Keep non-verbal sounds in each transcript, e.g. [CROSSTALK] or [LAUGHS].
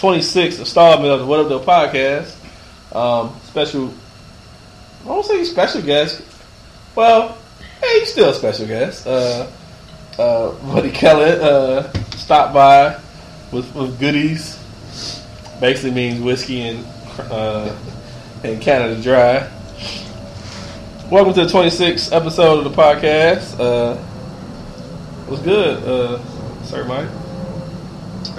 26th installment of the What Up, Though podcast. Um, special, I won't say special guest. Well, hey, he's still a special guest. Uh, uh, Buddy Kelly uh, stopped by with, with goodies. Basically means whiskey and uh, and Canada Dry. Welcome to the 26th episode of the podcast. Uh, what's good, uh, Sir Mike?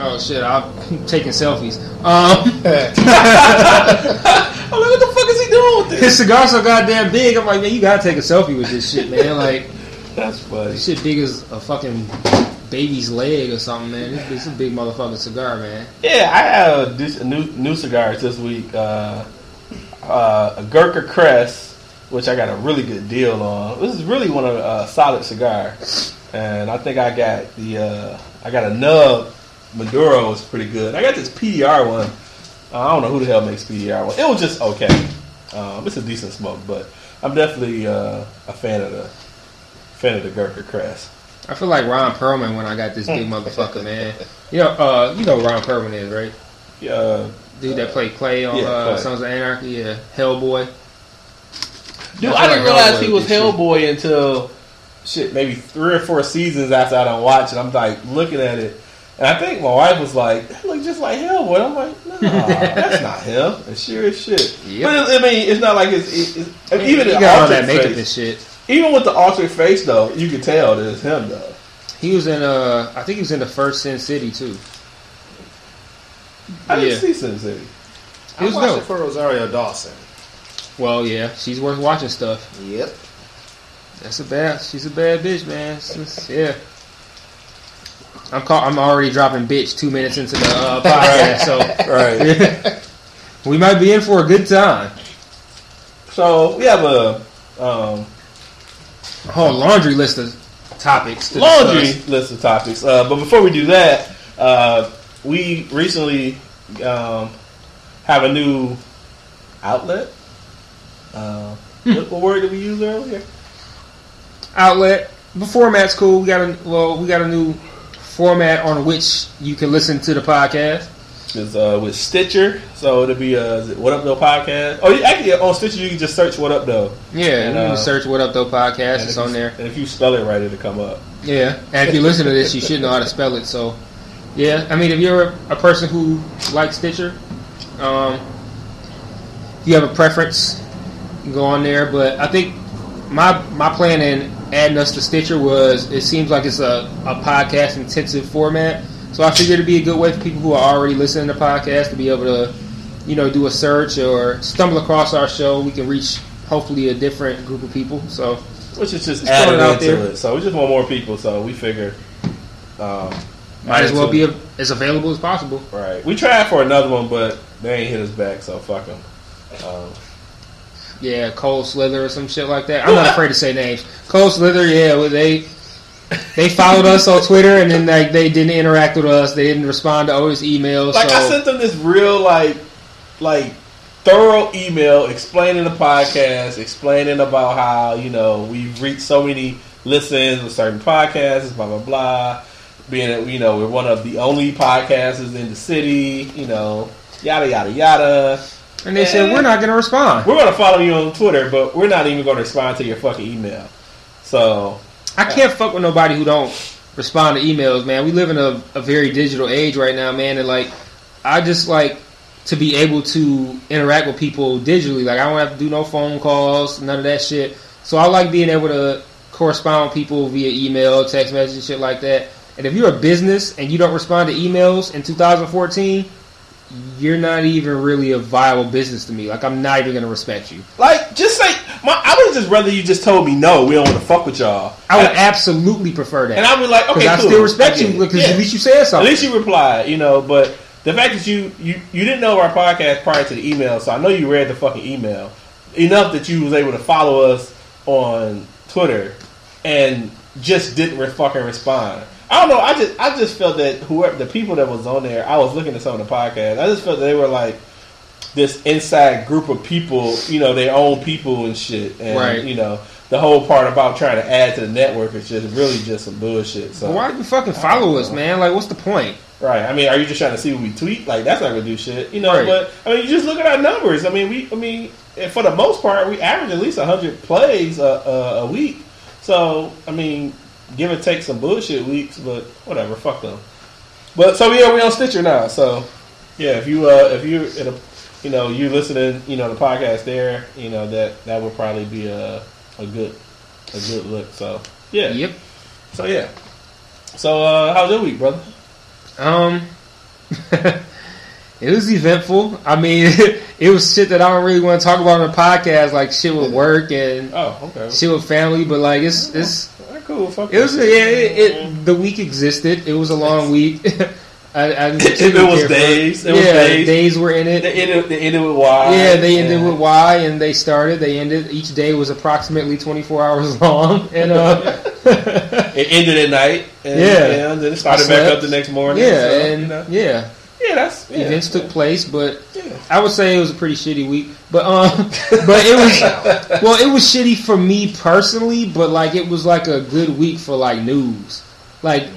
Oh shit, I'm [LAUGHS] taking selfies. Um, [LAUGHS] I'm like, what the fuck is he doing with this? his cigar so goddamn big. I'm like, man, you gotta take a selfie with this shit, man. Like, That's funny. this shit big as a fucking baby's leg or something, man. This, this is a big motherfucking cigar, man. Yeah, I had a, dis- a new new cigars this week. Uh, uh, a Gurkha Crest, which I got a really good deal on. This is really one of a uh, solid cigar, and I think I got the uh, I got a nub Maduro is pretty good. I got this PDR one. Uh, I don't know who the hell makes PDR one. It was just okay. Um, it's a decent smoke, but I'm definitely uh, a fan of the fan of the Gurkha Crest. I feel like Ron Perlman when I got this big [LAUGHS] motherfucker, man. You know, uh, you know Ron Perlman is, right? Yeah, Dude that played Clay on Yeah, uh. Sons of Anarchy, yeah, Hellboy. Dude, I I, didn't like realize Hellboy he was did shit. Hellboy until shit, maybe three or four seasons after I don't watch it. I'm like looking at it, and I think my wife was like, "That look just like Hellboy." I'm like, "Nah, [LAUGHS] that's not him." And sure as shit. Yep. But it, I mean, it's not like it's, it's, it's even he the got all that makeup and face. shit. Even with the alternate face, though, you can tell that it's him though. He was in uh, I think he was in the first Sin City too. I didn't see Sin City. He was I watched dope. it for Rosario Dawson. Well, yeah, she's worth watching stuff. Yep. That's a bad. She's a bad bitch, man. It's just- yeah. I'm call, I'm already dropping bitch two minutes into the uh, [LAUGHS] podcast, so Right. [LAUGHS] we might be in for a good time. so we have a um, A whole laundry list of topics. To laundry discuss. list of topics. Uh, but before we do that, uh, we recently um, have a new outlet. Uh, what, what word did we use earlier? outlet. The format's cool. We got a well, we got a new format on which you can listen to the podcast. It's uh, with Stitcher, so it'll be uh, is it What Up Though podcast. Oh, you, actually on Stitcher you can just search What Up Though. Yeah, And, you uh, search "What Up Though" podcast. It's on you- there. And if you spell it right, it'll come up. Yeah, and if you listen to this, you should know how to spell it. So, yeah, I mean, if you're a person who likes Stitcher, um, if you have a preference, you can go on there. But I think my my plan in adding us to Stitcher was it seems like it's a, a podcast intensive format. So I figured it'd be a good way for people who are already listening to podcasts to be able to, you know, do a search or stumble across our show. We can reach hopefully a different group of people. So Which is just Just added out there. it. So we just want more people. So we figure. Um, might as well be a, as available as possible. Right. We tried for another one, but they ain't hit us back, so fuck them. Um, Yeah, Cole Slither or some shit like that. I'm not afraid to say names. Cole Slither, yeah, well, they they followed us on Twitter and then like they didn't interact with us. They didn't respond to all always emails. like so I sent them this real like like thorough email explaining the podcast, explaining about how you know we've reached so many listens with certain podcasts, blah blah blah. Being you know we're one of the only podcasters in the city, you know, yada yada yada. And they said we're not going to respond. We're gonna follow you on Twitter, but we're not even gonna respond to your fucking email. So I can't fuck with nobody who don't respond to emails, man. We live in a, a very digital age right now, man, and like I just like to be able to interact with people digitally. Like I don't have to do no phone calls, none of that shit. So I like being able to correspond with people via email, text message, shit like that. And if you're a business and you don't respond to emails in 2014, you're not even really a viable business to me. Like I'm not even gonna respect you. like just say my, I would just rather you just told me no, we don't want to fuck with y'all. I would And- absolutely prefer that. And I would like, okay, Because I still respect I you because Yeah. at least you said something. At least you replied, you know. But the fact that you you you didn't know our podcast prior to the email, so I know you read the fucking email enough that you was able to follow us on Twitter and just didn't re- fucking respond. I don't know. I just I just felt that whoever the people that was on there, I was looking at some of the podcasts. I just felt that they were like this inside group of people, you know, their own people and shit, and Right. you know, the whole part about trying to add to the network is just really just some bullshit. So But why do you fucking follow us, man? Like, what's the point? Right. I mean, are you just trying to see what we tweet? Like that's not gonna do shit, you know. Right. But I mean, you just look at our numbers. I mean, we. I mean, for the most part, we average at least hundred plays a, a, a week. So I mean, give and take some bullshit weeks, but whatever. Fuck them. But so yeah, we on Stitcher now. So yeah, if you uh if you in a, you know you listening, you know the podcast there, you know that that would probably be a a good a good look. So yeah. Yep. So yeah. So uh how's your week, brother? Um, [LAUGHS] it was eventful. I mean, [LAUGHS] it was shit that I don't really want to talk about on the podcast, like shit with work and Oh, okay. shit with family. But like, it's it's Alright, cool. Fuck it was yeah. It, it the week existed. It was a long week. [LAUGHS] I, I It was care days. It was yeah, days. were in it. They ended, they ended with Y. Yeah, they ended and- with Y, and they started. They ended. Each day was approximately twenty four hours [LAUGHS] long, and uh, It ended at night. And, Yeah. and then it started back up the next morning. yeah, so, and you know. yeah, yeah, that's yeah, events took place, but Yeah. I would say it was a pretty shitty week. But um, [LAUGHS] but it was well, it was shitty for me personally, but like it was like a good week for like news. Like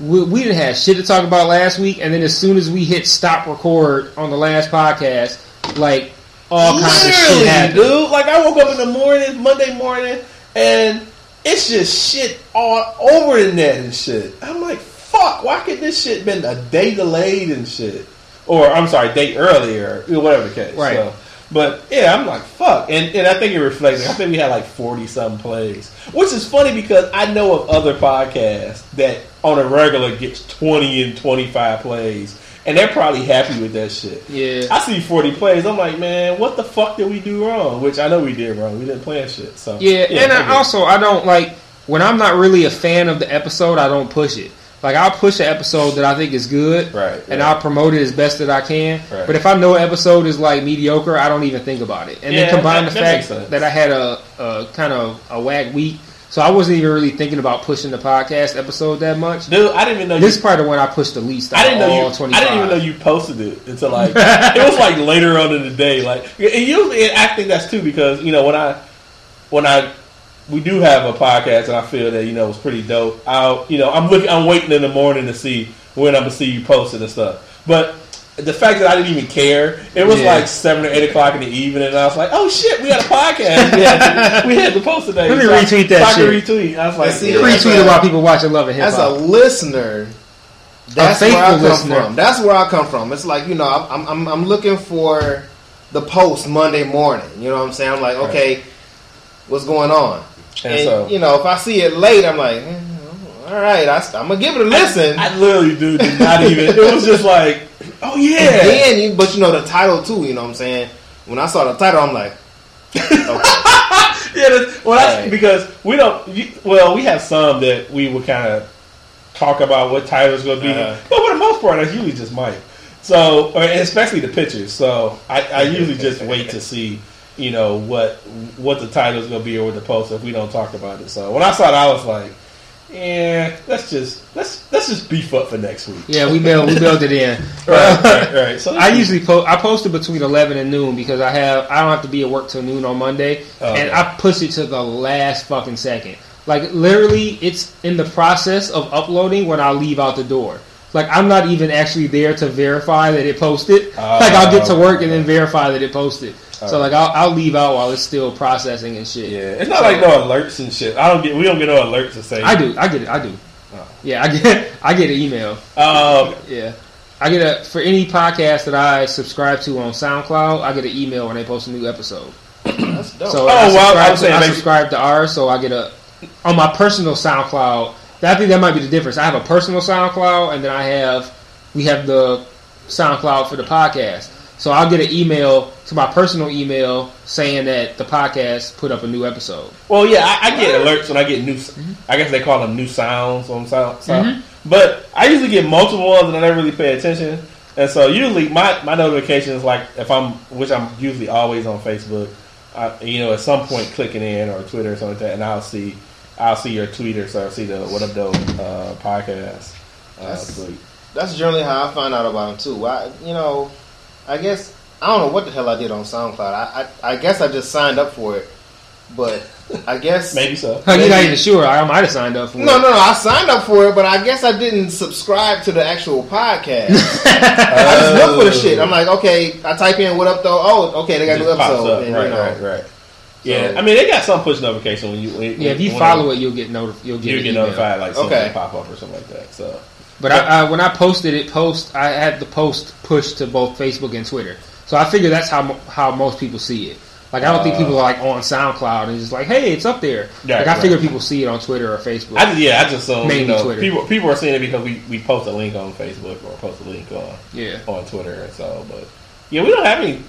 we, we didn't have shit to talk about last week, and then as soon as we hit stop record on the last podcast, like all kinds of shit happened. dude. Like I woke up in the morning, Monday morning, and it's just shit all over the net and shit. I'm like, fuck. Why could this shit been a day delayed and shit? Or I'm sorry, day earlier, whatever the case. Right. So, but yeah, I'm like, fuck. And and I think it reflects. I think we had like forty some plays, which is funny because I know of other podcasts that on a regular gets twenty and twenty five plays, and they're probably happy with that shit. Yeah. I see 40 plays. I'm like, man, what the fuck did we do wrong? Which I know we did wrong. We didn't plan shit. So Yeah, and I I also I don't like when I'm not really a fan of the episode. I don't push it. Like I'll push an episode that I think is good, Right, and right. I'll promote it as best that I can. Right. But if I know an episode is like mediocre, I don't even think about it. And Yeah, then combine that- the that fact that I had a, a kind of a wag week, so I wasn't even really thinking about pushing the podcast episode that much. Dude, I didn't even know This is you. probably the one I pushed the least. I didn't of know you. 25. I didn't even know you posted it until like [LAUGHS] it was like later on in the day. Like and usually, I think that's too because you know when I when I we do have a podcast and I feel that you know it's pretty dope. I'll you know I'm looking I'm waiting in the morning to see when I'm gonna see you posting and stuff. But the fact that I didn't even care, it was Yeah. like seven or eight o'clock in the evening, and I was like, "Oh shit, we got a podcast. [LAUGHS] we, had to, we had to post today." Let me So I- retweet that so I can shit. retweet. I was like, And see, yeah. as Retweet a- about people watching Love and Hip As a listener, that's faithful where I come listener. from. That's where I come from. It's like you know, I'm I'm, I'm looking for the post Monday morning. You know what I'm saying? I'm like, okay, what's going on? And And, so- you know, if I see it late, I'm like, eh, all right, I, am gonna give it a listen. I literally do did not even. It was just like, oh And yeah. then, you, but you know the title too. You know what I'm saying? When I saw the title, I'm like, okay, [LAUGHS] Yeah, well, that's Right. because we don't. You, well, we have some that we would kind of talk about what title's going to be, Uh-huh. but for the most part, I usually just might. So, or, especially the pictures. So, I, I usually just wait to see, you know, what what the title's going to be or what the post if we don't talk about it. So, when I saw it, I was like, yeah, let's just let's let's just beef up for next week. Yeah, we mailed we mailed it in. [LAUGHS] Right, right, right. So I usually post. I posted between eleven and noon because I have. I don't have to be at work till noon on Monday, Oh, and okay. I push it to the last fucking second. Like literally, it's in the process of uploading when I leave out the door. Like I'm not even actually there to verify that it posted. Oh, like I'll get to work and then verify that it posted. So like I'll, I'll leave out while it's still processing and shit. Yeah, it's not like no alerts and shit. I don't get. We don't get no alerts to say. I do. I get it. I do. Oh. Yeah, I get. [LAUGHS] I get an email. Um, Yeah. I get a for any podcast that I subscribe to on SoundCloud. I get an email when they post a new episode. that's dope. So Oh, I well, subscribe, I was to, saying I subscribe to ours, so I get a on my personal SoundCloud. I think that might be the difference. I have a personal SoundCloud, and then I have we have the SoundCloud for the podcast. So I'll get an email to my personal email saying that the podcast put up a new episode. Well, yeah, I, I get alerts when I get new. I guess they call them new sounds on sound. sound. Mhm. But I usually get multiple ones, and I never really pay attention. And so usually my, my notification is like if I'm which I'm usually always on Facebook, I, you know, at some point clicking in or Twitter or something like that, and I'll see I'll see your tweet or so I'll see the What Up Dope uh, podcast uh, That's- That's generally how I find out about them too. I, you know, I guess I don't know what the hell I did on SoundCloud. I, I, I guess I just signed up for it, but I guess [LAUGHS] Maybe so. Oh, you're not even sure. I might have signed up for No, it. no, no. I signed up for it, but I guess I didn't subscribe to the actual podcast. [LAUGHS] I just look for the shit. Oh. I'm like, okay, I type in what up though. Oh, okay, they got a new episode. up. And, right, you know, right, right. Yeah, So- I mean they got some push notification when you when, Yeah, if you follow it, you'll get notif- You'll get you an get notified like something Okay. pop up or something like that. So But I, I, when I posted it, post I had the post pushed to both Facebook and Twitter. So I figure that's how how most people see it. Like I don't think Uh, people are like on SoundCloud and just like, hey, it's up there. Yeah, like I right. figure people see it on Twitter or Facebook. I yeah, I just so you know Twitter. people people are seeing it because we, we post a link on Facebook or post a link on yeah. on Twitter and so. But yeah, we don't have any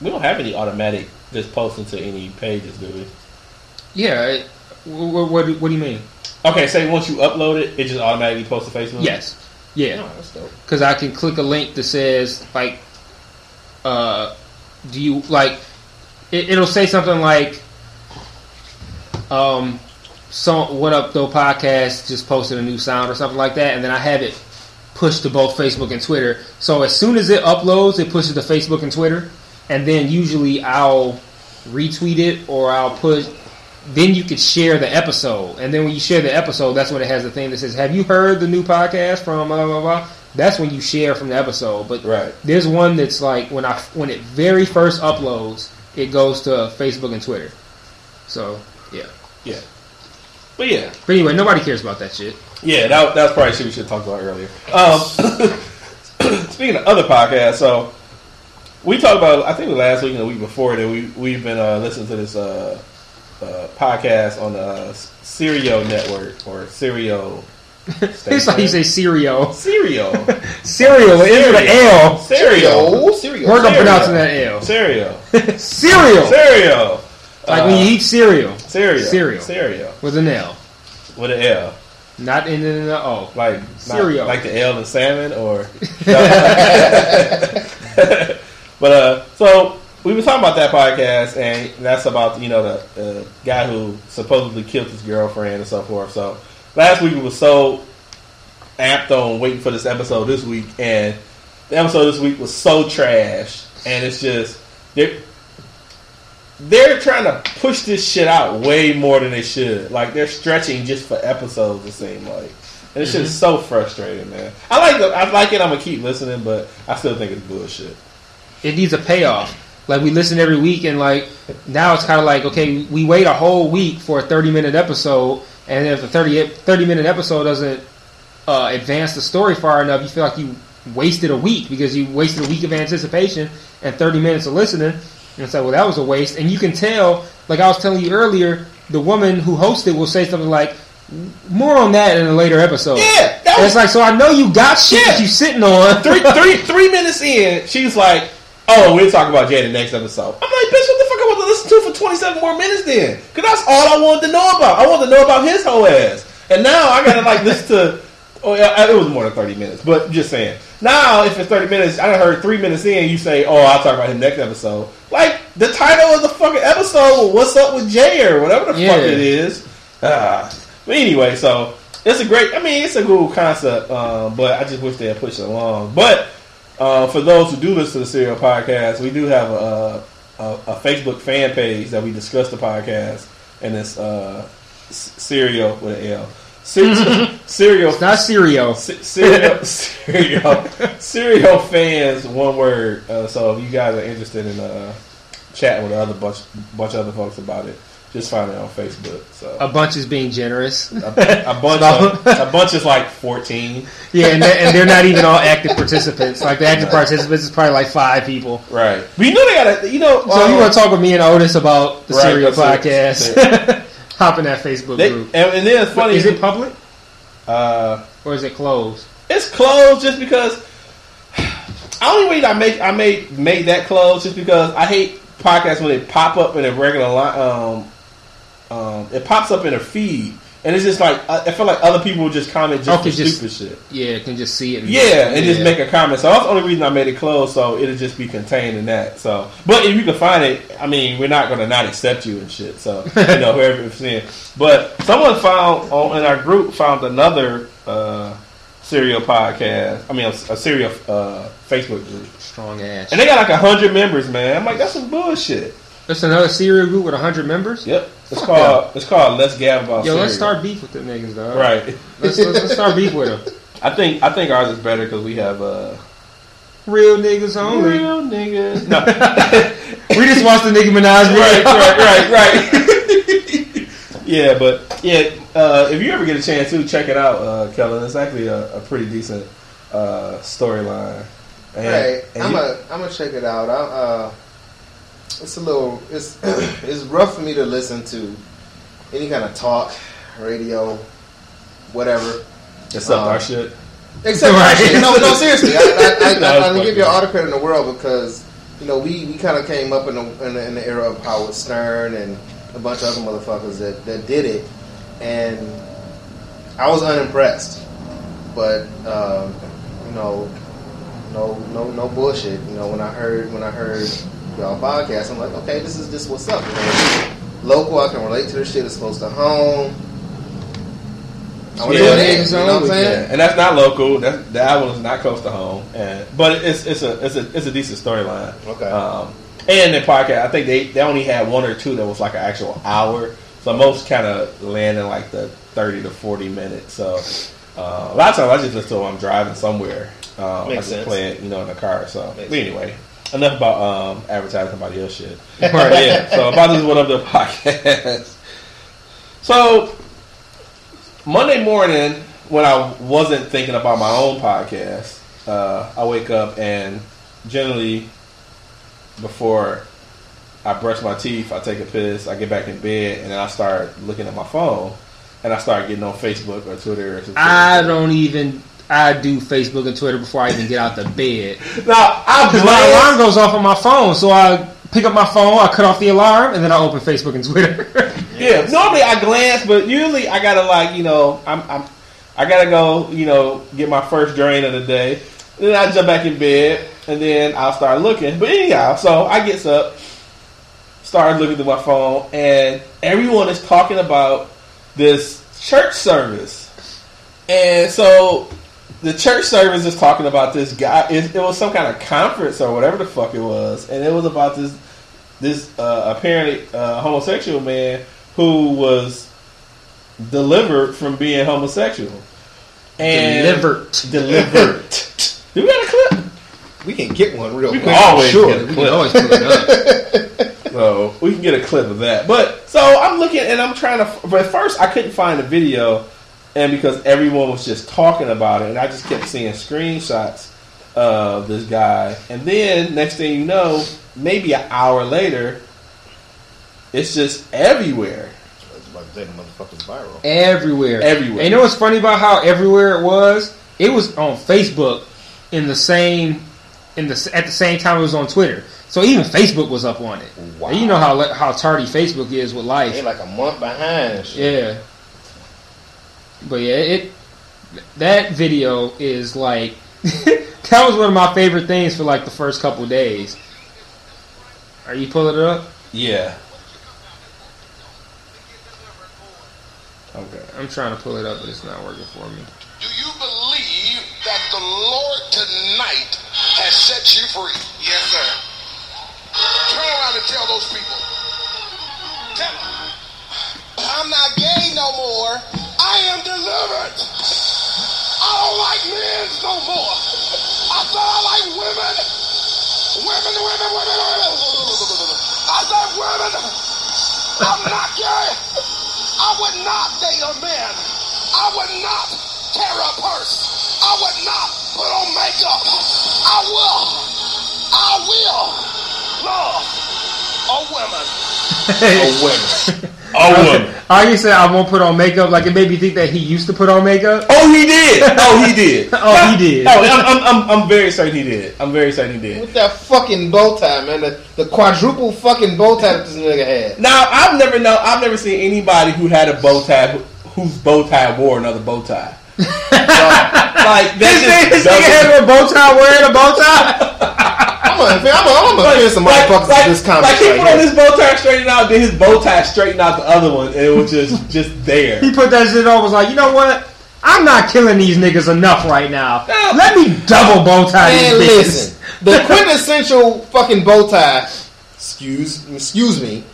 we don't have any automatic just posting to any pages, do we? Yeah. It, what, what, what do you mean? Okay, say once you upload it, it just automatically posts to Facebook. Yes. Yeah. Oh, because I can click a link that says like, uh, do you like? It, it'll say something like, um, so what up though podcast just posted a new sound or something like that, and then I have it pushed to both Facebook and Twitter. So as soon as it uploads, it pushes to Facebook and Twitter, and then usually I'll retweet it or I'll put. Then you could share the episode, and then when you share the episode, that's when it has the thing that says, "Have you heard the new podcast from blah blah blah?" That's when you share from the episode. But Right. there's one that's like when I when it very first uploads, it goes to Facebook and Twitter. So yeah. Yeah. But yeah, But anyway, nobody cares about that shit. Yeah, that, that's probably shit we should talk about earlier. Um, [COUGHS] speaking of other podcasts, so we talked about I think last week and the week before that we we've been uh, listening to this uh, uh, podcast on the Serial Network or Serial. It's like you say cereal. Cereal. Cereal is with an L. Cereal, cereal. We're gonna pronounce that L. Cereal. [LAUGHS] cereal. Cereal. Like when you eat cereal cereal. Cereal. Cereal. with an L, With an L. not in in the O. Like Cereal. not like the L in salmon, or. [LAUGHS] [LAUGHS] but uh, so we were talking about that podcast, and that's about you know the uh, guy who supposedly killed his girlfriend and so forth. So last week we was so amped on waiting for this episode this week, and the episode this week was so trash, and it's just they're they're trying to push this shit out way more than they should. Like they're stretching just for episodes. It seems like, and it's just mm-hmm. so frustrating, man. I like it. I like it. I'm gonna keep listening, but I still think it's bullshit. It needs a payoff. Like we listen every week, and like now it's kind of like okay, we wait a whole week for a thirty minute episode, and if the 30, 30 minute episode doesn't uh, advance the story far enough, you feel like you wasted a week because you wasted a week of anticipation and thirty minutes of listening. And it's like, well, that was a waste. And you can tell, like I was telling you earlier, the woman who hosted will say something like, "More on that in a later episode." Yeah, that was it's like, so I know you got shit Yeah. that you sitting on. three, three, three minutes in. She's like, "Oh, we'll talk about Jay in the next episode." I'm like, "Bitch, what the fuck I want to listen to for 27 more minutes then?" Because that's all I wanted to know about. I wanted to know about his whole ass, and now I gotta like listen to. Oh, yeah, it was more than 30 minutes, but just saying. Now, if it's 30 minutes, I done heard three minutes in, you say, "Oh, I'll talk about him next episode." Like the title of the fucking episode, "What's Up with Jay?" or whatever the Yeah. fuck it is. Ah. But anyway, so it's a great. I mean, it's a cool concept, um, but I just wish they had pushed it along. But uh, for those who do listen to the Serial Podcast, we do have a, a, a Facebook fan page that we discuss the podcast, and it's uh, Serial with an L. [LAUGHS] Serial. It's not cereal. Serial, [LAUGHS] serial, serial fans, one word. Uh, so if you guys are interested in uh, chatting with other bunch, bunch of other folks about it, just find it on Facebook. So A bunch is being generous. a, a bunch, of, [LAUGHS] a bunch is like fourteen, Yeah, and they're, and they're not even all active participants. Like the active participants is probably like five people. right? But you know they gotta. You know, So um, you want to talk with me and Otis about the Right, Serial that's it. podcast? [LAUGHS] Hop in that Facebook they, group. and, and then it's funny. Is it public uh, or is it closed? it's closed just because. [SIGHS] The only reason I make I made made that close just because I hate podcasts when they pop up in a regular line. Um, um, it pops up in a feed, and it's just like I, I feel like other people just comment just Okay, for just- stupid shit. Yeah, can just see it. And Yeah, and just make a comment. So that's the only reason I made it closed, so it'll just be contained in that. So, but if you can find it, I mean, we're not gonna not accept you and shit. So [LAUGHS] you know, whoever is seeing. But someone found on in our group found another uh, serial podcast. I mean, a, a serial uh, Facebook group, strong ass. and they got like a hundred members. Man, I'm like, that's some bullshit. That's another serial group with hundred members. Yep, it's Fuck called it's called Let's Gab About Yo, let's start beef with them niggas, dog. Right. Let's, let's, let's start beef with them. [LAUGHS] I think I think ours is better because we have uh, Real niggas only. real niggas. No. [LAUGHS] [LAUGHS] We just watched the Nicki Minaj right, right, right, right. yeah, but yeah, uh, if you ever get a chance to check it out, uh, Kellen, it's actually a, a pretty decent uh, storyline. And- Right. and I'm you- a I'm gonna check it out. I, uh, it's a little it's [CLEARS THROAT] it's rough for me to listen to any kind of talk, radio, whatever. Except our um, shit. Except Right. right. no, no, [LAUGHS] seriously. I, I, I, I, I, give you all the credit in the world because you know we, we kind of came up in the, in the in the era of Howard Stern and a bunch of other motherfuckers that, that did it, and I was unimpressed. But um, you know, no no no bullshit. You know when I heard when I heard y'all podcast, I'm like, okay, this is just what's up. Man. Local, I can relate to this shit. It's close to home. I Yeah, it, you know what I'm saying? Yeah, and that's not local. That that one is not close to home, and but it's it's a it's a it's a decent storyline. Okay. Um, and the podcast, I think they they only had one or two that was like an actual hour. So most kind of land in like the thirty to forty minutes. So uh, a lot of times I just listen to it when I'm driving somewhere. Um, I just sense. play it, you know, in the car. So Makes but anyway, enough about um, advertising somebody else shit. Right. yeah. So about this one of the [LAUGHS] podcast. So Monday morning, when I wasn't thinking about my own podcast, uh, I wake up and generally before I brush my teeth, I take a piss, I get back in bed, and then I start looking at my phone, and I start getting on Facebook or Twitter. Or something. I don't even. I do Facebook and Twitter before I even get out the bed. Now I Because my alarm goes off on my phone, so I pick up my phone, I cut off the alarm, and then I open Facebook and Twitter. [LAUGHS] yeah. Normally I glance, but usually I gotta like you know I'm, I'm I gotta go you know get my first drain of the day. Then I jump back in bed, and then I'll start looking. But anyhow, so I gets up, start looking through my phone, and everyone is talking about this church service. And so the church service is talking about this guy. It, it was some kind of conference or whatever the fuck it was, and it was about this this uh, apparently uh, homosexual man who was delivered from being homosexual. And Delivered. Delivered. [LAUGHS] Do we got a clip? We can get one real We quick. can always sure. get a We clip. can always pull it up. [LAUGHS] So we can get a clip of that. But so I'm looking and I'm trying to. But at first I couldn't find the video, and because everyone was just talking about it, and I just kept seeing screenshots of this guy. And then next thing you know, maybe an hour later, it's just everywhere. I was about to say the motherfucker's viral. Everywhere. Everywhere. And you know what's funny about how everywhere it was? It was on Facebook in the same in the at the same time it was on Twitter. So even Facebook was up on it. Wow. And you know how how tardy Facebook is with life. They like a month behind. shit. Yeah. But yeah, it that video is like [LAUGHS] that was one of my favorite things for like the first couple of days. Are you pulling it up? Yeah. Okay. I'm trying to pull it up, but it's not working for me. Do you believe that the Lord tonight has set you free? Yes, sir. Turn around and tell those people. Tell them. I'm not gay no more. I am delivered. I don't like men no more. I said I like women. Women, women, women, women. I said women. I'm not gay. I would not date a man. I would not carry a purse. I would not put on makeup. I will. I will love a woman. [LAUGHS] A women. Oh, woman. I you said I won't put on makeup. Like it made me think that he used to put on makeup. Oh, he did. Oh, he did. [LAUGHS] Oh, he did. Oh, I'm, I'm, I'm, I'm very certain he did. I'm very certain he did. With that fucking bow tie, man. The, the quadruple fucking bow tie that this nigga had. Now I've never know I've never seen anybody who had a bow tie who, whose bow tie wore another bow tie. so, [LAUGHS] like This nigga, this just had a bow tie wearing a bow tie. [LAUGHS] I'm gonna, I'm gonna, I'm gonna offend some motherfuckers like, with this comment like he right put on his bow tie straightened out, then his bow tie straightened out the other one, and it was just [LAUGHS] just there. He put that shit on. Was like, you know what? I'm not killing these niggas enough right now. No. Let me double bow tie Man, these niggas. listen, the quintessential fucking bow tie. Excuse, excuse me,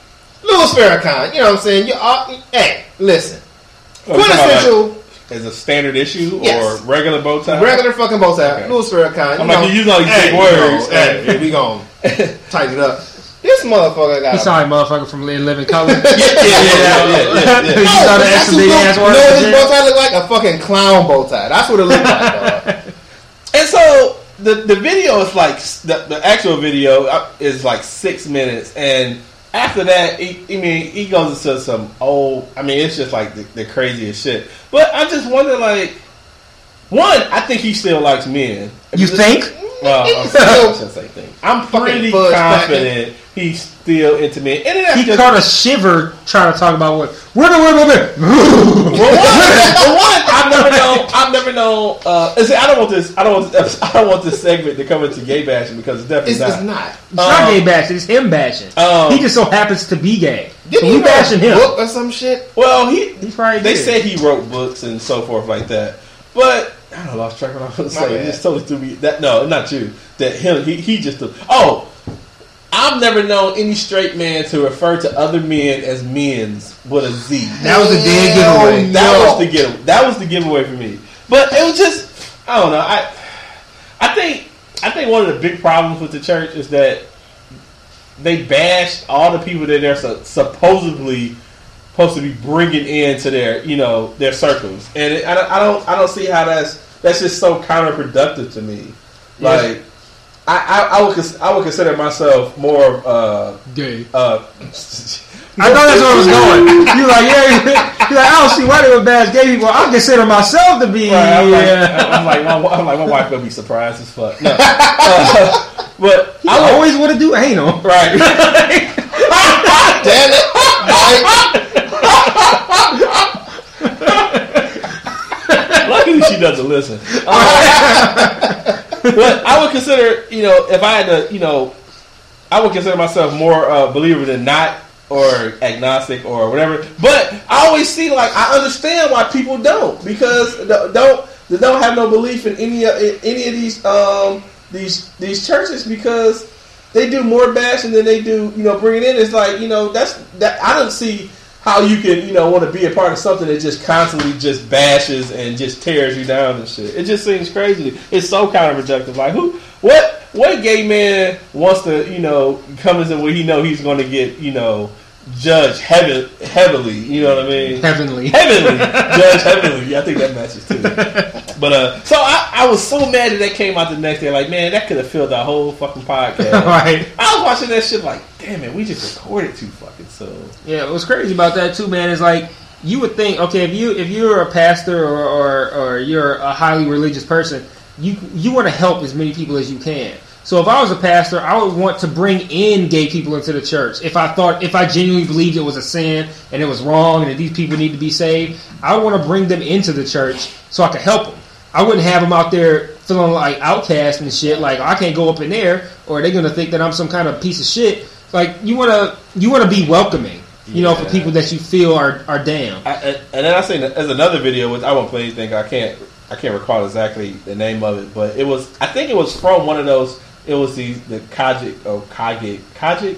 Louis Farrakhan. You know what I'm saying? You, are, hey, listen, Oh, you talking about, quintessential like, As a standard issue Yes. or regular bow tie? regular fucking bow tie. Okay. Louis Farrakhan. I'm you like, know, you use all these hey, big words. know, Hey, we gonna [LAUGHS] tighten it up. This motherfucker got. He a- like motherfucker from Living Color. [LAUGHS] Yeah, yeah, yeah, yeah, yeah, yeah. [LAUGHS] You No, saw the extra big look- ass you know what this bow tie look like? A fucking clown bow tie. That's what it looked like, dog. And so the the video is like the, the actual video uh, is like six minutes, and after that, he, I mean, he goes into some old. I mean, it's just like the, the craziest shit. But I just wonder, like, one, I think he still likes men. You think? Well, [LAUGHS] I'm sorry, I think I'm pretty confident he's still into men. And He just, caught a shiver trying to talk about what. Where the where the Well, one, well, one, I've never [LAUGHS] known. I've never known. Uh, and see, I don't want this. I don't want. This, [LAUGHS] I don't want this segment to come into gay bashing because it's definitely It's, not. it's not. It's not Um, gay bashing. It's him bashing. um, he just so happens to be gay. Didn't so he we bashing a him. book or some shit? Well, he. He probably They did. said he wrote books and so forth like that, but I don't know. Lost track of what I was My saying. bad. It just totally threw me. That no, not you. That him. He he just. Oh, I've never known any straight man to refer to other men as men's with a Z. That was a dead Hell giveaway. That no. was the give. That was the giveaway for me. But it was just I don't know. I I think I think one of the big problems with the church is that they bashed all the people that they're su- supposedly supposed to be bringing into their you know their circles, and it, I, don't- I don't I don't see how that's that's just so counterproductive to me. Like I, I, I would I would consider myself more uh Gay. uh. [LAUGHS] I thought that's where I was going. You like, yeah, [LAUGHS] you like, I don't see why they would bash gay people. I consider myself to be. Right, I'm, yeah. like, I'm like, my, I'm like, my wife gonna be surprised as fuck. No, [LAUGHS] Uh, but I I always want to do anal. right. Damn it! Mike. She doesn't listen. [LAUGHS] Uh, but I would consider, you know, if I had to, you know, I would consider myself more uh, believer than not, or agnostic, or whatever. But I always see, like, I understand why people don't because don't they don't have no belief in any of in any of these um these these churches because they do more bashing than they do, you know, bringing in. It's like, you know, that's that I don't see how you can, you know, want to be a part of something that just constantly just bashes and just tears you down and shit. It just seems crazy. It's so counterproductive. Like who, what, what gay man wants to, you know, come into where he know he's going to get, you know, heavy, heavily. You know what I mean? Heavenly. Heavenly, [LAUGHS] Judge Heavenly. I think that matches too. But uh, so I, I was so mad that that came out the next day. Like, man, that could have filled our whole fucking podcast. [LAUGHS] right. I was watching that shit like, damn it, we just recorded too fucking so. Yeah, what's crazy about that too, man, is like you would think, okay, if you if you're a pastor or or, or you're a highly religious person, you you want to help as many people as you can. So if I was a pastor, I would want to bring in gay people into the church. If I thought, if I genuinely believed it was a sin and it was wrong and that these people need to be saved, I would want to bring them into the church so I could help them. I wouldn't have them out there feeling like outcast and shit. Like oh, I can't go up in there, or they're gonna think that I'm some kind of piece of shit. Like you wanna you wanna be welcoming, you know, for people that you feel are are down. I, and and then I seen there's another video which I won't play anything. I can't I can't recall exactly the name of it, but it was I think it was from one of those. It was the the COGIC or COGIC COGIC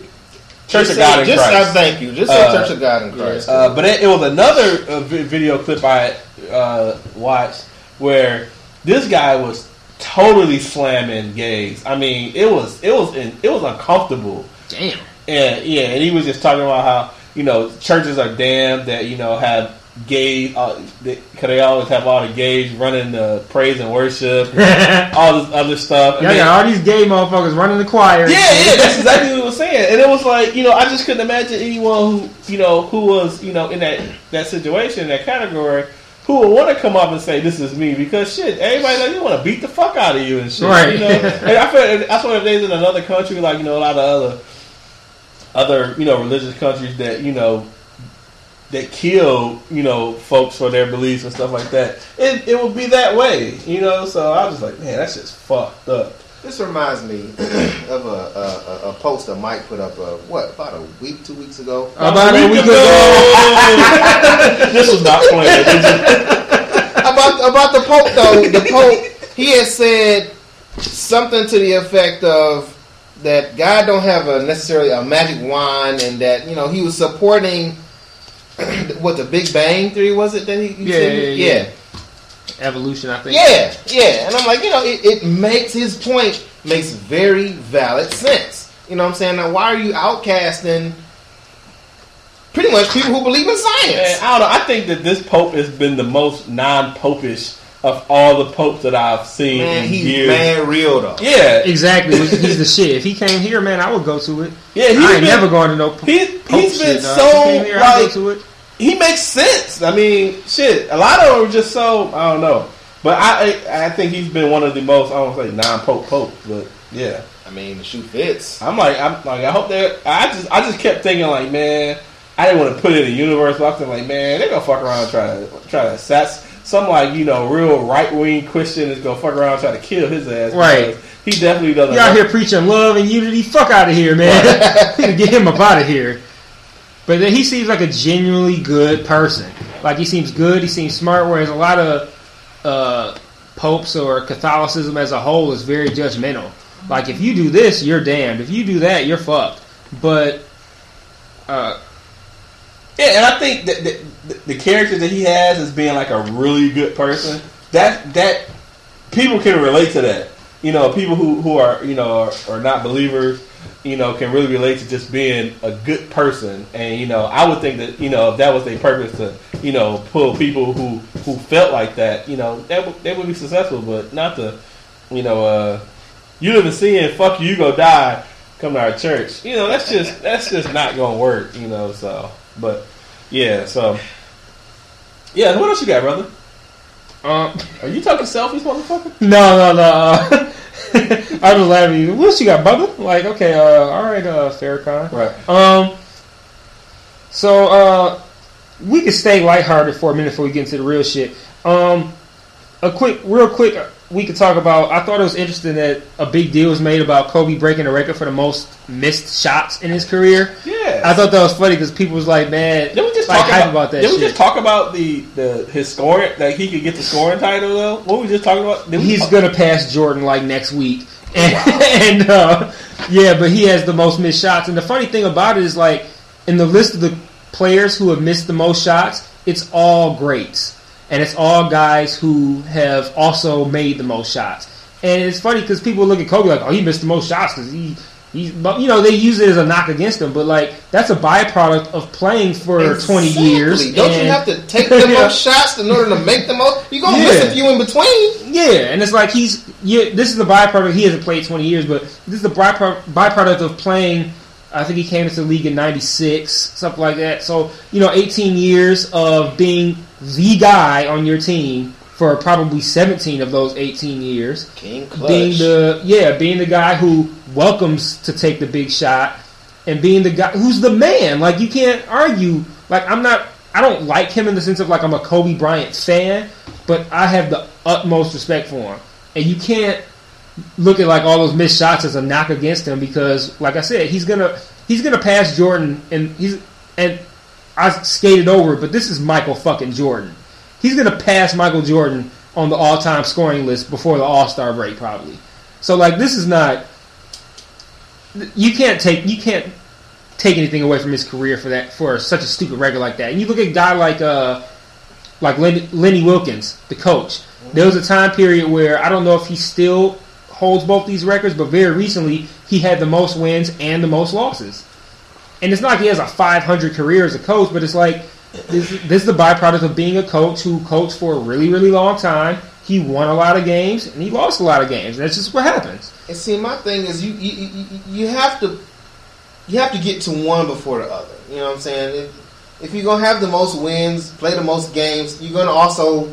Church Just of say- God in just, Christ. I thank you. Just say Uh, Church of God in Christ. Uh, but it, it was another uh, video clip I uh, watched where this guy was totally slamming gays. I mean, it was it was in, it was uncomfortable. Damn. And yeah, and he was just talking about how you know churches are damned that you know have gay uh, because they, always have all the gays running the praise and worship, and [LAUGHS] all this other stuff. And Y'all then- got all these gay motherfuckers running the choir. yeah, yeah, that's exactly [LAUGHS] what he was saying. And it was like, you know, I just couldn't imagine anyone who, you know, who was, you know, in that that situation, that category, who would want to come up and say, "This is me," because shit, everybody like they want to beat the fuck out of you and shit. Right. You know, [LAUGHS] and I feel that's one of the days in another country, like you know, a lot of other other you know religious countries that you know that kill you know folks for their beliefs and stuff like that. It it would be that way, you know. So I was just like, man, that's just fucked up. This reminds me [CLEARS THROAT] of a, a, a- a poster Mike put up, uh, what, about a week, two weeks ago? About a week ago. [LAUGHS] this was not planned. [LAUGHS] about about the Pope though. The Pope he has said something to the effect of that God don't have a necessarily a magic wand, and that you know he was supporting [CLEARS THROAT] what the Big Bang theory was it that he, he Yeah, said? yeah, yeah. Evolution, I think. yeah, yeah. And I'm like, you know, it, it makes his point makes very valid sense. You know what I'm saying? Now, why are you outcasting pretty much people who believe in Man, science? I don't know. I think that this pope has been the most non-popish of all the popes that I've seen Man, in he's years. man real though. Yeah, Exactly. He's [LAUGHS] the shit. If he came here, man, I would go to it. yeah. He's I ain't been, never going to no po- He, Pope he's been shit, so he came here, like go to it. he makes sense. I mean, shit. A lot of them are just so I don't know, but I I, I think he's been one of the most I don't say non-pope pope, but yeah. I mean, the shoe fits. I'm like I'm like I hope they. I just I just kept thinking like man, I didn't want to put it in the universe. But I was thinking, like man, they're gonna fuck around and try to try to assassinate some like you know real right wing Christian is gonna fuck around and try to kill his ass. Right. He definitely doesn't. You out here preaching love and unity? Fuck out of here, man. [LAUGHS] Get him up out of here. But then he seems like a genuinely good person. Like he seems good. He seems smart. Whereas a lot of uh, popes or Catholicism as a whole is very judgmental. Like if you do this, you're damned. If you do that, you're fucked. But uh, Yeah, and I think that the, the, the character that he has as being like a really good person, that that people can relate to that. You know, people who, who are you know are, are not believers, you know, can really relate to just being a good person. And you know, I would think that you know if that was their purpose to you know pull people who who felt like that, you know, that would, they would be successful. But not to you know, uh, you live in sin, fuck you, you go die. Come to our church, you know. That's just that's just not gonna work, you know. So, but yeah, so yeah. What else you got, brother? um, Are you talking selfies, motherfucker? no, no, no. Uh, [LAUGHS] I was laughing. at What else you got, brother? Like, okay, uh, all right, uh, Farrakhan. Right. Um. So uh, we could stay lighthearted for a minute before we get into the real shit. Um, a quick, real quick, uh, we could talk about. I thought it was interesting that a big deal was made about Kobe breaking the record for the most missed shots in his career. Yeah. I thought that was funny because people was like, "Man, Did we just like talk about, about that Did we just talk about the, the his scoring that he could get the scoring title though? What were we just talking about? He's talk- gonna pass Jordan like next week, [LAUGHS] and, and uh, yeah, but he has the most missed shots. And the funny thing about it is, like, in the list of the players who have missed the most shots, it's all greats, and it's all guys who have also made the most shots. And it's funny because people look at Kobe like, oh, he missed the most shots because he. But you know they use it as a knock against him, but like that's a byproduct of playing for twenty years. Don't you have to take [LAUGHS] the Yeah. most shots in order to make the most? You're gonna Yeah. miss a few in between. Yeah, and it's like he's yeah. This is the byproduct. He hasn't played twenty years, but this is the bypro- byproduct of playing. I think he came into the league in '96, something like that. So you know, 18 years of being the guy on your team for probably 17 of those 18 years. King Clutch. Being the yeah, being the guy who welcomes to take the big shot, and being the guy who's the man. Like you can't argue. Like I'm not. I don't like him in the sense of like I'm a Kobe Bryant fan, but I have the utmost respect for him, and you can't look at like all those missed shots as a knock against him because, like I said, he's gonna he's gonna pass Jordan, and he's and I skated over, but this is Michael fucking Jordan. He's gonna pass Michael Jordan on the all time scoring list before the All Star break, probably. So like this is not you can't take you can't take anything away from his career for that for such a stupid record like that. And you look at a guy like uh like Lenny, Lenny Wilkens, the coach. There was a time period where I don't know if he still holds both these records, but very recently he had the most wins and the most losses. And it's not like he has a 500 career as a coach, but it's like this, this is the byproduct of being a coach who coached for a really, really long time. He won a lot of games and he lost a lot of games. That's just what happens. And see, my thing is, you, you you have to you have to get to one before the other. You know what I'm saying? If, if you're gonna have the most wins, play the most games, you're gonna also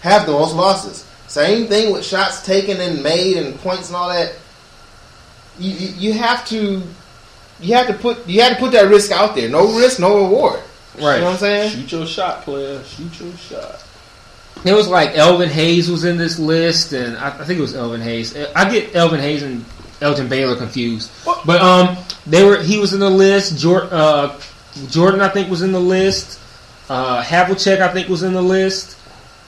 have the most losses. Same thing with shots taken and made and points and all that. You, you, you have to you have to put you have to put that risk out there. No risk, no reward. You know what I'm saying? Shoot your shot, player. Shoot your shot. It was like Elvin Hayes was in this list, and I, I think it was Elvin Hayes. I get Elvin Hayes and Elgin Baylor confused, What? but um, they were. He was in the list. Jordan, uh, Jordan, I think, was in the list. Uh, Havlicek, I think, was in the list.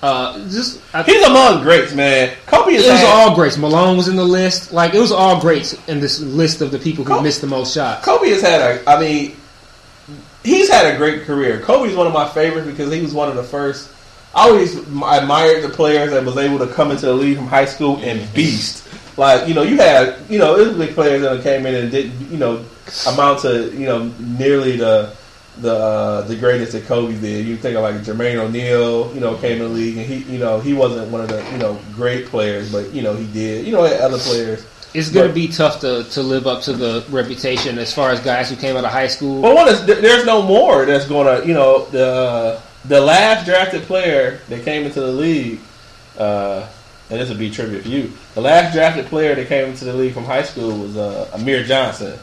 Uh, just I, He's among greats, man. Kobe is it was all greats. Malone was in the list. Like it was all greats in this list of the people who Kobe- missed the most shots. Kobe has had a. I mean, he's had a great career. Kobe's one of my favorites because he was one of the first. I always admired the players that was able to come into the league from high school and beast. Like you know, you had you know Italy players that came in and didn't you know amount to you know nearly the the uh, the greatest that Kobe did. You think of like Jermaine O'Neal, you know, came in the league and he you know he wasn't one of the you know great players, but you know he did. You know, other players. It's going to be tough to, to live up to the reputation as far as guys who came out of high school. Well, one is there's no more that's going to, you know, the the last drafted player that came into the league, uh, and this would be trivia for you. The last drafted player that came into the league from high school was uh, Amir Johnson.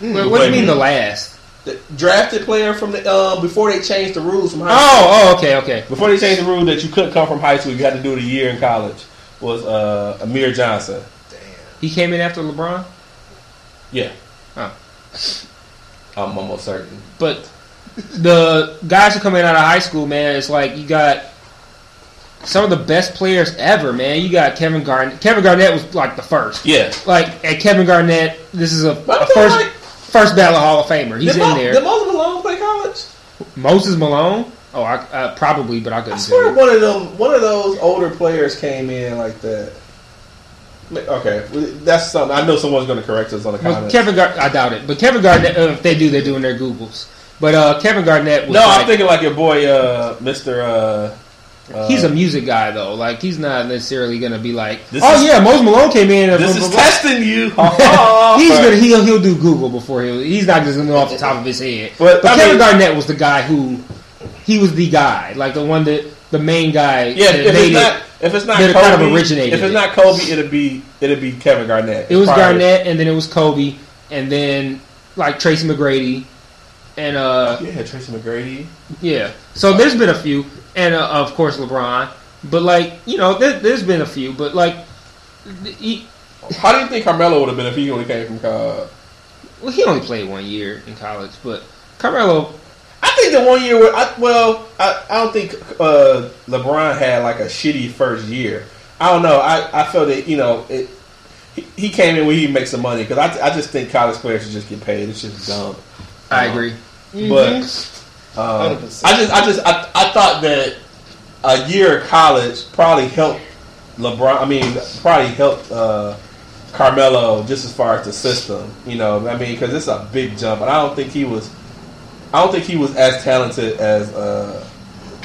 what, what do you mean the last? The drafted player from the um, before they changed the rules from high school. Oh, oh, okay, okay. Before they changed the rule that you couldn't come from high school, you had to do it a year in college. Was uh, Amir Johnson? He came in after LeBron, Yeah, Oh. [LAUGHS] I'm almost certain. but the guys who come in out of high school, man, it's like you got some of the best players ever, man. You got Kevin Garnett. Kevin Garnett was like the first. Yeah, Like at Kevin Garnett, this is a, I a first like- first ballot Hall of Famer. He's in Mo- there. Did Moses Malone play college? Moses Malone. Oh, I, uh, probably, but I I couldn't swear tell you. one of them, one of those older players came in like that. Okay, that's something. I know someone's going to correct us on the Well. Kevin Gar- I doubt it, but Kevin Garnett. Uh, if they do, they're doing their Googles. But uh, Kevin Garnett was no, like, I'm thinking like your boy, uh, Mister. Uh, uh, He's a music guy though. Like he's not necessarily gonna be like, oh is- yeah, Moses Malone came in. and This blah, is blah, blah." testing you. [LAUGHS] Ha, he's ha. gonna he'll he'll do Google before he'll. He's not just gonna go off the top of his head. But, But, Kevin mean- Garnett was the guy who he was the guy, like the one that the main guy. Yeah, if it's it. not if it's not Kobe, kind of originated if it's it. not Kobe, it'll be it'll be Kevin Garnett. It was Probably. Garnett, and then it was Kobe, and then like Tracy McGrady, and uh Yeah, Tracy McGrady. yeah. So there's been a few, and uh, of course LeBron. But like you know, there, there's been a few, but like. He, How do you think Carmelo would have been if he only came from? Uh, Well, he only played one year in college, but Carmelo, think the one year where I, well, I, I don't think uh, LeBron had like a shitty first year. I don't know. I, I felt that you know it. He, he came in where he makes some money because I, I just think college players should just get paid. It's just dumb. I Uh, agree. But um, 100%. I just I just I, I thought that a year of college probably helped LeBron. I mean, probably helped uh, Carmelo just as far as the system. You know, I mean, because it's a big jump, and I don't think he was. I don't think he was as talented as uh,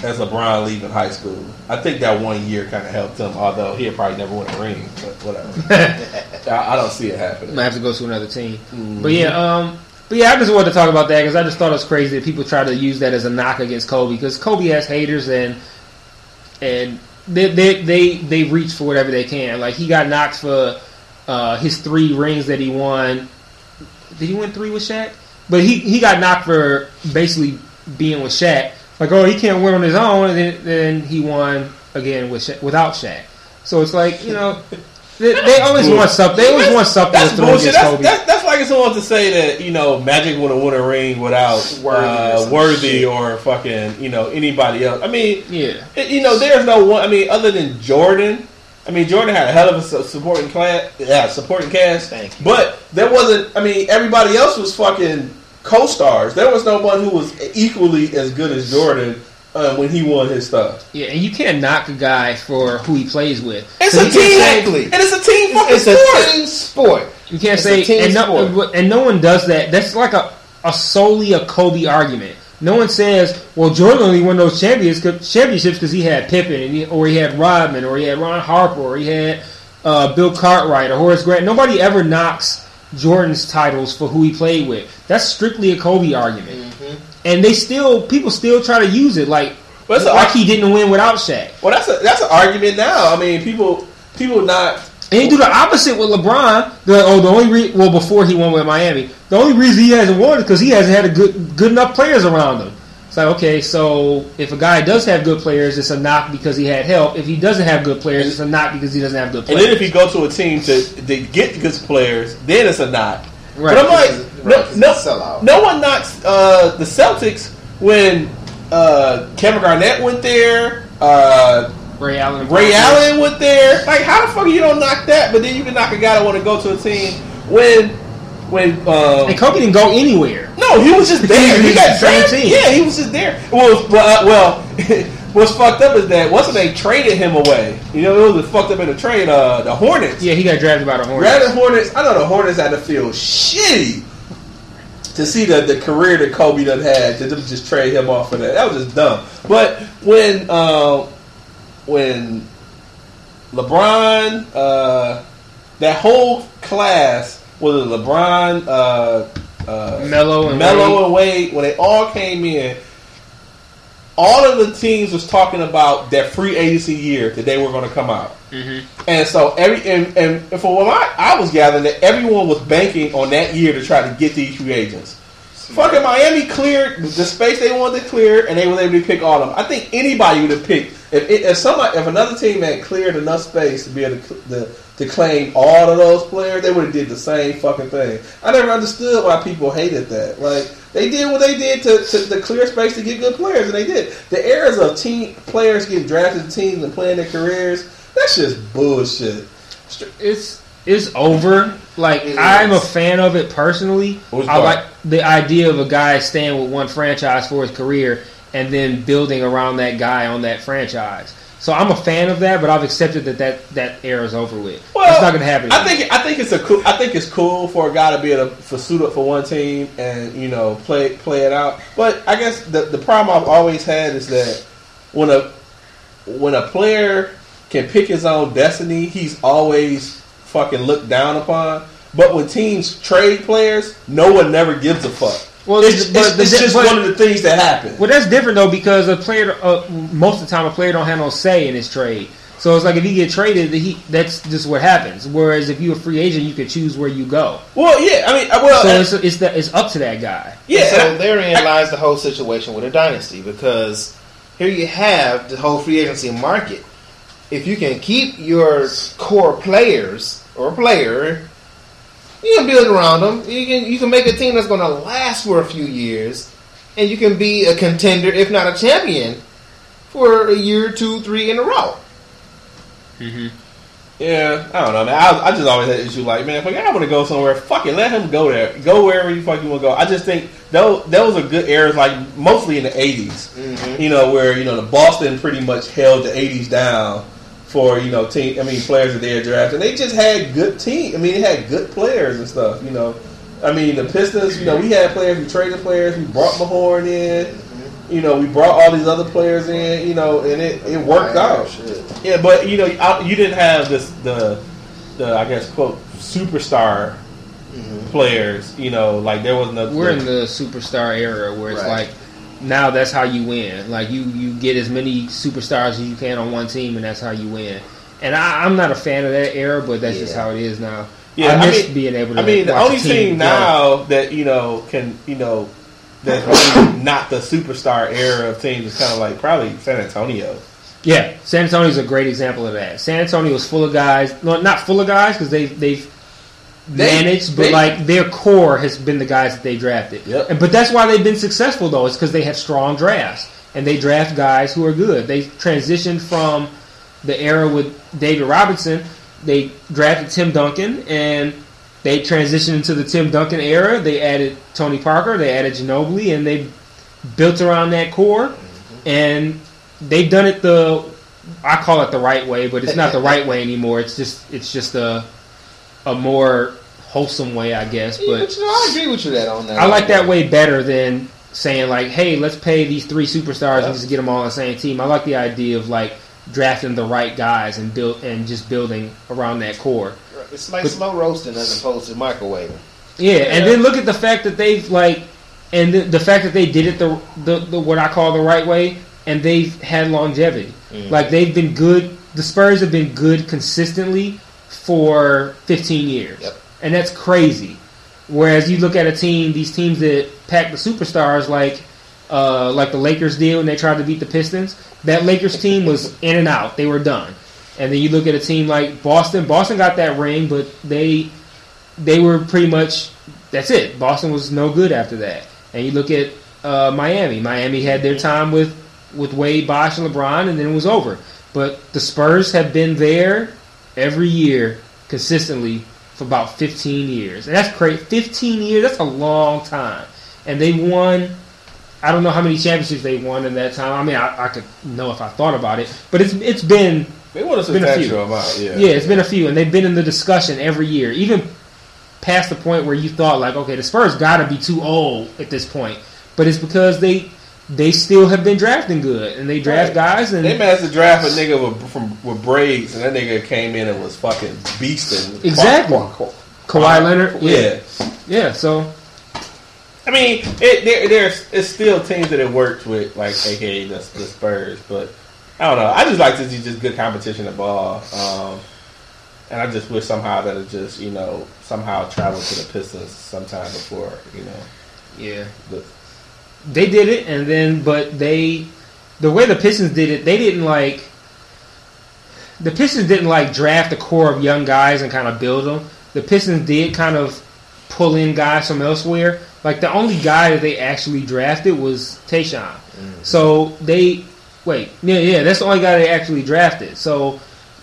as LeBron leaving high school. I think that one year kind of helped him, although he'll probably never won a ring. But whatever, [LAUGHS] I, I don't see it happening. I'm have to go to another team. Mhm. But yeah, um, but yeah, I just wanted to talk about that because I just thought it was crazy that people try to use that as a knock against Kobe because Kobe has haters and and they they they they reach for whatever they can. Like he got knocked for uh, his three rings that he won. Did he win three with Shaq? But he he got knocked for basically being with Shaq. Like oh he can't win on his own, and then, then he won again with Shaq, without Shaq. So it's like you know. [LAUGHS] They, they always want something. They always want something That's to throw bullshit. That's, Kobe. that's, that's like if someone to say that you know Magic would have won a ring without Worthy or uh, some Worthy shit. or fucking you know anybody else. I mean, yeah. it- you know, there's no one. I mean, other than Jordan. I mean, Jordan had a hell of a supporting class, yeah, supporting cast. Thank you. But there wasn't. I mean, everybody else was fucking co-stars. There was no one who was equally as good as Jordan uh, when he won his stuff. Yeah, and you can't knock a guy for who he plays with. It's So a team, say- Exactly. and it's a team fucking It's a sport. team sport. You can't It's say a and no, sport. and no one does that. That's like a, a solely a Kobe argument. No one says, "Well, Jordan only won those champions, championships because he had Pippen, and he, or he had Rodman, or he had Ron Harper, or he had uh, Bill Cartwright, or Horace Grant." Nobody ever knocks Jordan's titles for who he played with. That's strictly a Kobe argument, mm-hmm. and they still people still try to use it like Well, like he didn't win without Shaq. Well, that's a that's an argument now. I mean, people people not. And he do the opposite with LeBron. They're like, oh, the only re- well before he won with Miami, the only reason he hasn't won is because he hasn't had a good good enough players around him. It's like okay, so if a guy does have good players, it's a knock because he had help. If he doesn't have good players, it's a knock because he doesn't have good players. And then if you go to a team to, to get good players, then it's a knock. Right. But I'm like, Right, no, 'cause no, it's a sellout. no one knocks uh, the Celtics when uh, Kevin Garnett went there, uh, Ray Allen, Ray Allen went there. Like, how the fuck you don't knock that? But then you can knock a guy that want to go to a team when when um, And Kobe didn't go anywhere. no, he was just there. He He got the same drafted. team. Yeah, he was just there. Well, well, uh, well [LAUGHS] what's fucked up is that once they traded him away, you know, it was fucked up in the trade. Uh, the Hornets. Yeah, he got drafted by the Hornets. Rather Hornets, I know the Hornets had to feel shitty to see the, the career that Kobe done had to just trade him off for that. That was just dumb. But when uh, when LeBron, uh, that whole class was it LeBron, uh, uh, Melo and Melo Wade. and Wade, when they all came in, all of the teams was talking about that free agency year that they were going to come out. And so every and, and for what I, I was gathering that everyone was banking on that year to try to get these free agents. Fucking Miami cleared the space they wanted to clear, and they were able to pick all of them. I think anybody would have picked if if somebody if another team had cleared enough space to be able to, to, to claim all of those players, they would have did the same fucking thing. I never understood why people hated that. Like they did what they did to, to, to clear space to get good players, and they did. The eras of team players getting drafted to teams and playing their careers, that's just bullshit. it's it's over. Like It I'm a fan of it personally. Which I like the idea of a guy staying with one franchise for his career and then building around that guy on that franchise. So I'm a fan of that, but I've accepted that that, that era is over with. Well, it's not going to happen. I think I think it's a cool. I think it's cool for a guy to be able to for suit up for one team and you know play play it out. But I guess the the problem I've always had is that when a when a player can pick his own destiny, he's always fucking looked down upon. But when teams trade players, no one never gives a fuck. Well, it's, but it's, the- it's just but- one of the things that happen. Well, that's different though because a player, uh, most of the time, a player don't have no say in his trade. So it's like if you get traded, he that's just what happens. Whereas if you're a free agent, you can choose where you go. Well, yeah, I mean, uh, well, So uh, it's it's the, it's up to that guy. yeah. so and I- therein lies the whole situation with a dynasty because here you have the whole free agency market. If you can keep your core players or player, you can build around them. You can you can make a team that's going to last for a few years, and you can be a contender, if not a champion, for a year, two, three in a row. Mm-hmm. Yeah, I don't know, man. I, I just always had issue like, man, if a guy want to go somewhere, fuck it, let him go there. Go wherever you fucking want to go. I just think those those are good eras, like mostly in the 80s. You know, where you know the Boston pretty much held the '80s down for you know team. I mean, players that they had drafted. They just had good team. I mean, they had good players and stuff. You know, I mean, the Pistons. You know, we had players. We traded players. We brought Mahorn in. You know, we brought all these other players in. You know, and it, it worked out. Shit. Yeah, but you know, I, you didn't have this the the I guess quote superstar mm-hmm. players. You know, like there was no. We're in the superstar era where it's Right. like now that's how you win. Like you you get as many superstars as you can on one team, and that's how you win. And I, I'm not a fan of that era, but that's just how it is now. Yeah, I I miss mean- being able to. I mean, the only team grow. now that you know can you know that's really [LAUGHS] not the superstar era of teams is kind of like probably San Antonio. Yeah, San Antonio's a great example of that. San Antonio is full of guys, well, not full of guys because they they've They- managed, but they- like their core has been the guys that they drafted. Yep. And, but that's why they've been successful though. It's because they have strong drafts and they draft guys who are good. They transitioned from the era with David Robinson. They drafted Tim Duncan and they transitioned into the Tim Duncan era. They added Tony Parker, they added Ginobili, and they built around that core. Mm-hmm. And they've done it the I call it the right way, but it's not the [LAUGHS] right way anymore. It's just it's just a a more wholesome way, I guess. Yeah, But but you know, I agree with you that on that. I like that way better than saying like, "Hey, let's pay these three superstars and just get them all on the same team." I like the idea of like drafting the right guys and build and just building around that core. It's like But- slow roasting as opposed to microwaving. Yeah, and then look at the fact that they've like, and the, the fact that they did it the, the the what I call the right way, and they've had longevity. Mm. Like they've been good. The Spurs have been good consistently for 15 years, Yep. And that's crazy. Whereas you look at a team, these teams that pack the superstars, like uh, like the Lakers did when they tried to beat the Pistons. That Lakers team was in and out; they were done. And then you look at a team like Boston. Boston got that ring, but they they were pretty much that's it. Boston was no good after that. And you look at uh, Miami. Miami had their time with with Wade, Bosh, and LeBron, and then it was over. But the Spurs have been there every year consistently for about 15 years, and that's crazy. 15 years, that's a long time. And they won. I don't know how many championships they won in that time. I mean, I, I could know if I thought about it, but it's it's been They want a few. substantial amount. Yeah. yeah, it's been a few, and they've been in the discussion every year, even past the point where you thought like, okay, the Spurs got to be too old at this point, but it's because they they still have been drafting good, and they draft Right. guys, and They managed to draft a nigga with, from, with braids, and that nigga came in and was fucking beasting. Exactly. Kawhi Leonard, Yeah. yeah. So I mean, it, there, there's it's still teams that it worked with, like aka the, the Spurs, but I don't know. I just like to see just good competition at ball, um, and I just wish somehow that it just you know somehow traveled to the Pistons sometime before you know. yeah, The, they did it, and then but they the way the Pistons did it, they didn't like the Pistons didn't like draft a core of young guys and kind of build them. The Pistons did kind of pull in guys from elsewhere. Like the only guy that they actually drafted was Tayshaun. Mm-hmm. So they wait, yeah, yeah, that's the only guy they actually drafted. So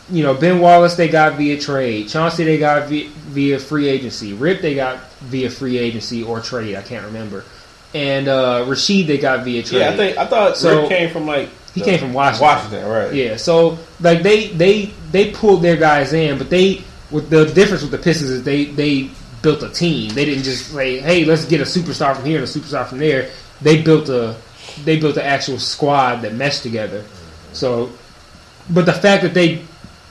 you know, Ben Wallace they got via trade. Chauncey they got via, via free agency. Rip they got via free agency or trade. I can't remember. And uh, Rasheed they got via trade. yeah, I think I thought So- Rick came from like He came from Washington. Washington, right? Yeah, so like they they they pulled their guys in, but they with the difference with the Pistons is they they built a team. They didn't just say, "Hey, let's get a superstar from here and a superstar from there." They built a they built an actual squad that meshed together. So, but the fact that they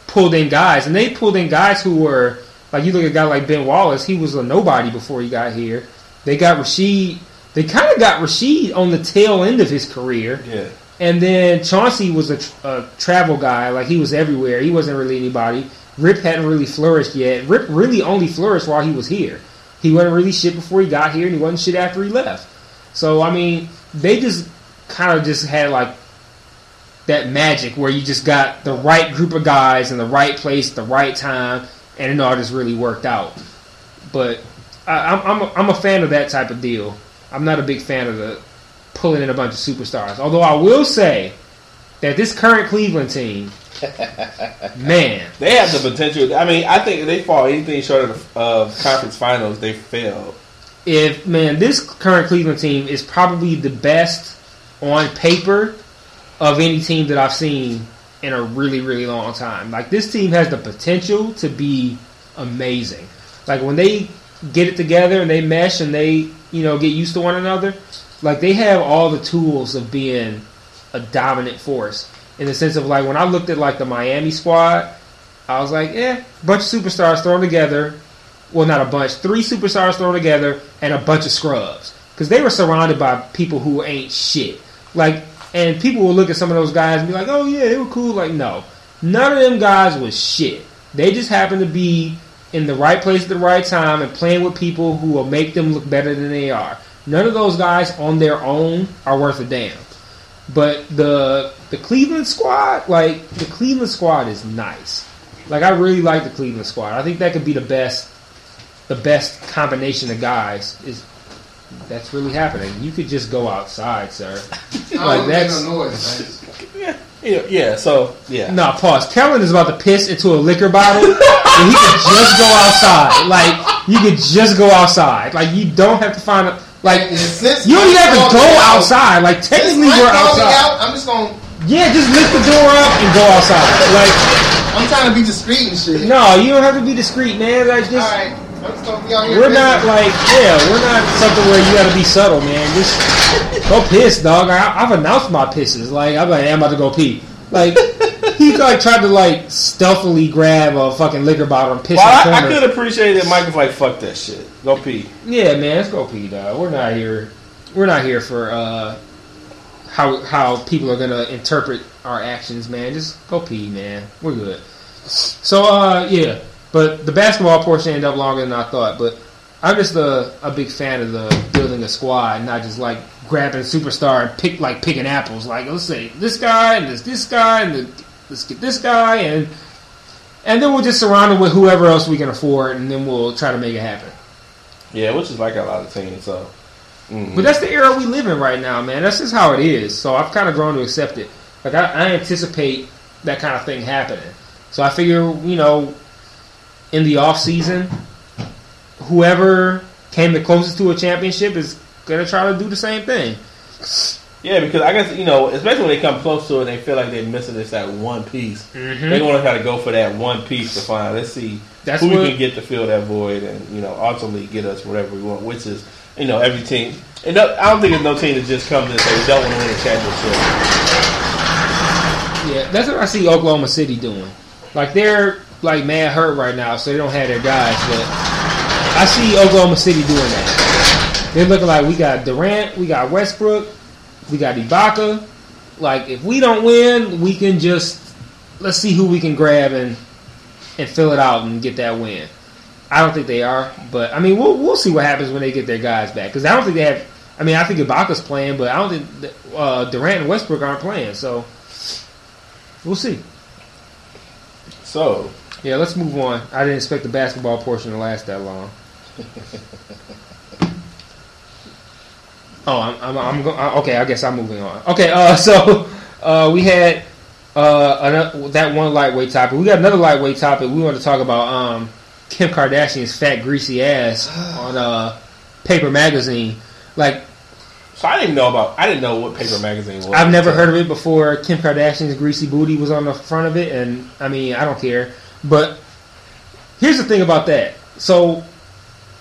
pulled in guys and they pulled in guys who were like you look at a guy like Ben Wallace, he was a nobody before he got here. They got Rasheed. They kind of got Rasheed on the tail end of his career. Yeah. And then Chauncey was a, a travel guy, like he was everywhere. He wasn't really anybody. Rip hadn't really flourished yet. Rip really only flourished while he was here. He wasn't really shit before he got here, and he wasn't shit after he left. So I mean, they just kind of just had like that magic where you just got the right group of guys in the right place, at the right time, and it all just really worked out. But I, I'm I'm a, I'm a fan of that type of deal. I'm not a big fan of the pulling in a bunch of superstars. Although I will say that this current Cleveland team, [LAUGHS] man, They have the potential. I mean, I think if they fall anything short of, of conference finals, they fail. if man, this current Cleveland team is probably the best on paper of any team that I've seen in a really, really long time. Like this team has the potential to be amazing. Like when they get it together and they mesh and they, you know, get used to one another, like they have all the tools of being a dominant force. In the sense of like when I looked at like the Miami squad, I was like, eh, bunch of superstars thrown together. Well, not a bunch, three superstars thrown together and a bunch of scrubs because they were surrounded by people who ain't shit. Like, and people will look at some of those guys and be like, oh yeah, they were cool. Like, no, none of them guys was shit. They just happened to be in the right place at the right time and playing with people who will make them look better than they are. None of those guys on their own are worth a damn. But the the Cleveland squad, like the Cleveland squad is nice. Like I really like the Cleveland squad. I think that could be the best the best combination of guys is that's really happening. You could just go outside, sir. [LAUGHS] Like that's noise. Yeah, yeah. So yeah, no pause. Kellen is about to piss into a liquor bottle, [LAUGHS] and he could just go outside. Like you could just go outside. Like you don't have to find a like. Since You don't even have to go me out- outside. Like since technically, Mike we're outside. out, I'm just gonna. Yeah, just lift the door up and go outside. Like I'm trying to be discreet and shit. no, you don't have to be discreet, man. Like just. All right, I'm just gonna be out here. We're busy. not like yeah, we're not something where you got to be subtle, man. Just go piss, dog. I, I've announced my pisses. Like I'm like I'm about to go pee. Like he like tried to like stealthily grab a fucking liquor bottle and piss well, in the I, I could appreciate that Mike was like, "Fuck that shit, go pee." Yeah, man, let's go pee, dog. We're not here. We're not here for uh how how people are gonna interpret our actions, man. Just go pee, man. We're good. So uh yeah, but the basketball portion ended up longer than I thought. But I'm just a, a big fan of the building a squad, not just like grabbing a superstar and pick like picking apples. Like let's say this guy and this this guy and the, let's get this guy and and then we'll just surround him with whoever else we can afford, and then we'll try to make it happen. Yeah, which is like a lot of teams. So, mhm. But that's the era we live in right now, man. That's just how it is. So I've kind of grown to accept it. Like I, I anticipate that kind of thing happening. So I figure, you know, in the off season, whoever came the closest to a championship is gonna try to do the same thing. yeah, because I guess you know, especially when they come close to it, they feel like they're missing this that one piece. Mhm. They want to try to go for that one piece to find. Let's see That's who what- we can get to fill that void, and you know, ultimately get us whatever we want. Which is, you know, every team. And no- I don't think there's no team that just comes and say we don't want to win a championship. Yeah, that's what I see Oklahoma City doing. Like they're like mad hurt right now, so they don't have their guys. But I see Oklahoma City doing that. They're looking like we got Durant, we got Westbrook, we got Ibaka. Like if we don't win, we can just let's see who we can grab and and fill it out and get that win. I don't think they are, but I mean we'll we'll see what happens when they get their guys back because I don't think they have. I mean I think Ibaka's playing, but I don't think uh, Durant and Westbrook aren't playing. So we'll see. So, Yeah, let's move on. I didn't expect the basketball portion to last that long. [LAUGHS] oh, I'm, I'm, I'm go- okay. I guess I'm moving on. Okay, uh, [LAUGHS] so uh, we had uh, another, that one lightweight topic. We got another lightweight topic. We want to talk about um, Kim Kardashian's fat, greasy ass [SIGHS] on uh, Paper Magazine. Like so I didn't know about. I didn't know what paper magazine was. I've never heard of it before. Kim Kardashian's greasy booty was on the front of it, and I mean, I don't care. But here's the thing about that. So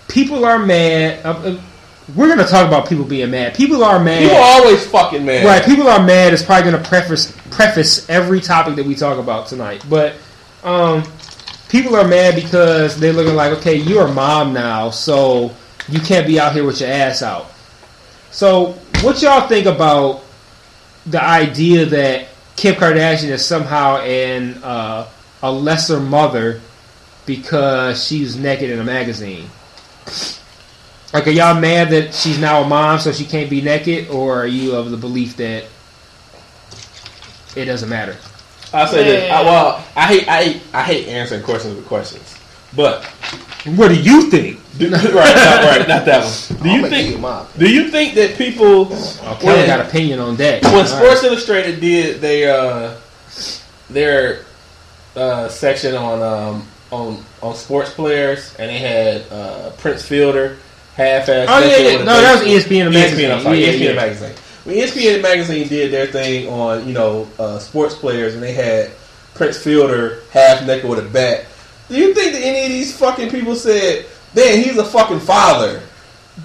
people are mad. Uh, uh, we're going to talk about people being mad. People are mad. People are always fucking mad. Right, people are mad. It's probably going to preface preface every topic that we talk about tonight. But um, people are mad because they're looking like, okay, you're a mom now, so you can't be out here with your ass out. So, what y'all think about the idea that Kim Kardashian is somehow an uh, a lesser mother because she's naked in a magazine? Like, are y'all mad that she's now a mom, so she can't be naked, or are you of the belief that it doesn't matter? I say this. I, well, I hate. I hate. I hate answering questions with questions. But What do you think? do, [LAUGHS] right, not, right, not that one. Do I'll [LAUGHS] you think? you mom. Do you think that people Okay, when, I got opinion on that. when All right. Sports Illustrated did their uh, their uh, section on um, on on sports players, and they had uh, Prince Fielder half ass. Oh, yeah, yeah. No, that was ESPN magazine. ESPN, I'm sorry, Yeah, ESPN yeah. magazine. When ESPN magazine did their thing on you know uh, sports players, and they had Prince Fielder half naked with a bat. Do you think that any of these fucking people said, "Man, he's a fucking father"?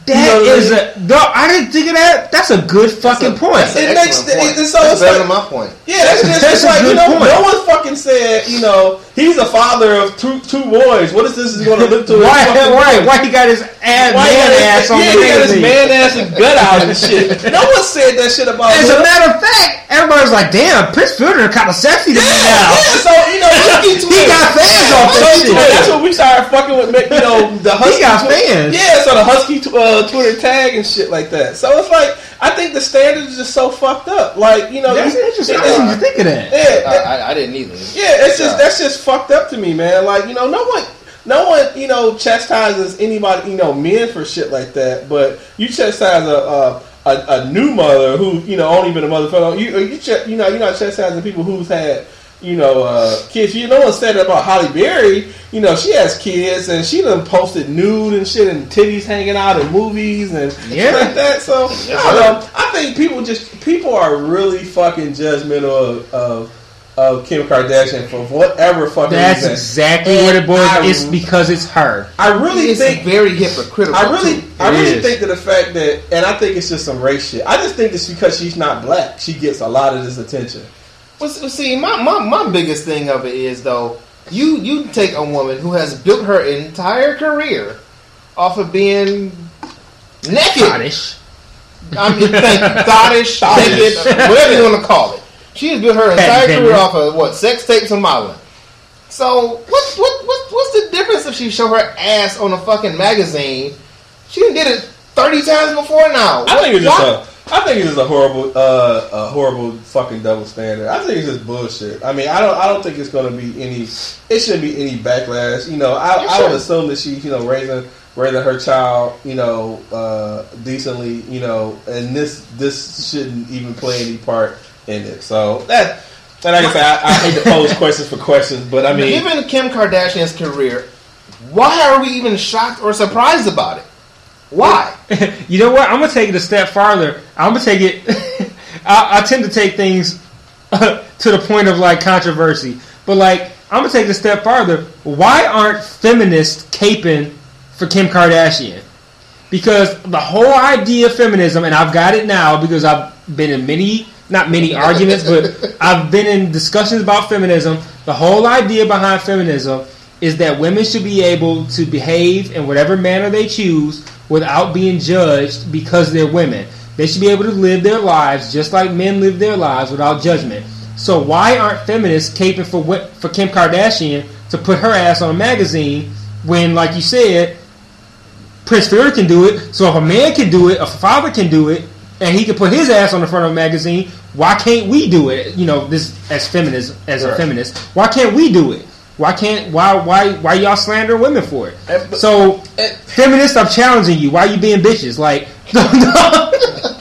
That You know what I mean? a no. I didn't think of that. That's a good fucking That's a- point. that's an It makes excellent the- point. it's so- That's it's better like- than my point. Yeah, that's just That's it's a like you good know, point. no one fucking said you know he's a father of two two boys. What is this is going to look to? why? [LAUGHS] fucking Why? he got his ass, Why man got ass on yeah, the he got his man ass and gut out and shit. [LAUGHS] No one said that shit about As him. a matter of fact, everybody's like, "Damn, Prince Fielder kind of sexy to me now." yeah, so you know, [LAUGHS] Husky He got fans off so shit. that's when we started fucking with, you know, the Husky. got Twi- fans. Yeah, so the Husky tw- uh, Twitter tag and shit like that. So it's like I think the standards are just so fucked up. Like you know, That's you- interesting. I it- didn't even think of that. yeah, I, I, I didn't either. Yeah, it's just Yeah. that's just fucked up to me, man. Like you know, no one, no one, you know, chastises anybody, you know, men for shit like that. But you chastise a a, a, a new mother who you know only been a mother for you. You ch- you know you're not chastising people who's had you know uh, kids. You know, one said about Halle Berry. You know she has kids and she done posted nude and shit and titties hanging out in movies and Yeah. shit like that. So I don't know. I think people just people are really fucking judgmental of. of of Kim Kardashian for whatever fucking That's reason. exactly And what it boils. I- It's because it's her. I really it's think very hypocritical. I really, too. I really is. think that the fact that, and I think it's just some race shit. I just think it's because she's not black. She gets a lot of this attention. Well, see, my, my, my biggest thing of it is though, you you take a woman who has built her entire career off of being naked. Oddish. I mean, thank you, [LAUGHS] thottish, naked, whatever you want to call it. She has built her entire career off of what sex tapes and modeling. So what what what what's the difference if she show her ass on a fucking magazine She did it thirty times before now. I think it's just Why- a. I think it's just a horrible, uh, a horrible fucking double standard. I think it's just bullshit. I mean, I don't, I don't think it's going to be any. It shouldn't be any backlash. You know, I, I would assume that she, you know, raising, raising her child, you know, uh, decently, you know, and this, this shouldn't even play any part in it. So that, and like I said, I, I hate to pose questions for questions, but I mean, Given Kim Kardashian's career, why are we even shocked or surprised about it? Why? [LAUGHS] you know what? I'm gonna take it a step farther. I'm gonna take it. [LAUGHS] I, I tend to take things [LAUGHS] to the point of like controversy, but like I'm gonna take it a step farther. Why aren't feminists caping for Kim Kardashian? Because the whole idea of feminism, and I've got it now because I've been in many, not many arguments, but I've been in discussions about feminism. The whole idea behind feminism is that women should be able to behave in whatever manner they choose without being judged because they're women. They should be able to live their lives just like men live their lives without judgment. So why aren't feminists caping for what- for Kim Kardashian to put her ass on a magazine when, like you said, Prince Fielder can do it. So if a man can do it, a father can do it, and he can put his ass on the front of a magazine, why can't we do it? You know, this as feminist, as a feminist, why can't we do it? Why can't why why why y'all slander women for it? But- So eh, feminists, I'm challenging you. Why are you being bitches? Like [LAUGHS] no, no.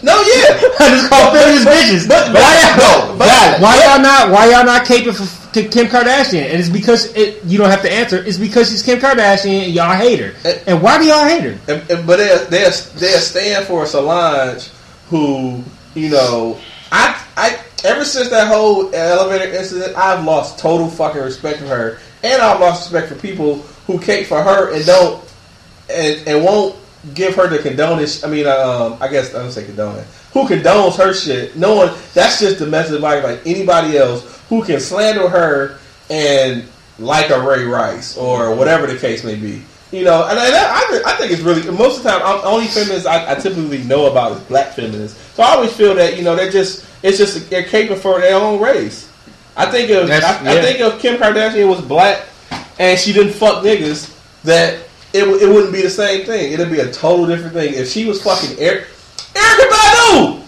no, yeah, [LAUGHS] I just call feminists bitches. but- why, y'all, no, but- why y'all not? Why y'all not caping for K- Kim Kardashian? And it's because it, you don't have to answer. It's because she's Kim Kardashian. and Y'all hate her. Eh. And why do y'all hate her? And, and- but they they they stand for Solange, who you know, I I ever since that whole elevator incident, I've lost total fucking respect for her, and I've lost respect for people who cape for her and don't and and won't give her the condone. I mean, um, I guess I don't say condone. Who condones her shit? Knowing that's just domestic violence like anybody else who can slander her and like a Ray Rice or whatever the case may be. You know, and I, I, I think it's really most of the time. I'm, only feminists I, I typically know about is black feminists. So I always feel that you know they're just it's just they're caping for their own race. I think if I, I think if Kim Kardashian was black and she didn't fuck niggas, that it, it wouldn't be the same thing. It'd be a total different thing. If she was fucking Eric, Erykah Badu,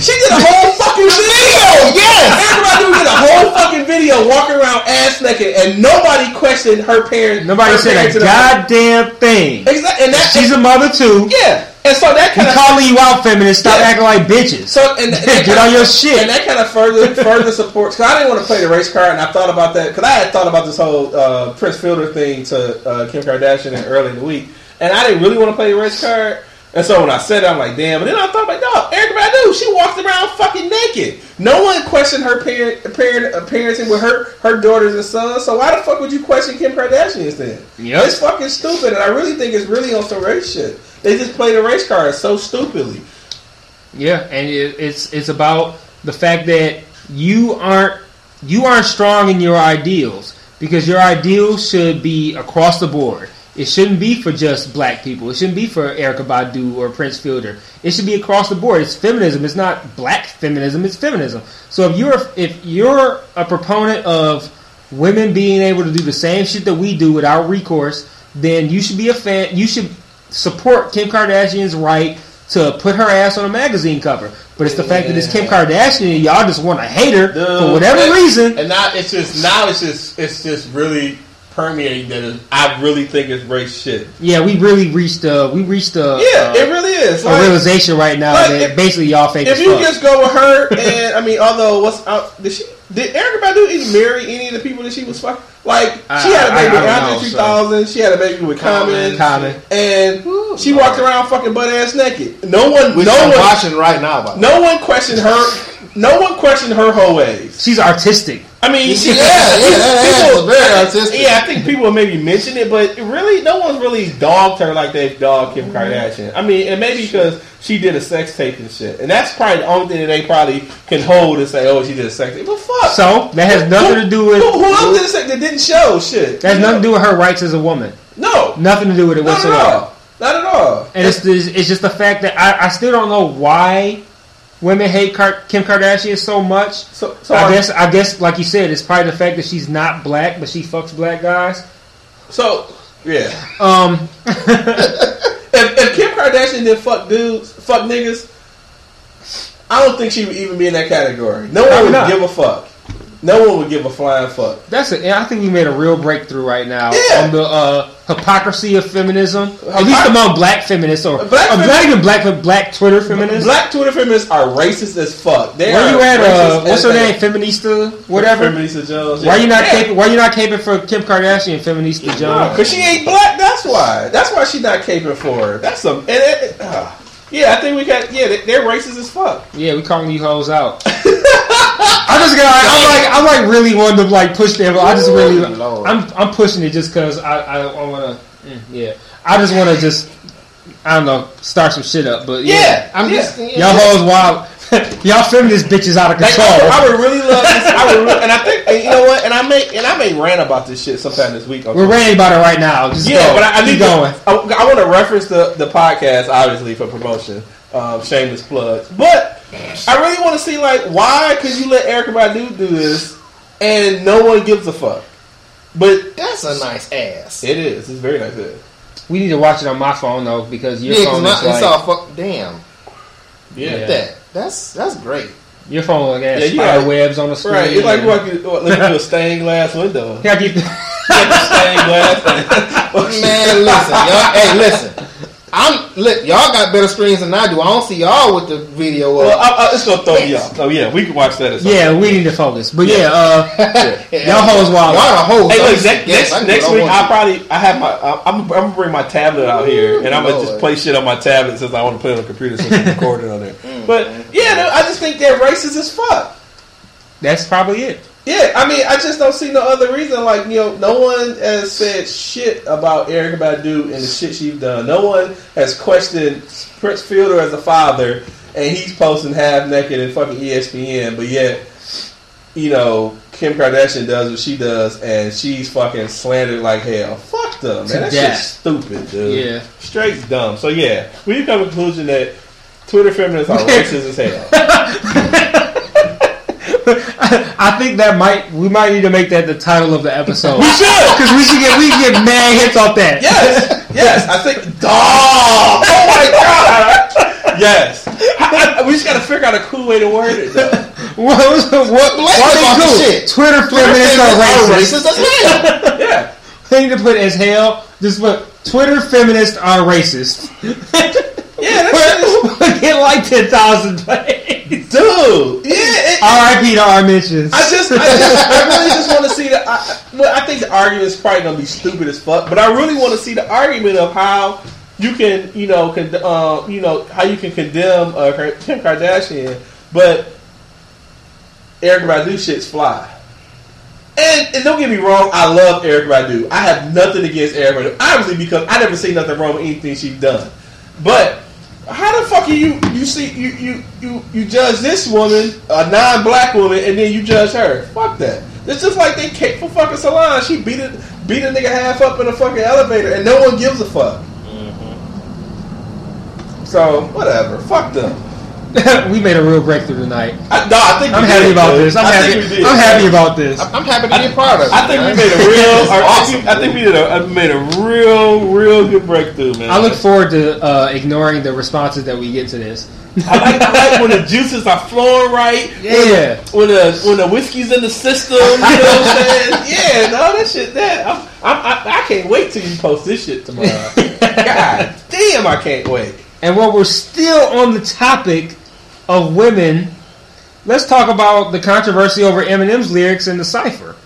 she did a whole fucking video. Yes, Badu did a whole fucking video walking around ass naked, and nobody questioned her parents. Nobody her said parents a goddamn thing. Exactly, and that She's a mother too. yeah, and so that We kind of calling you out, feminists. Stop Yeah. acting like bitches. so and, and [LAUGHS] Get kinda- on your shit. And that kind of further further supports. Because I didn't want to play the race card, and I thought about that because I had thought about this whole uh, Prince Fielder thing to uh, Kim Kardashian early in the week, and I didn't really want to play the race card. And so when I said it, I'm like, damn. But then I thought, like, no, Erykah Badu, she walked around fucking naked. No one questioned her parent, parent uh, parenting with her her daughters and sons. So why the fuck would you question Kim Kardashian's then? Yep. It's fucking stupid, and I really think it's really on some race shit. They just play the race card so stupidly. Yeah, and it, it's it's about the fact that you aren't you aren't strong in your ideals because your ideals should be across the board. It shouldn't be for just black people. It shouldn't be for Erykah Badu or Prince Fielder. It should be across the board. It's feminism. It's not black feminism. It's feminism. So if you're if you're a proponent of women being able to do the same shit that we do without recourse, then you should be a fan. You should support Kim Kardashian's right to put her ass on a magazine cover. But it's the fact that it's Kim Kardashian and y'all just want to hate her for whatever and, reason. And now it's just now it's just it's just really permeating that is, I really think it's race shit. Yeah, we really reached a we reached a Yeah, uh, it really is. a realization right now like, that if- basically y'all fake if you fuck. just go with her, [LAUGHS] and I mean, although what's out, did she did Erykah Badu even marry any of the people that she was fucking? Like she had a baby I with don't know, Andre 3000. She had a baby with Common, Common. and she walked around fucking butt ass naked. No one, Which no I'm one, watching right now. By the way. no one questioned her. No one questioned her whole ways. She's artistic. I mean, she, [LAUGHS] Yeah, yeah, yeah, people- it's very artistic. Yeah, I think people maybe mention it, but really, no one's really dogged her like they've dogged Kim mm-hmm. Kardashian. I mean, and maybe because she did a sex tape and shit, and that's probably the only thing that they probably can hold and say, "Oh, she did a sex tape." But fuck, So that has nothing to do with who, who else did a sex that didn't show shit? that has nothing to do with her rights as a woman. No, Nothing to do with it not at whatsoever. all. Not at all. And it's this, it's just the fact that I, I still don't know why women hate Kar- Kim Kardashian so much. so, so I guess I guess like you said, it's probably the fact that she's not black, but she fucks black guys. so yeah. Um, [LAUGHS] If, if Kim Kardashian Kardashian did fuck dudes, fuck niggas, I don't think she would even be in that category. No one would not. give a fuck. No one would give a flying fuck. That's it. I think you made a real breakthrough right now Yeah. on the uh, hypocrisy of feminism. At least among black feminists, or, Black or femi- not even black, black Twitter feminists. Black Twitter feminists are racist as fuck. They Where are you at? Uh, what's her name? Feminista, whatever. Feminista Jones. Why you not yeah. caping? Why you not caping for Kim Kardashian, Feminista Jones? Because she ain't black. That's why. That's why she not caping for her. That's some. And it, uh, yeah, I think we got. Yeah, they, they're racist as fuck. Yeah, we calling you hoes out. [LAUGHS] I just got. I'm like. I'm like really wanting to like push them. I just really. I'm. I'm pushing it just because I. I, I want to. yeah. I just want to just. I don't know. Start some shit up, but yeah. Yeah, I'm yeah. just Y'all hoes wild. [LAUGHS] Y'all feminist bitches out of Like, control. I, would, I would really love this. I would, really, and I think, and you know what? And I may, and I may rant about this shit sometime this week. on We're ranting about it right now. Just Yeah, go. but I, I need going. To, I, I want to reference the, the podcast, obviously, for promotion. Um, shameless plugs. But I really want to see, like, why could you let Erykah Badu do this and no one gives a fuck? But That's a nice ass. it is. It's very nice. Yeah. We need to watch it on my phone though because your Yeah, 'cause phone my, is it's like all fuck. Damn, Yeah. Yeah. that that's that's great. your phone like has Yeah, you spider got- webs on the screen. Right. It's like and- walking, looking through a stained glass window. [LAUGHS] Yeah, I keep- Like stained glass. [LAUGHS] Man, listen, y'all. Hey, listen. I'm look. Y'all got better screens than I do. I don't see y'all with the video. well, Up. I, I, it's going to throw me off. Oh, yeah. We can watch that at some yeah, we need to focus. But yeah, uh, [LAUGHS] y'all hoes wild. Y'all the hoes. Hey, look, next, guess. I next, next I week I probably I have my I- I'm, I'm gonna bring my tablet out here and I'm gonna just play shit on my tablet since I want to play on the computer since I'm recording on there. But yeah, no, I just think they're racist as fuck. That's probably it. Yeah, I mean, I just don't see no other reason. Like, you know, no one has said shit about Erykah Badu and the shit she's done. No one has questioned Prince Fielder as a father, and he's posting half naked in fucking ESPN. But yet, you know, Kim Kardashian does what she does, and she's fucking slandered like hell. Fuck them, man. That death. shit's stupid, dude. Yeah. straight dumb. So yeah, we come to the conclusion that Twitter feminists are [LAUGHS] racist as hell. I think that might we might need to make that the title of the episode. We should. because we should get we can get mad hits off that. Yes, yes. I think. Dog. Oh my god. Yes. I- I- we just got to figure out a cool way to word it. Though. What? What? what Blame why they about the cool? shit. Twitter feminists are racist. racist as hell. Yeah. Need to put as hell. Just put Twitter feminists are racist. [LAUGHS] Yeah. [LAUGHS] Get like ten thousand plays. dude. Yeah. R.I.P. to our mentions. I just, I just, [LAUGHS] I really just want to see the. I, well, I think the argument is probably gonna be stupid as fuck, but I really want to see the argument of how you can, you know, con, uh, you know, how you can condemn uh, Kim Kardashian, but Erykah Badu shit's fly. And, and don't get me wrong, I love Erykah Badu. I have nothing against Erykah Badu, obviously because I never see nothing wrong with anything she's done. But how the fuck are you? You see, you you you you judge this woman, a non-black woman, and then you judge her. Fuck that. It's just like they kicked for fucking Solange. She beat it, beat a nigga half up in a fucking elevator, and no one gives a fuck. Mm-hmm. So whatever. Fuck them. [LAUGHS] we made a real breakthrough tonight. I, no, I think I'm we happy did, about dude. this. I'm I happy. think we did. I'm happy about this. I'm happy to be a part of it. I think we made a real. [LAUGHS] It's I, awesome. think, I think we did a I made a real, real good breakthrough, man. I look forward to uh, ignoring the responses that we get to this. I like, I like when the juices are flowing right. Yeah. When the when the whiskey's in the system, you know what I'm saying? [LAUGHS] Yeah, no, that shit. That I'm, I'm, I, I can't wait till you post this shit tomorrow. God damn, I can't wait. And while we're still on the topic of women, let's talk about the controversy over Eminem's lyrics in the cipher.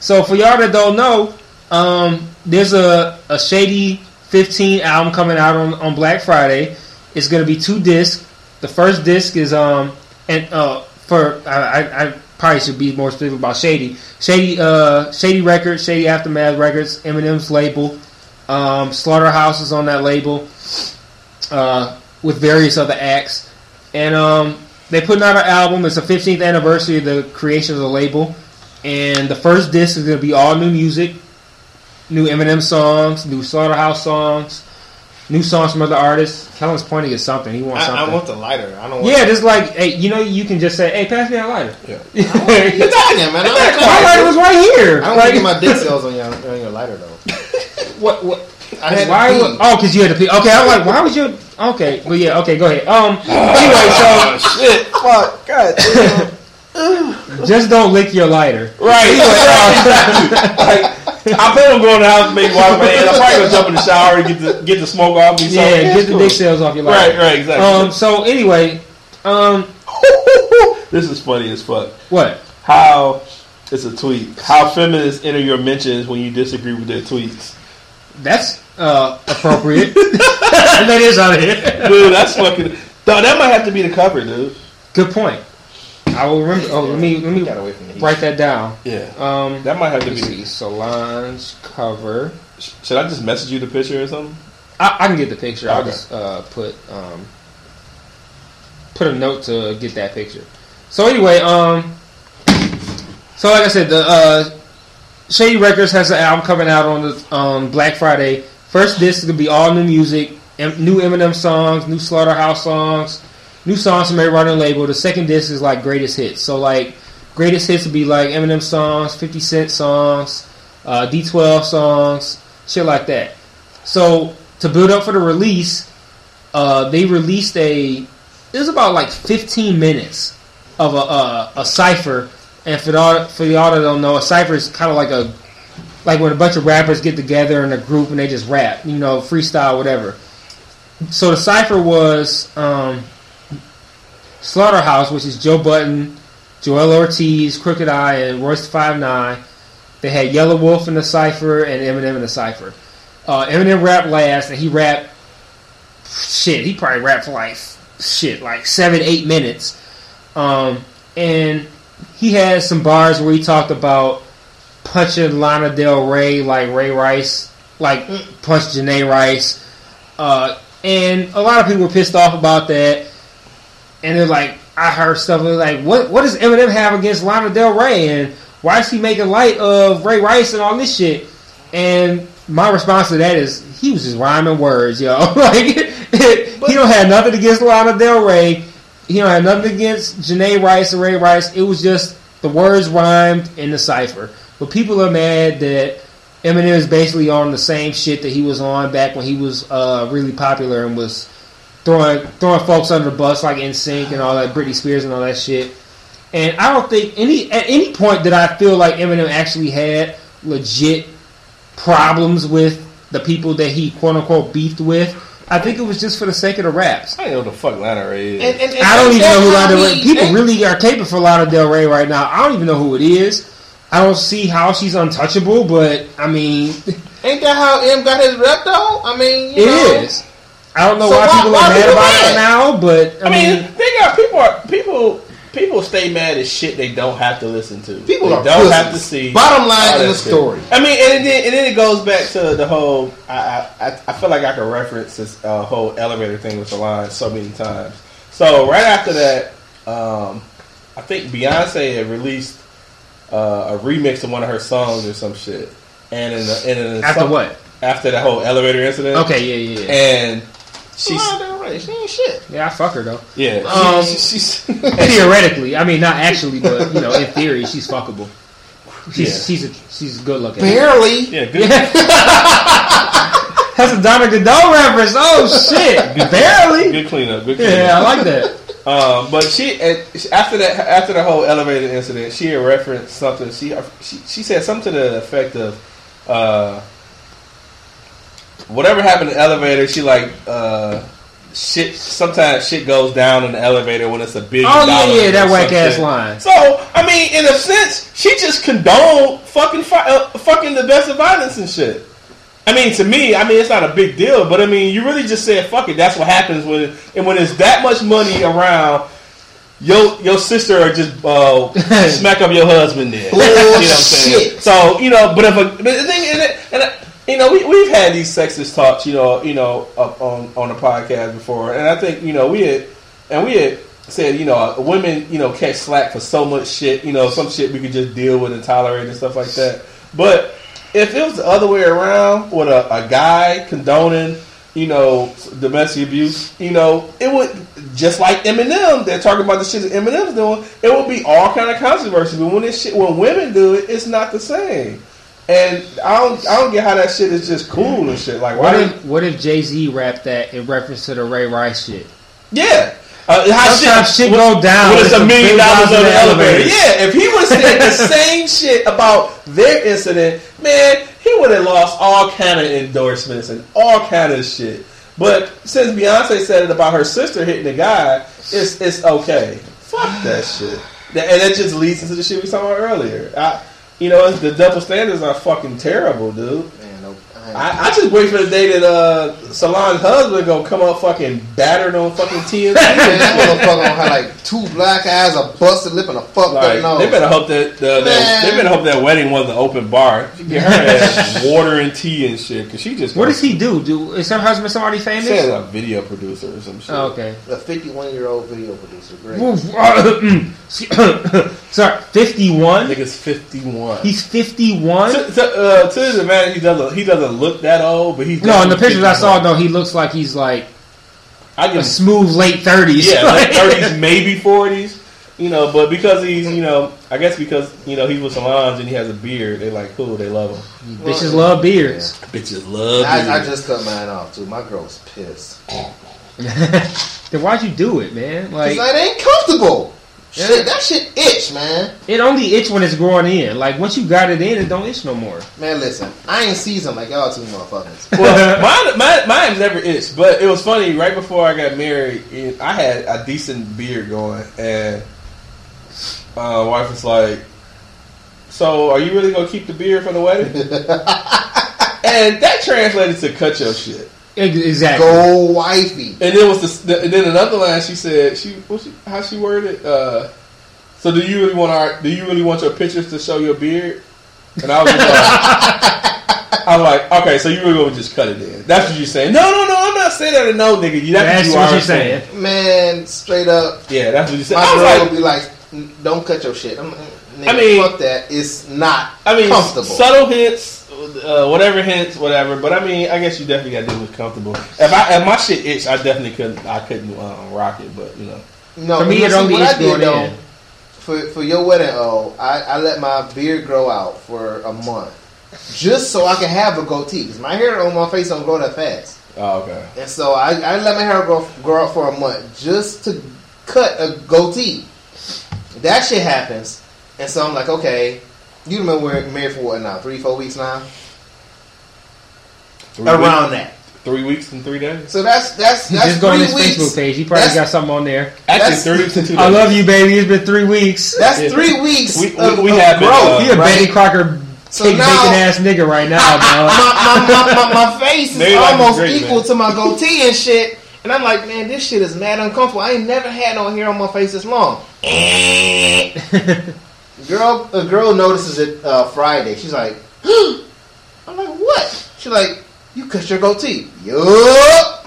So, for y'all that don't know, um, there's a, a Shady 15 album coming out on, on Black Friday. It's going to be two discs. The first disc is um and uh for I, I, I probably should be more specific about Shady. Shady uh Shady Records, Shady Aftermath Records, Eminem's label. Um, Slaughterhouse is on that label uh, with various other acts. And um, they putting out an album. It's the 15th anniversary of the creation of the label. And the first disc is going to be all new music, new Eminem songs, new Slaughterhouse songs, new songs from other artists. Kellen's pointing at something. He wants I, something. I want the lighter. I don't want. yeah, just like hey, you know, you can just say, "Hey, pass me that lighter." Yeah. [LAUGHS] You're My talking, man. I don't lighter was right here. I don't Like, want to get my dick [LAUGHS] cells on your on your lighter though. what? What? I had why? to would- pee. oh, because you had to pee. Okay, I'm like, why was your? Okay, but yeah, okay, go ahead. Um, anyway, so [LAUGHS] shit, fuck, god damn. just don't lick your lighter. Right. [LAUGHS] like, I plan on going to the house, maybe wash my hands. I'm probably gonna jump in the shower and get the get the smoke off me. So, Yeah, get it's the dick cells off your lighter. Right, right, exactly. Um, so anyway, um, [LAUGHS] this is funny as fuck. what? How it's a tweet. How feminists enter your mentions when you disagree with their tweets. That's uh appropriate. [LAUGHS] that is on here. Dude, that's fucking. Dog, that might have to be the cover, dude. Good point. I will remember. Oh, let me let me Got away from the write that down. Yeah, Um, that might have to let me be. see. The, Solange cover. should I just message you the picture or something? I, I can get the picture. I'll just uh, put um, put a note to get that picture. So anyway, um, so like I said, the uh, Shady Records has an album coming out on the um, Black Friday. First disc is gonna be all new music, new Eminem songs, new Slaughterhouse songs, new songs from everybody on label. The second disc is like greatest hits. So like greatest hits would be like Eminem songs, Fifty Cent songs, uh, D12 songs, shit like that. So to build up for the release, uh, they released a. It was about like 15 minutes of a a, a cipher, and for the for y'all that don't know, a cipher is kind of like a like when a bunch of rappers get together in a group and they just rap, you know, freestyle, whatever. So the cipher was um, Slaughterhouse, which is Joe Budden, Joel Ortiz, Crooked I, and Royce Five Nine. They had Yelawolf in the cipher and Eminem in the cipher. Uh, Eminem rapped last, and he rapped shit. He probably rapped for like shit, like seven, eight minutes. Um, and he had some bars where he talked about punching Lana Del Rey like Ray Rice, like punched Janay Rice. Uh, and a lot of people were pissed off about that. And they're like, I heard stuff like, what what does Eminem have against Lana Del Rey? And why is he making light of Ray Rice and all this shit? And my response to that is he was just rhyming words, yo. [LAUGHS] like he don't have nothing against Lana Del Rey. He don't have nothing against Janay Rice or Ray Rice. It was just the words rhymed in the cipher. But people are mad that Eminem is basically on the same shit that he was on back when he was uh, really popular and was throwing throwing folks under the bus like NSYNC and all that, Britney Spears and all that shit. And I don't think any at any point did I feel like Eminem actually had legit problems with the people that he quote unquote beefed with. I think it was just for the sake of the raps. I don't know what the fuck Lana Ray is. And, and, and I don't even know who how Lana Del he- Rey. People and- really are caping for Lana Del Rey right now. I don't even know who it is. I don't see how she's untouchable, but I mean, [LAUGHS] Ain't that how M got his rep though? I mean, it know, is. I don't know So why, why- people why are mad people about mad? it now, but I, I mean, mean, they got people are people people stay mad at shit they don't have to listen to. People they are don't have to see. Bottom line all in that the shit. story. I mean, and then, and then it goes back to the whole. I I, I- I feel like I can reference this uh, whole elevator thing with the line so many times. So right after that, um, I think Beyonce had released uh, a remix of one of her songs or some shit. And in the, and in the after some- what? After that whole elevator incident. Okay, yeah, yeah, yeah. And she's Lana Del she ain't shit. Yeah, I fuck her though. yeah. Um, [LAUGHS] she, she's [LAUGHS] Theoretically, I mean, not actually, but you know, in theory, she's fuckable. She's Yeah. she's a, she's good looking. Barely. yeah. Good. [LAUGHS] That's a Donna Godot reference. Oh shit, barely. Good cleanup. Good cleanup. Yeah, I like that. Um, but she after that after the whole elevator incident, she had referenced something. She she, she said something to the effect of uh, whatever happened in the elevator. She like uh, shit. Sometimes shit goes down in the elevator when it's a billion. Oh yeah, yeah, that whack ass line. So I mean, in a sense, she just condoned fucking fi- uh, fucking domestic violence and shit. I mean, to me, I mean, it's not a big deal, but I mean, you really just said, "Fuck it." That's what happens when, and when there's that much money around, your your sister or just uh, [LAUGHS] smack up your husband. There, you know what I'm saying? Bullshit. So you know, but if a but the thing, and, and uh, you know, we we've had these sexist talks, you know, you know, up on on the podcast before, and I think you know we had and we had said, you know, women, you know, catch slack for so much shit, you know, some shit we could just deal with and tolerate and stuff like that, but if it was the other way around with a, a guy condoning, you know, domestic abuse, you know, it would just like Eminem. They're talking about the shit that Eminem's doing. It would be all kind of controversy. But when this shit, when women do it, it's not the same. And I don't, I don't get how that shit is just cool and shit. Like, What if what if Jay Z rapped that in reference to the Ray Rice shit? yeah. Uh, how Sometimes shit go down. When it's It's a million dollars on the elevator. elevator. Yeah, if he would have said the [LAUGHS] same shit about their incident, man, he would have lost all kind of endorsements and all kind of shit. But since Beyonce said it about her sister hitting the guy, it's it's okay. Fuck that shit. And that just leads into the shit we talked about earlier. I, you know, the double standards are fucking terrible, dude. Man, no, I, I, I just wait for the day that uh, Solange's husband gonna come up fucking battered on fucking TMZ. man, [LAUGHS] that motherfucker gonna have like two black eyes, a busted lip, and a fucked Like, up nose. they better hope that uh, that, Man. they better hope that wedding wasn't an open bar. Get her ass [LAUGHS] water and tea and shit because she just What does he do? Do is her husband somebody famous? She's a video producer or some shit. Oh, okay. a 51 year old video producer. Great. [COUGHS] Sorry, fifty I think it's fifty one. He's fifty one. to, to, uh, to his advantage, he doesn't he doesn't look that old, but he's No, in the pictures I saw, 51. though, he looks like he's like I give a smooth late thirties. yeah, late [LAUGHS] thirties, maybe forties. You know, but because he's you know, I guess because you know he's with Solange and he has a beard, they like cool, they love him. Bitches love beards. Bitches love. I, I just cut mine off too. My girl's pissed. [LAUGHS] then why'd you do it, man? Cause Like it ain't comfortable. Shit, that shit itch, man. it only itch when it's growing in. Like once you got it in, it don't itch no more. Man, listen, I ain't seasoned like y'all two motherfuckers. [LAUGHS] well, mine, mine, mine's never itched, but it was funny. Right before I got married, it- I had a decent beard going, and uh, wife was like, "So, are you really gonna keep the beard for the wedding?" [LAUGHS] and that translated to "cut your shit." Ex- Exactly. Go wifey. And then was the, the and then another line she said she, what she how she worded. Uh, so, do you really want our do you really want your pictures to show your beard? And I was just like, [LAUGHS] I was like, okay, so you really gonna just cut it in? That's what you're saying? No, no, no, I'm not saying that. to No, nigga, you that's, That's what you what are you're saying. saying. Man, straight up, Yeah, that's what you said. my I was girl like, will be like, "Don't cut your shit." I'm Nigga, I mean- fuck that. It's not I mean, comfortable. subtle hints, uh, whatever hints, whatever. But I mean, I guess you definitely got to do what's comfortable. If I if my shit itch, I definitely couldn't. I couldn't uh, rock it, but you know. no, For me, but it see, only what is I did going though, in. For for your wedding, oh, I, I let my beard grow out for a month, just so I can have a goatee. Because my hair on my face don't grow that fast, Oh, okay. and so I, I let my hair grow grow out for a month just to cut a goatee. That shit happens, and so I'm like, okay, you remember we're married for what now? Three, four weeks now, Three around weeks, that. three weeks and three days. So that's that's that's Just go on three his weeks. Facebook page. He probably That's- got something on there. Actually, three weeks and two [LAUGHS] days. I love you, baby. It's been three weeks. That's Yeah. three weeks We- we- of, we of have been, growth. uh, He a right? Betty Crocker So cake now- bacon ass nigga right now, [LAUGHS] dog. my, my, my, my, my face is almost great, equal man. to my [LAUGHS] goatee and shit. And I'm like, man, this shit is mad uncomfortable. I ain't never had no hair on my face this long. Girl, a girl notices it uh, Friday. She's like, I'm like, what? She's like, you cut your goatee. Yup.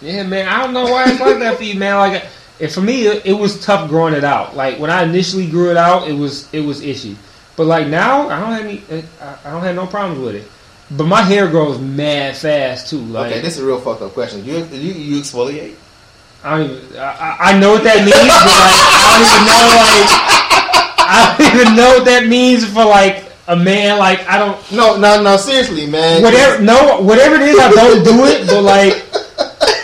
Yeah, man. I don't know why it's like that for you, man. Like, and for me, it, it was tough growing it out. Like when I initially grew it out, it was it was ishy. But like now, I don't have any. I I don't have no problems with it. But my hair grows mad fast too. Like Okay, this is a real fucked up question. You you, you exfoliate? I don't even. I, I- I know what that means, but like I don't even know. Like I don't even know what that means for like a man. Like I don't. No, no, no. Seriously, man. Whatever. No, whatever it is, I don't do it. But like,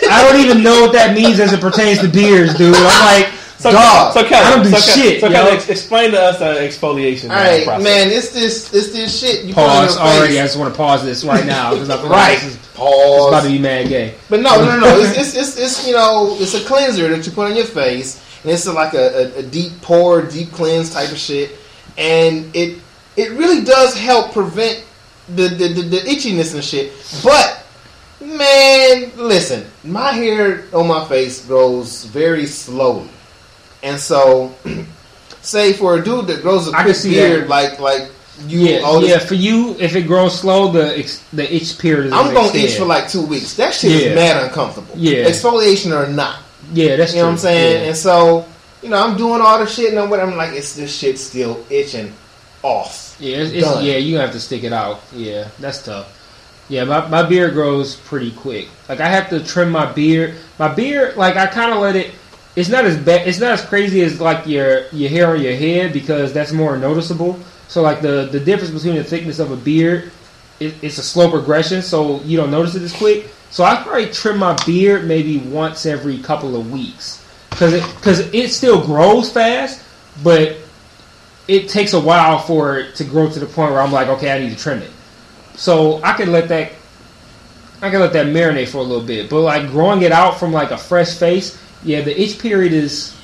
I don't even know what that means as it pertains to beards, dude. I'm like, So, Dog, so Kevin, I don't do so, shit, So yo. Kevin, ex- explain to us the exfoliation uh, All right, process. man. It's this it's this shit. You put on pause your face. already. I just want to pause this right now because I [LAUGHS] feel Right. like this is it's about to be mad gay. But no, no, no. It's, [LAUGHS] it's, it's, it's you know, it's a cleanser that you put on your face, and it's like a, a, a deep pore, deep cleanse type of shit, and it it really does help prevent the the, the, the itchiness and shit. But man, listen, my hair on my face grows very slowly, and so [CLEARS THROAT] say for a dude that grows a see beard that. like like you, Yeah, all yeah. For you, if it grows slow, the the itch period is. I'm gonna itch for like two weeks. That shit Yeah. is mad uncomfortable. Yeah. exfoliation or not. Yeah, that's You know what I'm true. saying? Yeah. And so, you know, I'm doing all the shit, and I'm, I'm like, it's this shit still itching off. Yeah, it's, it's, yeah, you have to stick it out. Yeah, that's tough. Yeah, my, my beard grows pretty quick. Like I have to trim my beard. My beard, like I kind of let it. It's not as bad. It's not as crazy as like your your hair on your head because that's more noticeable. So like the the difference between the thickness of a beard, it, it's a slow progression. So you don't notice it as quick. So I probably trim my beard maybe once every couple of weeks because it because it still grows fast, but it takes a while for it to grow to the point where I'm like, okay, I need to trim it. So I can let that I can let that marinate for a little bit. But like growing it out from like a fresh face, yeah, the itch period is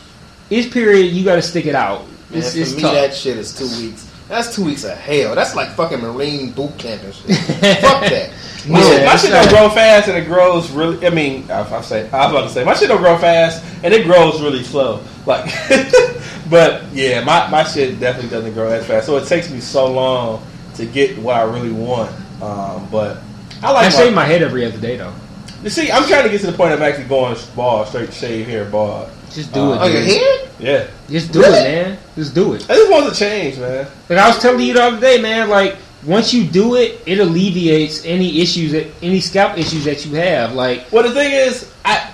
itch period. You got to stick it out. Man, It's, for it's me, tough. that shit is two weeks. That's two weeks of hell. That's like fucking Marine boot camp and shit. [LAUGHS] Fuck that. My, Yeah, shit, my shit don't grow fast and it grows really. I mean, I, I say I was about to say my shit don't grow fast and it grows really slow. Like, [LAUGHS] but yeah, my, my shit definitely doesn't grow as fast. So it takes me so long to get what I really want. Um, but I I like shave my, my head every other day though. You see, I'm trying to get to the point of actually going bald, straight shave hair, bald. Just do Uh, it. Oh, your dude. head? Yeah, Just do Really? it, man. Just do it. I just want to change, man. Like I was telling you the other day, man. Like once you do it, it alleviates any issues that any scalp issues that you have. Like Well, the thing is, I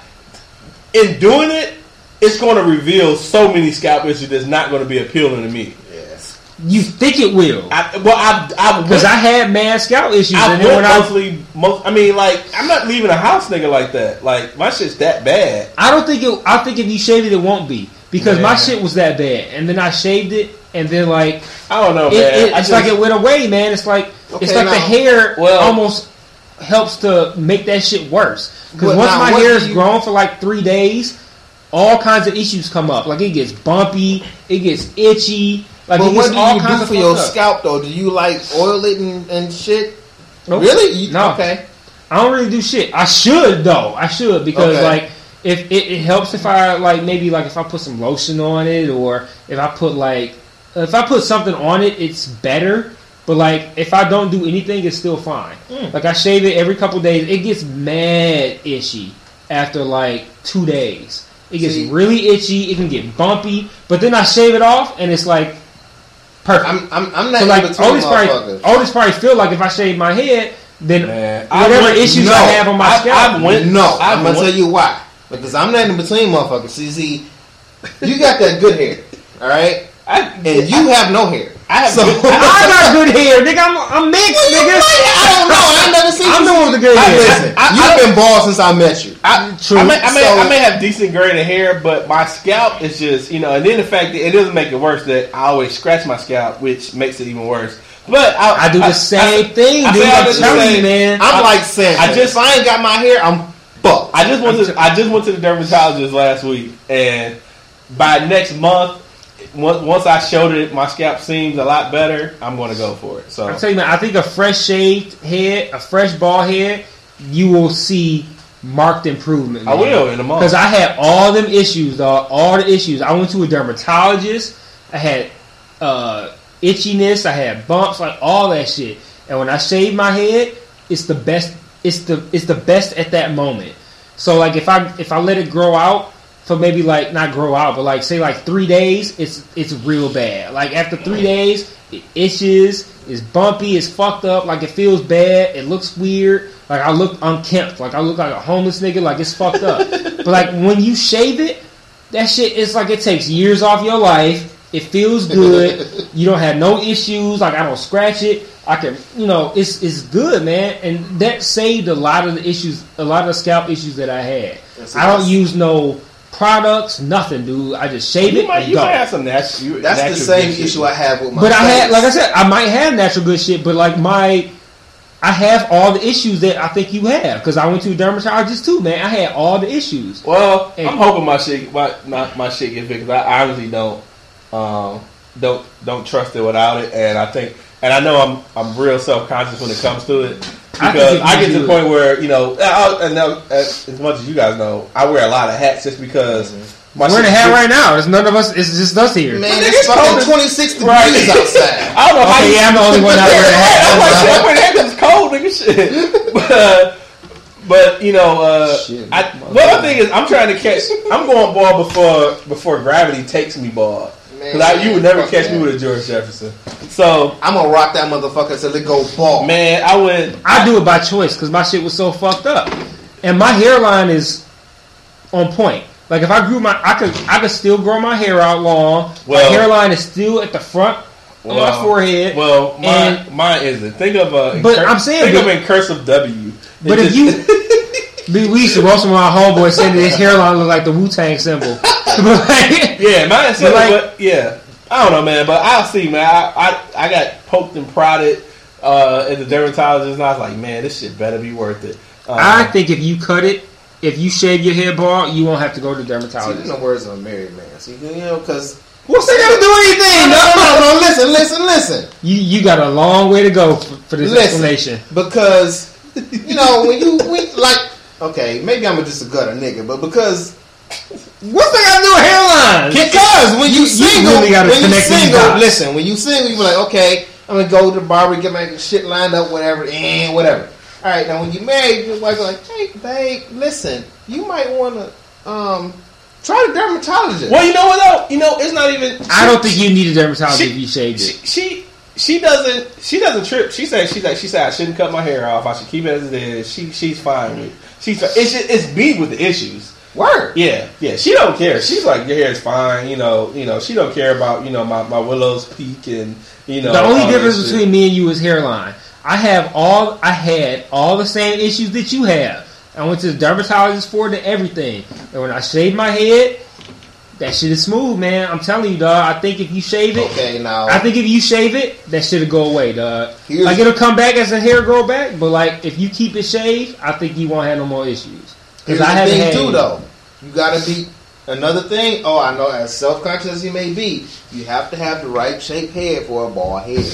in doing it, it's going to reveal so many scalp issues that's not going to be appealing to me. Yes. you think it will. I, well, I, I Because went- I had mad scalp issues, I and then when I most, I mean, like, I'm not leaving a house nigga like that. Like, my shit's that bad. I don't think it. I think if you shave it, it won't be because my shit was that bad, and then I shaved it, and then like I don't know, it, man. it- I it's just- like it went away, man. It's like it's Okay, like the hair Well- almost helps to make that shit worse. Because once now, my hair is you- grown for like three days, all kinds of issues come up. Like it gets bumpy, it gets itchy. Like But what do all you kinds do of for your up. scalp though? Do you like oil it and, and shit? Nope. Really? You- No. Okay. I don't really do shit. I should though. I should because Okay. like if it, it helps if I like maybe like if I put some lotion on it or if I put like if I put something on it, it's better. But like if I don't do anything, it's still fine. Mm. Like I shave it every couple days. It gets mad itchy after like two days. It gets See- really itchy. It can get bumpy. But then I shave it off and it's like perfect. I'm I'm I'm not so like in between probably motherfuckers. all this probably feel like if I shave my head, then Man, whatever went- issues no, I have on my I- scalp. I went- no, I I'm gonna tell you why. Because I'm not in between motherfuckers. See, see, you got that good hair, all right, I, and you have no hair. I have So- good- I got [LAUGHS] good hair, nigga. I'm, I'm mixed, nigga. I don't know. I ain't never seen I'm you. the one with the good hair. Listen, I- you've I- been bald since I met you. I, True. I, may, I, may, So- I may have decent graded hair, but my scalp is just, you know, and then the fact that it doesn't make it worse that I always scratch my scalp, which makes it even worse. But I, I do the same thing, I dude. say all I'm this to telling you, man. I'm I- like Santa. I just- I ain't got my hair, I'm fucked. I just went I'm to t- I just went to the dermatologist last week, and by next month, once, once I showed it, my scalp seems a lot better. I'm going to go for it. So I'm telling you, man. I think a fresh shaved head, a fresh bald head, you will see marked improvement. I will in a month. Because I had all them issues, dog. All the issues. I went to a dermatologist. I had uh, itchiness. I had bumps, like all that shit. And when I shaved my head, it's the best. It's the it's the best at that moment. So like if I if I let it grow out for maybe like not grow out, but like say like three days, it's it's real bad. Like after three days, it itches, it's bumpy, it's fucked up, like it feels bad, it looks weird. Like I look unkempt, like I look like a homeless nigga, like it's fucked up. [LAUGHS] but like when you shave it, that shit it's like it takes years off your life. It feels good. [LAUGHS] you don't have no issues. Like I don't scratch it. I can, you know, it's it's good, man. And that saved a lot of the issues, a lot of the scalp issues that I had. I don't use no products, nothing, dude. I just shave you it might and you go. might have some natural. That's the same good shit. issue I have with my. But I had, like I said, I might have natural good shit, but like my, I have all the issues that I think you have because I went to a dermatologist too, man. I had all the issues. Well, And- I'm hoping my shit my my, my shit gets fixed. I honestly don't um, don't don't trust it without it, and I think and I know I'm I'm real self conscious when it comes to it I think because if I, get to do the it- point where you know I, and now, as, as much as you guys know, I wear a lot of hats just because my We're in a hat right now. There's none of us. It's just us here. man, it's it's cold fucking as- 26 degrees Right. outside. [LAUGHS] I don't know how Okay, you yeah, I'm the only one not wearing a hat. [LAUGHS] I'm like, shit, I'm wearing a hat 'cause it's cold, nigga. Shit. [LAUGHS] But, uh, but you know, uh, Shit. I, well, the thing is, I'm trying to catch. I'm going bald before before gravity takes me bald. Because Man, you would never fuck catch that. me with a George Jefferson. So, I'm gonna rock that motherfucker till it go bald. man, I would. I do it by choice because my shit was so fucked up, and my hairline is on point. Like if I grew my, I could, I could still grow my hair out long. Well- my hairline is still at the front on my forehead. Well, mine, And- mine isn't. Think of a. But I'm saying, think but- of in cursive W. But It if just- you, [LAUGHS] we we used to roast my homeboy saying that his hairline looked like the Wu Tang symbol. But like, yeah, mine is But but, like- yeah, I don't know, man. But I'll see, man. I I, I got poked and prodded uh, at the dermatologist, and I was like, man, this shit better be worth it. Um, I think if you cut it, if you shave your hair bald, you won't have to go to the See, dermatologist. in the words of a married man. See, you know, because What's that gonna do anything? no, No, no, no, no. Listen, listen, listen. You you got a long way to go for, for this Listen. explanation. Because you know when you when, like okay, maybe I'm just a gutter nigga, but because What's that got to do with hairlines? because when you, You- you single, really when you single, listen, when you single, you be like, okay, I'm gonna go to the barber, get my shit lined up, whatever, and whatever. All right, now when you married, your wife like, hey, babe, listen, you might want to um try the dermatologist. Well, you know what though? You know, it's not even. I don't think you need a dermatologist She- if you shaved she, it. she she doesn't she doesn't trip. She said she's like she said I shouldn't cut my hair off. I should keep it as it is. She she's fine with. It. She's it's just, it's me with the issues. Word. Yeah, yeah. She don't care. She's like your hair is fine. You know, you know. She don't care about you know my my widow's peak and you know. The only difference between me and you is hairline. I have all I had all the same issues that you have. I went to the dermatologist for it and everything. And when I shaved my head, that shit is smooth, man. I'm telling you, dog. I think if you shave it, Okay, now I think if you shave it, that shit'll go away, dog. Like it'll come back as the hair grow back, but like if you keep it shaved, I think you won't have no more issues. Here's I the haven't thing had too, though. You gotta be another thing. Oh, I know. As self conscious as you may be, you have to have the right shaped head for a bald head.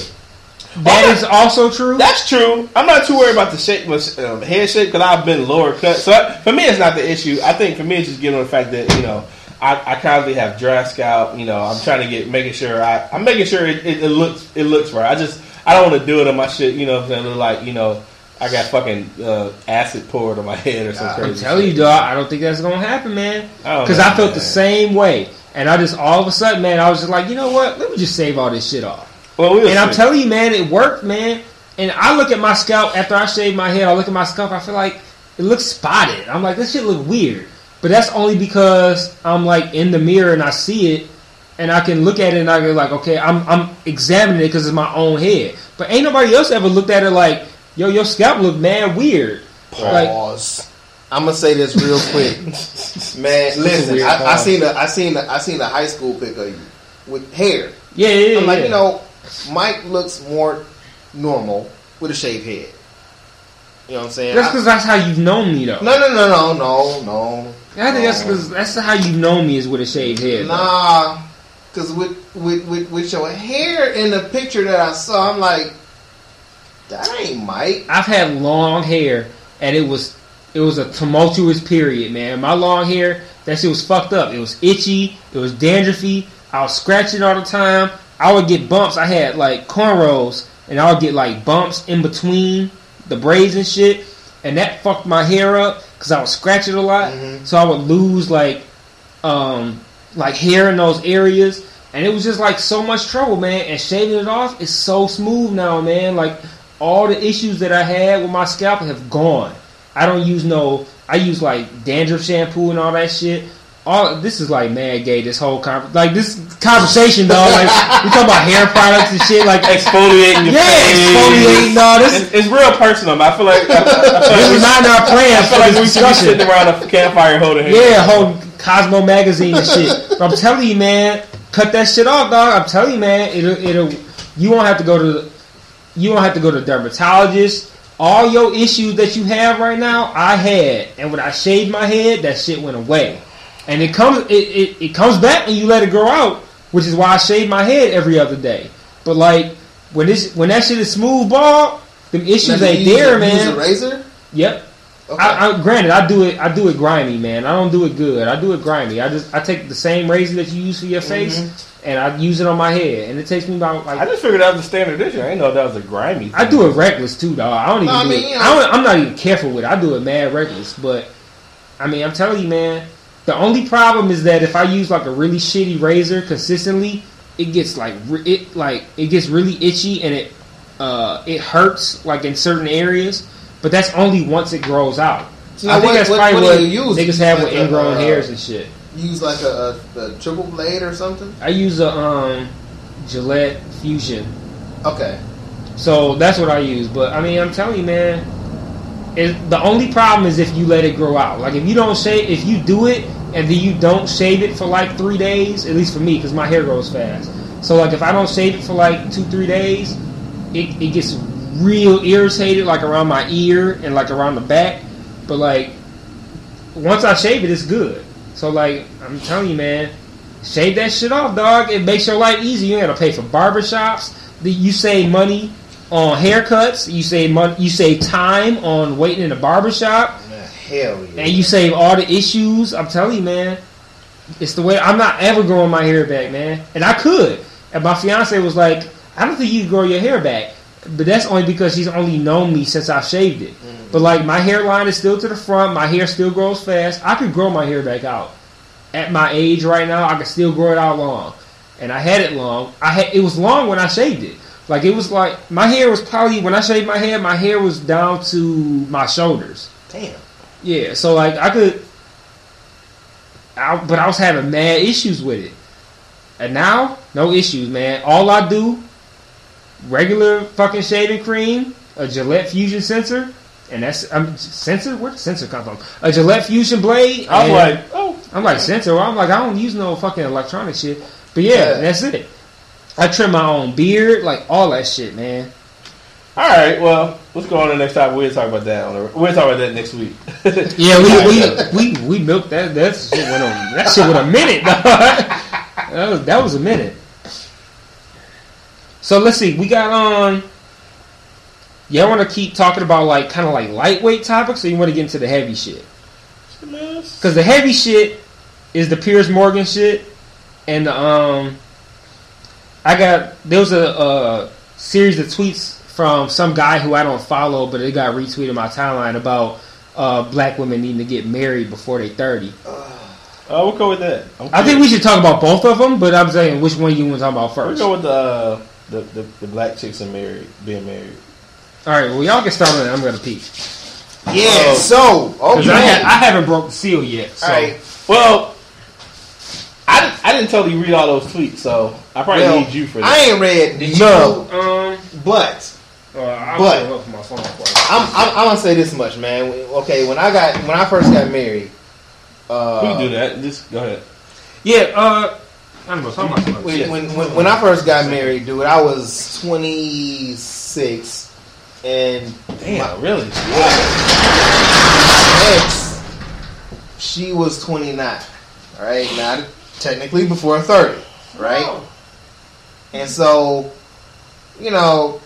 That is also true. That's true. I'm not too worried about the shape, um, head shape, because I've been lower cut. So I, for me, it's not the issue. I think for me, it's just getting on the fact that you know I, I constantly have dry scalp. You know, I'm trying to get making sure I I'm making sure it, it, it looks it looks right. I just I don't want to do it on my shit. You know, what I'm saying? look like you know I got fucking uh, acid poured on my head or something. I'm telling you, dog. I don't think that's gonna happen, man. Because I felt man. the same way, and I just all of a sudden, man, I was just like, you know what? Let me just save all this shit off. Well, we'll And I'm telling you, man, it worked, man. And I look at my scalp after I shave my head. I look at my scalp. I feel like it looks spotted. I'm like, this shit look weird. But that's only because I'm like in the mirror and I see it, and I can look at it and I go like, okay, I'm I'm examining it because it's my own head. But ain't nobody else ever looked at it like, yo, your scalp look mad weird. Like, Pause. I'm gonna say this real quick, [LAUGHS] man. Listen, I, I seen a I seen a, I seen a high school pic of you with hair. yeah, yeah, yeah. I'm like, yeah. you know, Mike looks more normal with a shaved head. You know what I'm saying? That's because that's how you've known me, though. no, no, no, no, no, no. I think that's because that's how you've known me is with a shaved head. Nah, because with, with with with your hair in the picture that I saw, I'm like, that ain't Mike. I've had long hair, and it was it was a tumultuous period, man. My long hair, that shit was fucked up. It was itchy. It was dandruffy. I was scratching all the time. I would get bumps. I had like cornrows, and I would get like bumps in between the braids and shit, and that fucked my hair up because I was scratching a lot. Mhm. So I would lose like um like hair in those areas. And it was just like so much trouble, man. And shaving it off is so smooth now, man. Like all the issues that I had with my scalp have gone. I don't use no. I use like dandruff shampoo and all that shit. All this is like mad gay. This whole con- like this conversation, dog. Like we talk about hair products and shit. Like exfoliating your yeah, face. exfoliating, dog. This It's, it's real personal. I feel like I, I feel this like is not our I plans feel like we should be sitting around a campfire holding hands. Yeah, whole Cosmo magazine and shit. But I'm telling you, man, cut that shit off, dog. I'm telling you, man, it'll it'll you won't have to go to you don't have to go to dermatologist. All your issues that you have right now, I had, and when I shaved my head, that shit went away. And it comes it, it, it comes back when you let it grow out, which is why I shave my head every other day. But like when this when that shit is smooth bald, the issues ain't there, man. Use a razor. Yep. Okay. I, I, granted, I do it. I do it grimy, man. I don't do it good. I do it grimy. I just I take the same razor that you use for your face, and I use it on my head, and it takes me about like I just figured that was the standard issue. I didn't know that was a grimy. Thing. I do it reckless too, dog. I don't even. No, I mean, it. You know, I don't, I'm not even careful with it. I do it mad reckless, but I mean, I'm telling you, man. The only problem is that if I use like a really shitty razor consistently, it gets like it like it gets really itchy and it uh it hurts like in certain areas. But that's only once it grows out. So I think what- that's what- probably what what, you use? niggas have with Like a, ingrown uh, hairs and shit. Use like a, a, a triple blade or something. I use a um, Gillette Fusion. Okay. So that's what I use. But I mean, I'm telling you, man, it, the only problem is if you let it grow out. Like if you don't shave, if you do it and then you don't shave it for like three days, at least for me, because my hair grows fast. So like if I don't shave it for like two, three days, it, it gets real irritated, like around my ear and like around the back. But like once I shave it, it's good. So like I'm telling you, man, shave that shit off, dog. It makes your life easy. You ain't gotta pay for barbershops. The- You save money on haircuts. You save money. You save time on waiting in a barbershop, Man, hell yeah. and you save all the issues. I'm telling you, man. It's the way I'm not ever growing my hair back, man. And I could. And my fiance was like, I don't think you can grow your hair back. But that's only because she's only known me since I shaved it. Mm-hmm. But like my hairline is still to the front, my hair still grows fast. I could grow my hair back out. At my age right now, I can still grow it out long. And I had it long. I had it was long when I shaved it. Like it was like my hair was probably when I shaved my hair, my hair was down to my shoulders. Damn. Yeah, so like I could, I, but I was having mad issues with it, and now no issues, man. All I do, regular fucking shaving cream, a Gillette Fusion sensor, and that's um, sensor. Where the sensor come from? A Gillette Fusion blade. I was and- like, oh, I'm like sensor. I'm like I don't use no fucking electronic shit. But yeah, Yeah. that's it. I trim my own beard, like all that shit, man. all right. Well, let's go on to the next topic. We'll talk about that. On the, we'll talk about that next week. [LAUGHS] Yeah, we we, [LAUGHS] we, we milked that. That shit went on. That shit went a minute. [LAUGHS] that was that was a minute. So let's see. We got on. Y'all want to keep talking about like kind of like lightweight topics, or you want to get into the heavy shit? Because the heavy shit is the Piers Morgan shit, and the, um, I got there was a, a series of tweets from some guy who I don't follow, but it got retweeted my timeline about uh, black women needing to get married before they thirty. Uh, we'll go with that. I'm I think we should talk about both of them, but I'm saying which one you want to talk about first. We'll go with the, uh, the the the black chicks and married, being married. All right, well y'all get started. and I'm gonna peek Yeah. Oh. So because okay. I, ha- I haven't broke the seal yet. So All right. Well, I didn't, I didn't totally read all those tweets, so I probably Well, need you for that. I that. ain't read did none, you? Um, but uh, I'll But- pull it up from my phone for you. I'm, I'm I'm gonna say this much, man. Okay, when I got when I first got married, uh, we can do that. Just go ahead. Yeah, uh, I don't know. Talk about. When, when, when, when I first got married, dude, I was 26, and Damn, really? my ex, she was 29. All right, now technically before 30, right? Oh. And so, you know,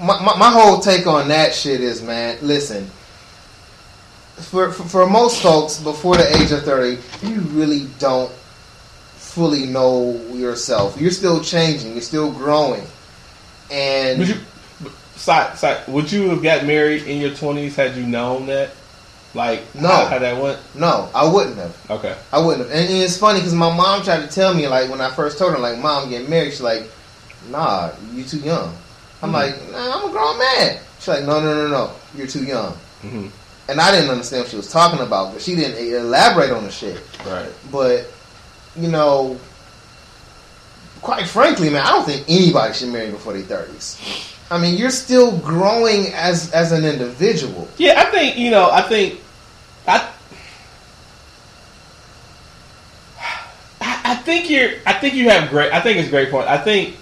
my, my, my whole take on that shit is, man, listen. For, for for most folks before the age of 30, you really don't fully know yourself. You're still changing. You're still growing. And Would you, side, side, would you have got married in your twenties had you known that? Like, No. how, how that went? no, I wouldn't have. Okay. I wouldn't have. And, and it's funny because my mom tried to tell me, like, when I first told her, like, mom, get married. She's like, nah, you too young. I'm Mhm. like, nah, I'm a grown man. She's like, no, no, no, no, you're too young. hmm And I didn't understand what she was talking about, but she didn't elaborate on the shit. Right. But, you know, quite frankly, man, I don't think anybody should marry before their 30s. I mean, you're still growing as as an individual. Yeah, I think you know. I think I. I think you're. I think you have great. I think it's great point. I think.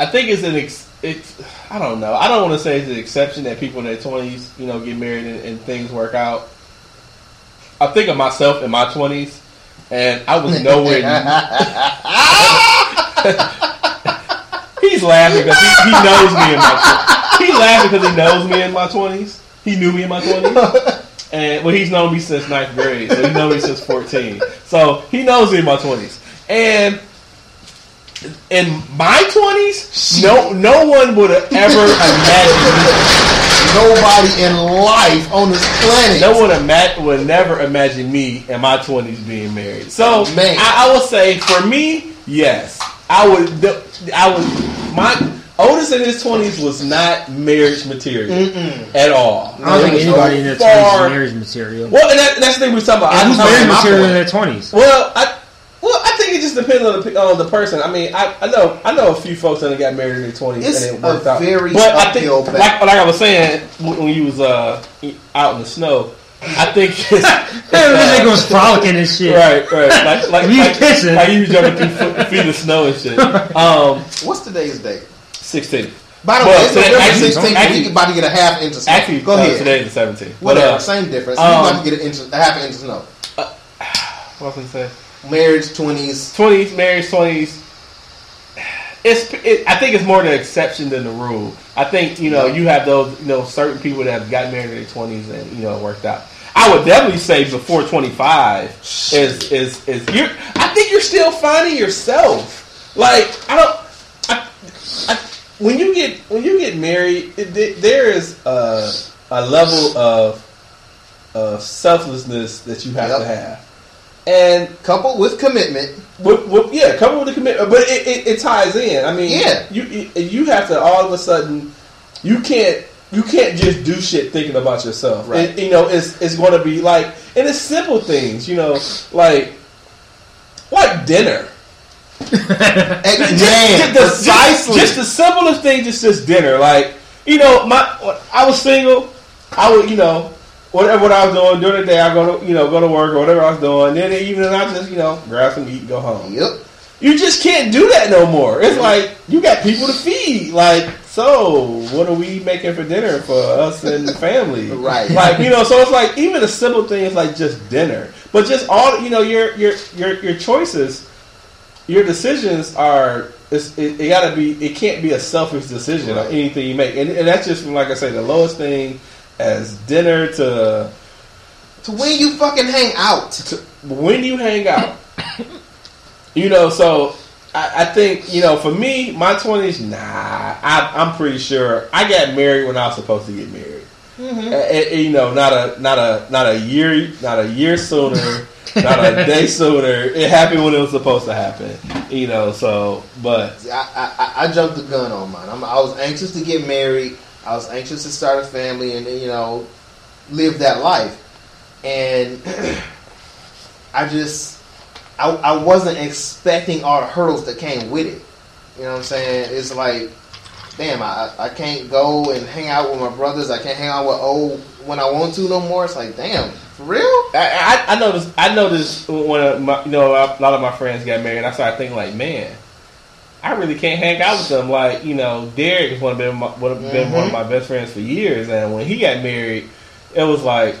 I think it's an. Ex, it's. I don't know. I don't want to say it's an exception that people in their twenties, you know, get married and, and things work out. I think of myself in my twenties, and I was nowhere. [LAUGHS] He's laughing because he, he knows me in my. He laughing because he knows me in my twenties. He knew me in my twenties, and well, he's known me since ninth grade, so he knows me since fourteen. So he knows me in my twenties, and in my twenties, no, no one would have ever imagined. Nobody in life on this planet. No one ima- would never imagine me in my twenties being married. So Man. I, I would say for me, yes, I would. the- I would. My oldest in his twenties was not marriage material Mm-mm. at all. I don't think It was anybody in their twenties is marriage material. Well, and that, that's the thing we were talking about. And I'm who's talking marriage material in their twenties? Well, I well, I think it just just depends on the on the person. I mean, I, I know I know a few folks that got married in their twenties and it worked a out. very but I think, like, like I was saying when when you was uh, out in the snow, I think it's, [LAUGHS] it's, This nigga uh, was frolicking and shit. right, right, like [LAUGHS] like You like, pissing. like you was jumping through foot- feet of snow and shit. [LAUGHS] Um, What's today's date? sixteen. By the Well, way, it's today- November actually- 16th. actually- we about to get a half inch of snow. Actually, Go uh, ahead. today is the seventeenth. Whatever, But, uh, same difference. um, we about to get an inch, a half inch of snow. [SIGHS] what was I gonna say? Marriage, twenties. twenties, marriage, twenties. It's. It, I think it's more the exception than the rule. I think you know you have those you know certain people that have got married in their twenties and you know it worked out. I would definitely say before twenty five is is is you. I think you're still finding yourself. Like I don't. I, I, when you get when you get married, it, it- there is a, a level of of selflessness that you have Yep. to have, and Coupled with commitment. with, with, yeah, couple with the commitment, but it, it, it ties in. I mean, Yeah. you you you have to all of a sudden you can't you can't just do shit thinking about yourself. Right. It- you know, it's it's going to be like and it's simple things. You know, like like dinner. [LAUGHS] Hey, Just- man, just, the, precisely. just, just the simplest thing, just just dinner. Like you know, my I was single, I would you know whatever what I was doing during the day, I go to you know go to work or whatever I was doing. Then in the evening, I just you know grab some eat and go home. yep. You just can't do that no more. It's like you got people to feed. Like, so what are we making for dinner for us and the family? [LAUGHS] Right. Like, you know, so it's like even a simple thing is like just dinner. But just all you know, your your your your choices, your decisions are it's, it, it gotta be it can't be a selfish decision on Right. anything you make. And, and that's just from like I say, the lowest thing as dinner to To when you fucking hang out. to when you hang out. [COUGHS] you know, so I, I think you know, for me, my twenties, nah, I, I'm pretty sure I got married when I was supposed to get married. Mm-hmm. Uh, uh, you know, not a not a not a year, not a year sooner, not a day [LAUGHS] sooner. It happened when it was supposed to happen. You know, so but I, I, I- I jumped the gun on mine. I'm, I was anxious to get married. I was anxious to start a family and you know live that life. And [CLEARS THROAT] I just I, I wasn't expecting all the hurdles that came with it. You know what I'm saying? It's like, damn, I I can't go and hang out with my brothers. I can't hang out with old when I want to no more. It's like, damn, for real? I, I, I noticed. I noticed when uh, my, you know a lot of my friends got married. I started thinking like, man, I really can't hang out with them. Like you know, Derek is one of been my, would have been one of mm-hmm. my best friends for years, and when he got married, it was like,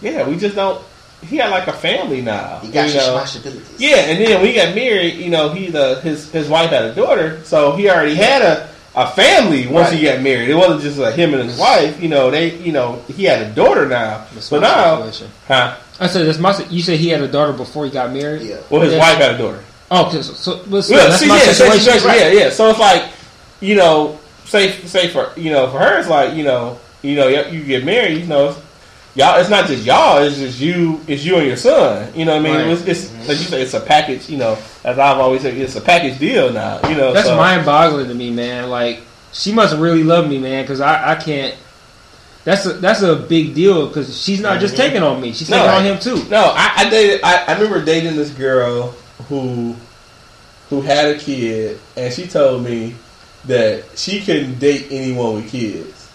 yeah, we just don't. He had like a family now. You got you your know? responsibilities. Yeah, and then when he got married, you know, he the his his wife had a daughter, so he already had a a family once he got married. It wasn't just like him and his wife. You know, they you know he had a daughter now. That's So now, situation. huh? I said that's my. You said he had a daughter before he got married. Yeah. Well, his Yeah. wife had a daughter. Oh, okay, so, so Yeah, that's see, my yeah, situation. situation, Right. yeah, yeah. So it's like, you know, say say for you know for her, it's like you know, you know, you get married, you know, y'all. It's not just y'all. It's just you. It's you and your son. You know what I mean? Right. It's, it's like you say, it's a package. You know, as I've always said, it's a package deal now. You know, That's so, mind-boggling to me, man. Like she must really love me, man, because I, I can't. That's a that's a big deal because she's not just Mhm. taking on me; she's No, taking on him too. No, I, I dated. I, I remember dating this girl who who had a kid, and she told me that she couldn't date anyone with kids.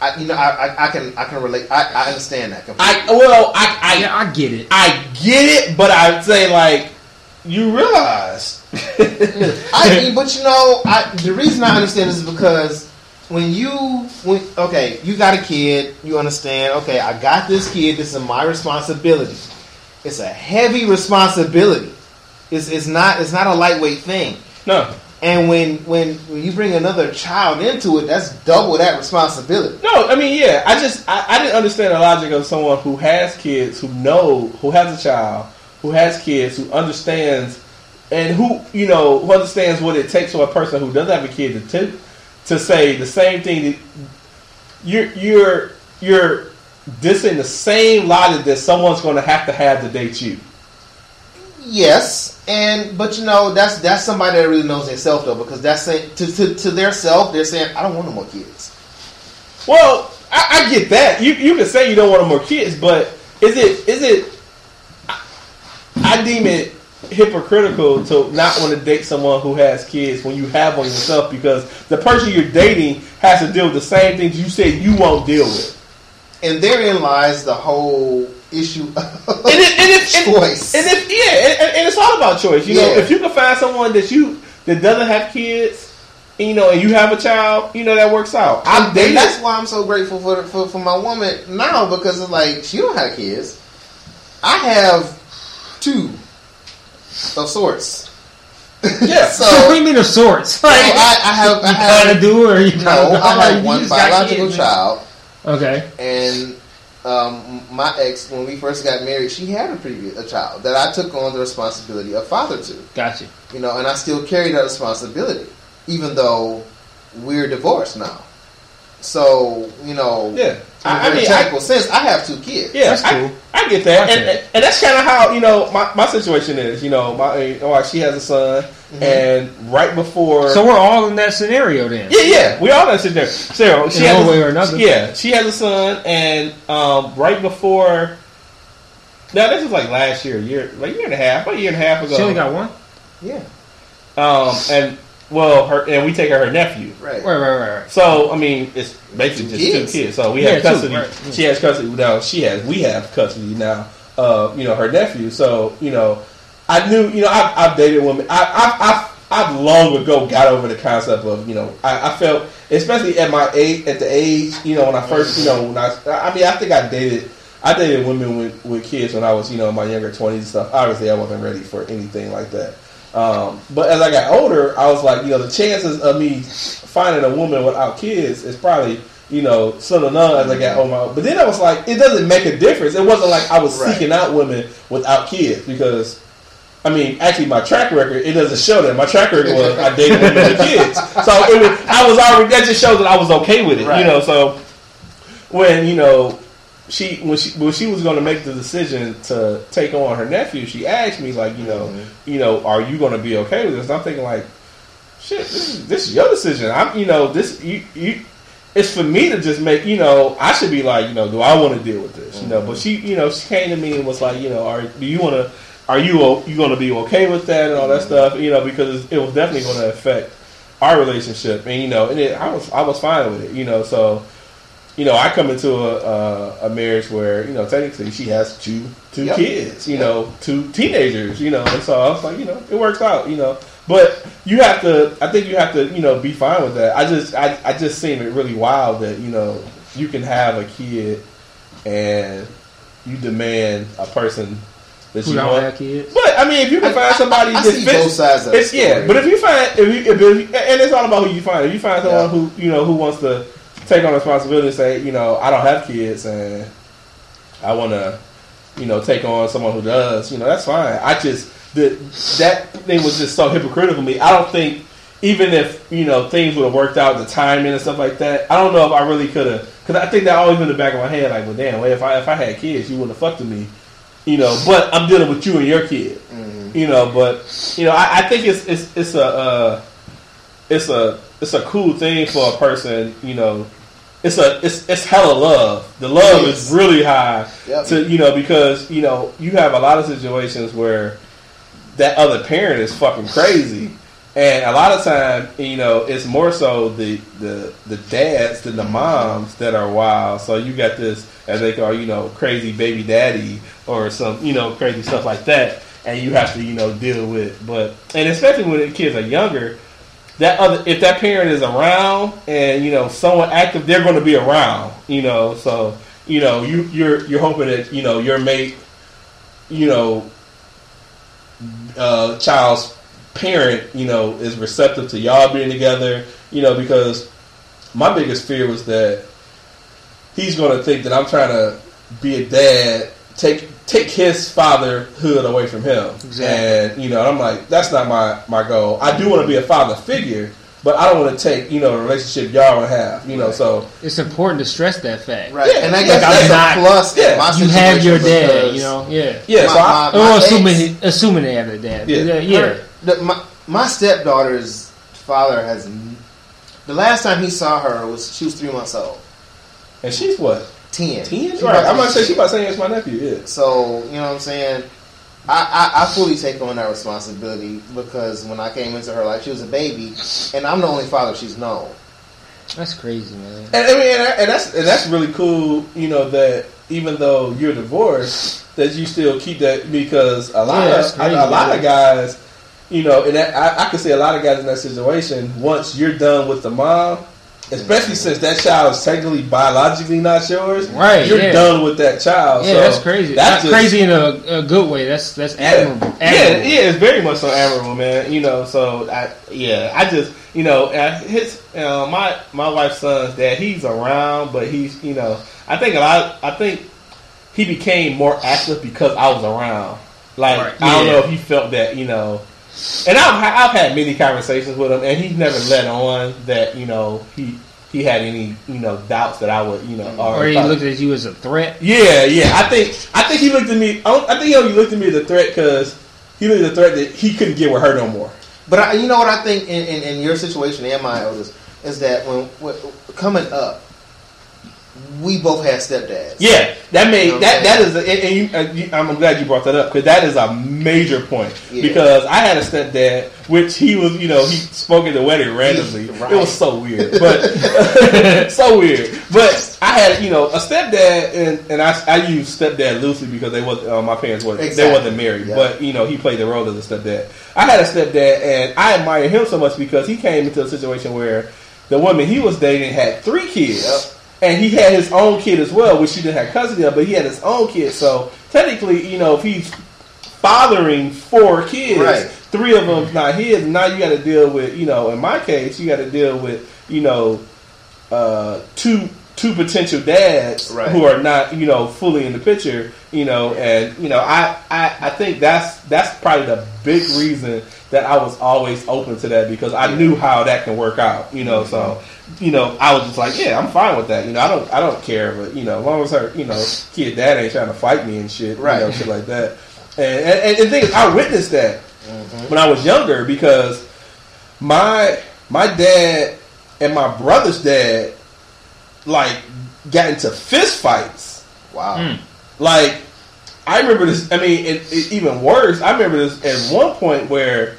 I, you know, I, I, I can I can relate. I, I understand that completely. I well, I I, Yeah, I get it. I get it, but I'd say like you realize. I [LAUGHS] mean, but you know, I, the reason I understand this is because when you, when okay, you got a kid, you understand. Okay, I got this kid. This is my responsibility. It's a heavy responsibility. It's, it's not it's not a lightweight thing. no, And when when when you bring another child into it, that's double that responsibility. no. I mean, yeah. I just I, I didn't understand the logic of someone who has kids, who know, who has a child, who has kids, who understands, and who you know who understands what it takes for a person who doesn't have a kid to to, to say the same thing. That you're you're you're dissing the same logic that someone's going to have to have to date you. Yes, and but you know that's that's somebody that really knows themselves though, because that's saying to to, to their self, they're saying, I don't want no more kids. Well, I, I get that. You you can say you don't want no more kids, but is it is it? I, I deem it hypocritical to not want to date someone who has kids when you have one yourself because the person you're dating has to deal with the same things you said you won't deal with. And therein lies the whole issue of And, it, and, if, choice. and if yeah, and, and it's all about choice. You know, if you can find someone that you that doesn't have kids, you know, and you have a child, you know that works out. I've and that's why I'm so grateful for, for for my woman now because it's like she don't have kids. I have two of sorts. Yeah. [LAUGHS] so what do you mean of sorts? so I, I have I you have kind of do or you no. kind of I have [LAUGHS] one biological kids, child, Okay. and um, my ex when we first got married, she had a previous a child that I took on the responsibility of father to. Gotcha. You know, and I still carry that responsibility, even though we're divorced now. So you know, Yeah. In a I- I very mean, technical sense, I have two kids. Yeah, That's I, cool. I get that, I and, and, and that's kind of how you know my, my situation is. You know, my you she has a son, and right before, So we're all in that scenario then. yeah, yeah, we all know sit there. Sarah, she In has one a- way or another. Yeah, she has a son, and um, right before. Now this is like last year, year like a year and a half, about a year and a half ago. She only got one. Yeah, um, and well, her and we take her her nephew. right. Right, right, right, right. So I mean, it's basically just Kids. two kids. So we Yeah, have two, custody. right. She has custody now. She has. We have custody now. Uh, you know, her nephew. So you know, I knew. You know, I've, I've dated women. I, I've, I've, I've long ago got over the concept of you know. I, I felt, especially at my age, at the age, you know, when I first, you know, when I, I mean, I think I dated. I dated women with, with kids when I was, you know, in my younger twenties and stuff. Obviously, I wasn't ready for anything like that. Um, but as I got older, I was like, you know, the chances of me finding a woman without kids is probably, you know, slim to none as I got older. But then I was like, it doesn't make a difference. It wasn't like I was Right. seeking out women without kids because, I mean, actually, my track record it doesn't show that. My track record was I dated women with [LAUGHS] kids, so it was I was already that just shows that I was okay with it, Right. you know. So when you know she when she when she was going to make the decision to take on her nephew, she asked me like, you know, mm-hmm. you know, are you going to be okay with this? And I'm thinking like, shit, this is this is your decision. I'm, you know, this you you. It's for me to just make, you know, I should be like, you know, do I want to deal with this, you know? But mm-hmm. she, you know, she came to me and was like, you know, are do you want to, are you you going to be okay with that and all that mm-hmm. stuff, you know, because it was definitely going to affect our relationship, and you know, and it, I was I was fine with it, you know, so you know, I come into a, a, a marriage where you know technically she has two two Yep. kids, you Yep. know, two teenagers, you know, and so I was like, you know, it works out, you know. But you have to, I think you have to, you know, be fine with that. I just, I, I just seem it really wild that you know you can have a kid and you demand a person that Who you don't want. have kids? But I mean, if you can I- find somebody I- I that see fits, both sides of the it's, yeah. But if you find, if you, if you, and it's all about who you find. If you find someone Yeah. who you know who wants to take on responsibility and say, you know, I don't have kids and I want to, you know, take on someone who does, you know, that's fine. I just the that thing was just so hypocritical of me. I don't think even if you know things would have worked out, the timing and stuff like that. I don't know if I really could have because I think that always in the back of my head, like, well, damn, well, if I if I had kids, you wouldn't have fucked with me, you know. But I'm dealing with you and your kid, you know. But you know, I, I think it's it's it's a uh, it's a it's a cool thing for a person, you know. It's a it's it's hella love. The love Yes. is really high Yep. to you know because you know you have a lot of situations where that other parent is fucking crazy, and a lot of time you know it's more so the the the dads than the mm-hmm. moms that are wild. So you got this as they call you know crazy baby daddy or some you know crazy stuff like that, and you have to you know deal with. But and especially when the kids are younger, that other if that parent is around and you know someone active, they're going to be around. You know, so you know you you're you're hoping that you know your mate, you know, uh, child's parent, you know, is receptive to y'all being together. You know, because my biggest fear was that he's going to think that I'm trying to be a dad, take take his fatherhood away from him. Exactly. And you know, I'm like, that's not my my goal. I do want to be a father figure, but I don't want to take you know a relationship y'all want to have. You know, so It's important to stress that fact. Right, Yeah, and I like, guess I'm that's not- a plus yeah, my You situation have your dad, you know. Yeah. yeah, My- so I, my- Or ex- assuming assuming they have their dad. Yeah. Yeah. yeah. her- the, my my stepdaughter's father has. The last time he saw her was she was three months old. and she's what Ten. ten? Right, I'm to- gonna say she about saying it's my nephew. Yeah, So you know what I'm saying. I, I, I fully take on that responsibility because when I came into her life, she was a baby, and I'm the only father she's known. That's crazy, man. And I mean, and, and that's and that's really cool. You know that even though you're divorced, that you still keep that because a lot Yeah, of crazy, a, lot of guys, you know, and that, I, I could see a lot of guys in that situation. Once you're done with the mom, especially since that child is technically biologically not yours, Right, You're yeah. done with that child. Yeah, so that's crazy. That's just- crazy in a, a good way. That's that's admirable. Yeah, admirable. yeah, it's very much so admirable, man. You know, so I, yeah, I just, you know, uh, his, uh, my, my wife's son's dad, he's around, but he's, you know, I think a lot, I think he became more active because I was around. Like, Right, I don't yeah. know if he felt that, you know, and I've, I've had many conversations with him, and he's never let on that, you know, he, he had any, you know, doubts that I would, you know, Or he looked at you as a threat. yeah, yeah. I think I think he looked at me. I, I think he only looked at me as a threat because he looked at the threat that he couldn't get with her no more. But I, you know what I think in, in, in your situation and my eldest is that when, when coming up, we both had stepdads. Yeah, that made Okay. that that is. A, and and you, I'm glad you brought that up because that is a major point. Yeah. Because I had a stepdad, which he was, you know, he spoke at the wedding randomly. Right. It was so weird, but [LAUGHS] so weird. But I had, you know, a stepdad, and and I, I use stepdad loosely because they was uh, my parents they Exactly. wasn't married, Yeah. but you know, he played the role as a stepdad. I had a stepdad, and I admire him so much because he came into a situation where the woman he was dating had three kids. Yep. And he had his own kid as well, which she didn't have custody of, but he had his own kid. So technically, you know, if he's fathering four kids, Right. three of them's not his. Now you got to deal with, you know, in my case, you got to deal with, you know, uh, two two potential dads Right. who are not, you know, fully in the picture. You know, and you know, I, I I think that's that's probably the big reason that I was always open to that because I knew how that can work out. You know, so mm-hmm. you know, I was just like, yeah, I'm fine with that. You know, I don't I don't care, but you know, as long as her, you know, kid dad ain't trying to fight me and shit, Right. You know, shit like that. And and, and the thing is, I witnessed that mm-hmm. when I was younger because my my dad and my brother's dad like got into fist fights. Wow. Mm. Like I remember this. I mean, it, it, even worse. I remember this at one point where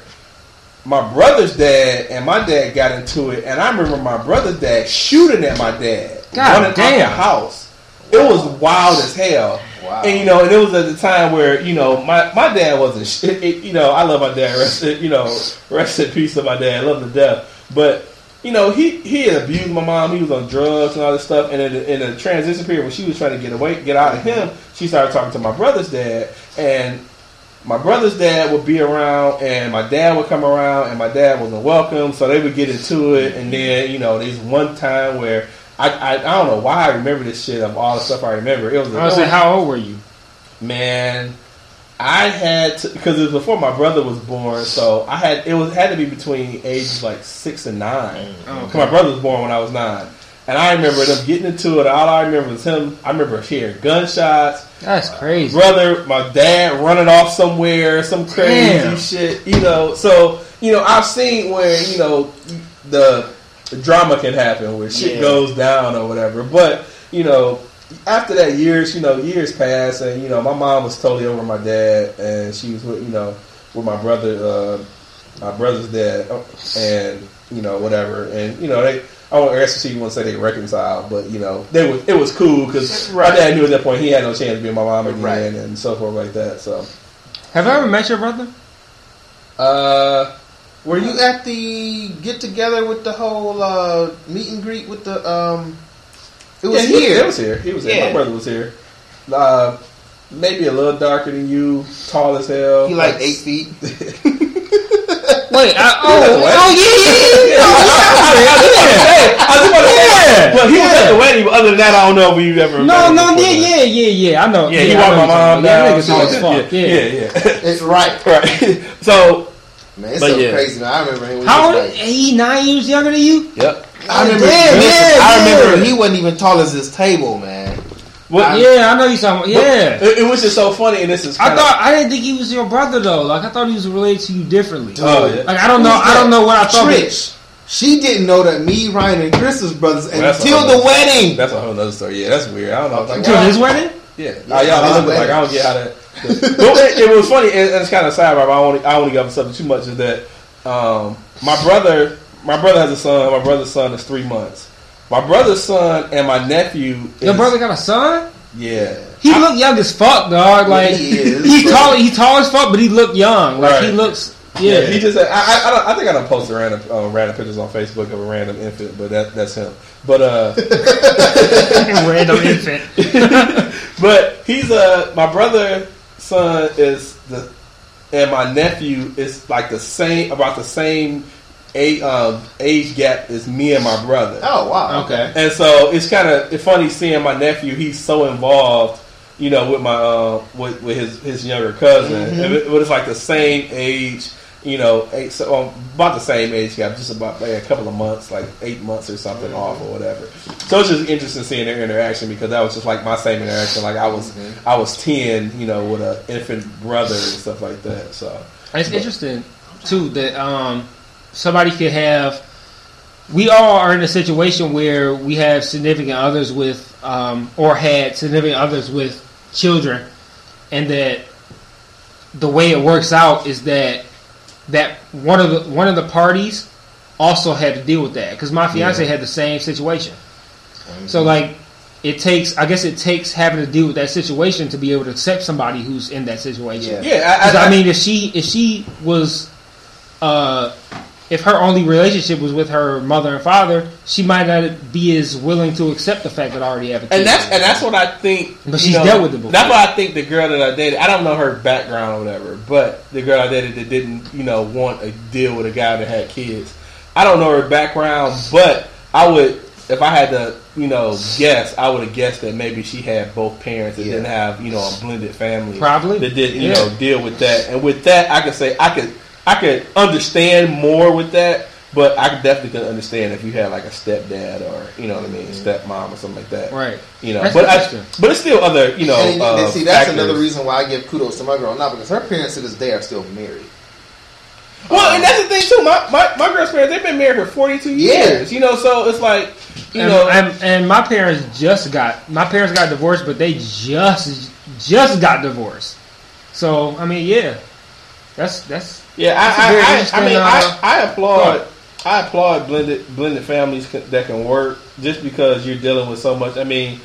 my brother's dad and my dad got into it, and I remember my brother's dad shooting at my dad, God running out the damn. house. It was wild as hell. Wow. And you know, and it was at the time where you know my, my dad wasn't. [LAUGHS] It, it- you know, I love my dad. Rest, you know, rest in peace to my dad. I love him to death. But you know, he he had abused my mom. He was on drugs and all this stuff. And in the, in the transition period when she was trying to get away, get out of him, she started talking to my brother's dad. And my brother's dad would be around, and my dad would come around, and my dad wasn't welcome. So they would get into it. And then you know, there's one time where. I, I, I don't know why I remember this shit of all the stuff I remember. It was, I was like, how old were you? Man, I had to because it was before my brother was born, so I had it was had to be between ages like six and nine. Mm. Oh, 'Cause My brother was born when I was nine, and I remember them getting into it. All I remember was him. I remember hearing gunshots. That's crazy. Brother, my dad running off somewhere, some crazy Damn. shit. You know, so you know I've seen where you know the, the drama can happen where shit Yeah. goes down or whatever, but you know after that years, you know, years passed, and you know, my mom was totally over my dad, and she was with, you know, with my brother, uh, my brother's dad, and you know, whatever, and you know, they. I won't guess she want to say they reconciled, but you know, they was it was cool because my dad knew at that point he had no chance to be with my mom again, Right. and so forth like that. So, Have I ever met your brother? uh, Were you at the get together with the whole uh, meet and greet with the? um It was yeah, he, here. It was here. He was here. My brother was here. Uh, maybe a little darker than you, tall as hell. He like eight feet. [LAUGHS] Wait, I, at the oh, wedding? oh yeah, [LAUGHS] yeah, I was about to say, Yeah. well, he was at the wedding, but other than that, I don't know if we've ever. yeah. No, no, yeah, that. yeah, yeah, yeah. I know. Yeah, he walked my mom down. about. Yeah, niggas tall as fuck. yeah, Yeah. yeah, yeah. It's right. [LAUGHS] right. So, Man, it's But so yeah. crazy. Man. I remember him. How was old? like- He nine years younger than you? yep. I remember. Damn, listen, yeah, I remember yeah. he wasn't even tall as this table, man. Well, yeah, I know you talking. about Yeah. It, it was just so funny, and this is. I kinda- thought I didn't think he was your brother though. Like I thought he was related to you differently. Oh, yeah. Like I don't know. Who's I don't know what I thought. but- Trish. She didn't know that me, Ryan, and Chris was brothers Well, until the whole- wedding. That's a whole other story. Yeah, that's weird. I don't know. Like, Until his wedding? yeah, Yeah, oh, y'all look like. I don't get how that. [LAUGHS] but it, it was funny, and, and it's kind of sad. But I only I only got something too much. Is that um, my brother? My brother has a son. My brother's son is three months. My brother's son and my nephew. Is, Your brother got a son? yeah. He look young as fuck, dog. Like He is, [LAUGHS] he but- tall, he tall as fuck, but he look young. Like he looks, Yeah, yeah. he just. I, I, I, don't, I think I don't post random uh, random pictures on Facebook of a random infant, but that that's him. But uh, [LAUGHS] random [LAUGHS] infant. but he's uh my brother son is the and my nephew is like the same about the same age, um, age gap is me and my brother. Oh wow. Okay. And so it's kind of it's funny seeing my nephew. He's so involved, you know, with my uh, with, with his his younger cousin. And it, but it's like the same age, you know, eight, so, um, about the same age gap, just about like, a couple of months, like eight months or something off or whatever. So it's just interesting seeing their interaction because that was just like my same interaction. Like I was I was ten, you know, with an infant brother and stuff like that. So It's interesting too that um, somebody could have. We all are in a situation where we have significant others with, um, or had significant others with children, and that the way it works out is that that one of the one of the parties also had to deal with that because my fiance had the same situation. So like, it takes. I guess it takes having to deal with that situation to be able to accept somebody who's in that situation. Yeah. yeah, I, 'Cause, I, mean, if she if she was, uh, if her only relationship was with her mother and father, she might not be as willing to accept the fact that I already have a kid. And that's and that's what I think. But she's know, dealt with it before. That's why I think the girl that I dated. I don't know her background or whatever, but the girl I dated that didn't, you know, want a deal with a guy that had kids. I don't know her background, but I would, if I had to, you know, guess, I would have guessed that maybe she had both parents and Yeah. didn't have, you know, a blended family. Probably. that did, you Yeah. know, deal with that. And with that, I could say I could, I could understand more with that. But I could definitely could understand if you had like a stepdad or you know what I mean, stepmom or something like that. right. You know, That's but I, but it's still other, you know. And, uh, see, that's factors. another reason why I give kudos to my girl now because her parents to this day are still married. Well, and that's the thing too. My my, my girl's parents, they've been married for forty two Yeah. years. You know, so it's like, you and, know, and, and my parents just got my parents got divorced, but they just just got divorced. So I mean, yeah, that's that's yeah. that's a I I, I, I mean, uh, I, I applaud. thought. I applaud blended blended families ca- that can work just because you're dealing with so much. I mean,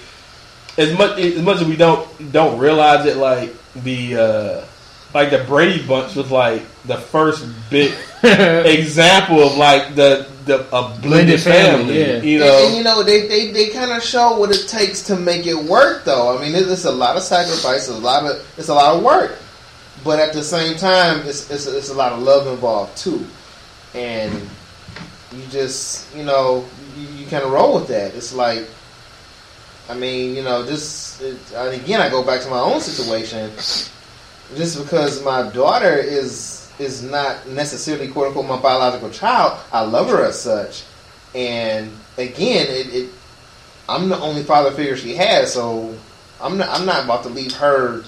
as much as much as we don't don't realize it, like the uh, like the Brady Bunch was like the first big [LAUGHS] example of like the the a blended, Blended family, family. yeah. You And, know, and, you know, they, they, they kind of show what it takes to make it work, though. I mean, it's, it's a lot of sacrifice, a lot of it's a lot of work, but at the same time, it's it's, it's a lot of love involved too, and you just you know you, you kind of roll with that. It's like, I mean, you know, just it, again, I go back to my own situation, just because my daughter is is not necessarily quote unquote my biological child. I love her as such, and again, it, it I'm the only father figure she has, so I'm not I'm not about to leave her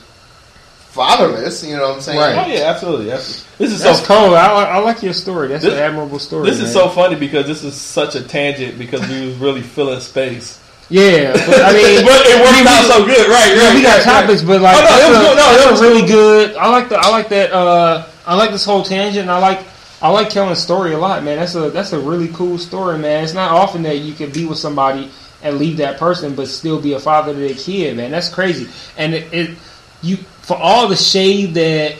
fatherless. You know what I'm saying? Right. oh yeah, absolutely. absolutely. This is that's so cool. I, I like your story. That's This- an admirable story. This is man. so funny because this is such a tangent because we was really filling space. yeah. But I [LAUGHS] mean, But it worked out so good, right? Yeah, right we got right, topics, right. but like Oh, no, that's, it was a, good. No, that's it a was really cool. good. I like the I like that. Uh, I like this whole tangent. And I like I like Kellen's story a lot, man. That's a that's a really cool story, man. It's not often that you can be with somebody and leave that person, but still be a father to their kid, man. That's crazy. And it, it you for all the shade that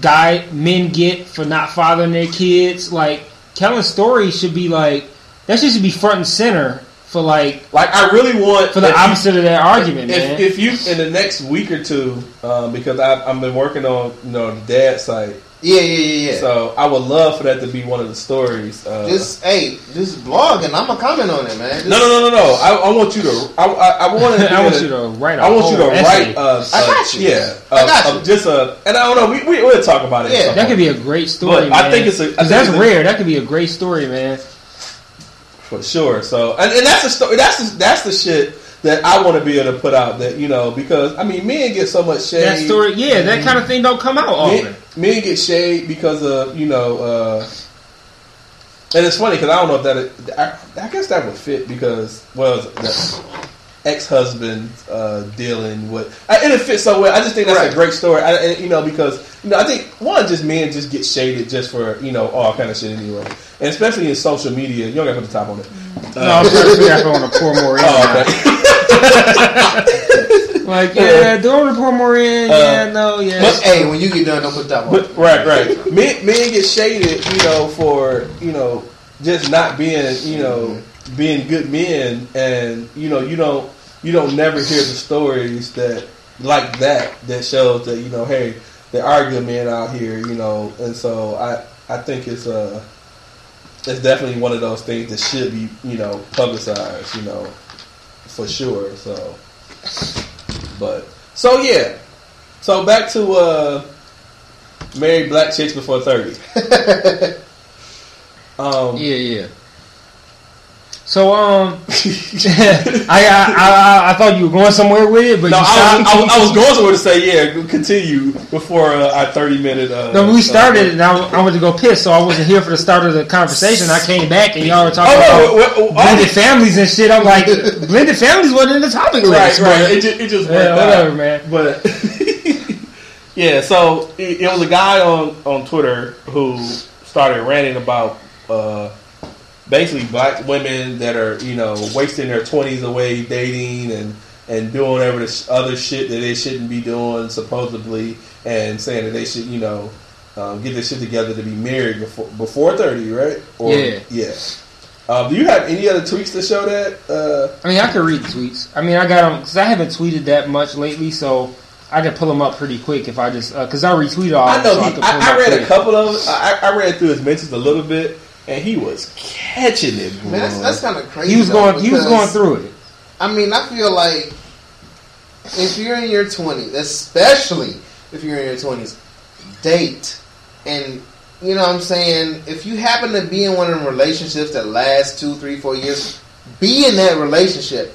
guy men get for not fathering their kids, like Kellen's story should be like that. Should be front and center for like Like I really want for the if you- opposite of that argument, if, man. if you in the next week or two, um, because I've, I've been working on you know the dad site, Yeah, yeah, yeah, yeah. so I would love for that to be one of the stories. Uh, just hey, just blog and I'm gonna comment on it, man. Just, no, no, no, no, no. I, I want you to. I, I, I [LAUGHS] want to. I want you to write. I I want you to write. Uh, I uh, got you. Yeah, I uh, got uh, you. just a. And I don't know. We, we we'll talk about it. Yeah, That could be a great story. But I think it's a- I 'Cause think that's it's a- rare. That could be a great story, man. for sure. So, and, and that's the story. That's the, that's the shit that I want to be able to put out. That you know, because I mean, men get so much shade. That story, yeah, that kind of thing don't come out often. Men, men get shade because of you know, uh, and it's funny because I don't know if that I, I guess that would fit because well, that, ex husband uh, dealing with, I- and it fits so well. I just think that's Right. a great story. I, and, you know, because you know, I think one, just men just get shaded just for you know all kind of shit anyway, and especially in social media. You don't got to put the top on it. No, I'm trying to figure out if I want to pour more in. Oh, okay. [LAUGHS] Like, yeah, do I report more in? yeah, no, yeah. But hey, when you get done, don't put that on. But right, right. [LAUGHS] Men, men get shaded, you know, for you know just not being, you know, being good men, and you know, you don't, you don't never hear the stories that like that that shows that you know, hey, there are good men out here, you know, and so I, I think it's uh it's definitely one of those things that should be, you know, publicized, you know, for sure. So, but so yeah, so back to uh married black chicks before thirty. [LAUGHS] um, Yeah, yeah. So, um, [LAUGHS] [LAUGHS] I, I, I, I thought you were going somewhere with it, but No, you I was. I, was, I was going somewhere to say yeah. Continue before uh, our thirty minute. Uh, No, we started Uh, and I, I went to go piss, so I wasn't here for the start of the conversation. I came back and y'all were talking oh about no! Well, blended families and shit. I'm like, blended families wasn't in the topic right, list. right. but- It just, it just Yeah, worked out. whatever, man. But [LAUGHS] yeah, so it, it was a guy on on Twitter who started ranting about uh, basically black women that are you know wasting their twenties away dating and and doing whatever the sh- other shit that they shouldn't be doing supposedly, and saying that they should you know um, get their shit together to be married before before thirty, right? Or, Yeah. yeah. Um, do you have any other tweets to show that? Uh, I mean, I could read the tweets. I mean, I got them because I haven't tweeted that much lately, so I could pull them up pretty quick if I just because I retweet all. I know. so he, could pull 'em I, I up read a couple of. I, I read through his mentions a little bit, and he was catching it. Bro. Man, that's, that's kind of crazy. He was though, going. He was going through it. I mean, I feel like if you're in your 20s, especially if you're in your 20s, date. And, you know what I'm saying? If you happen to be in one of the relationships that lasts two, three, four years, be in that relationship.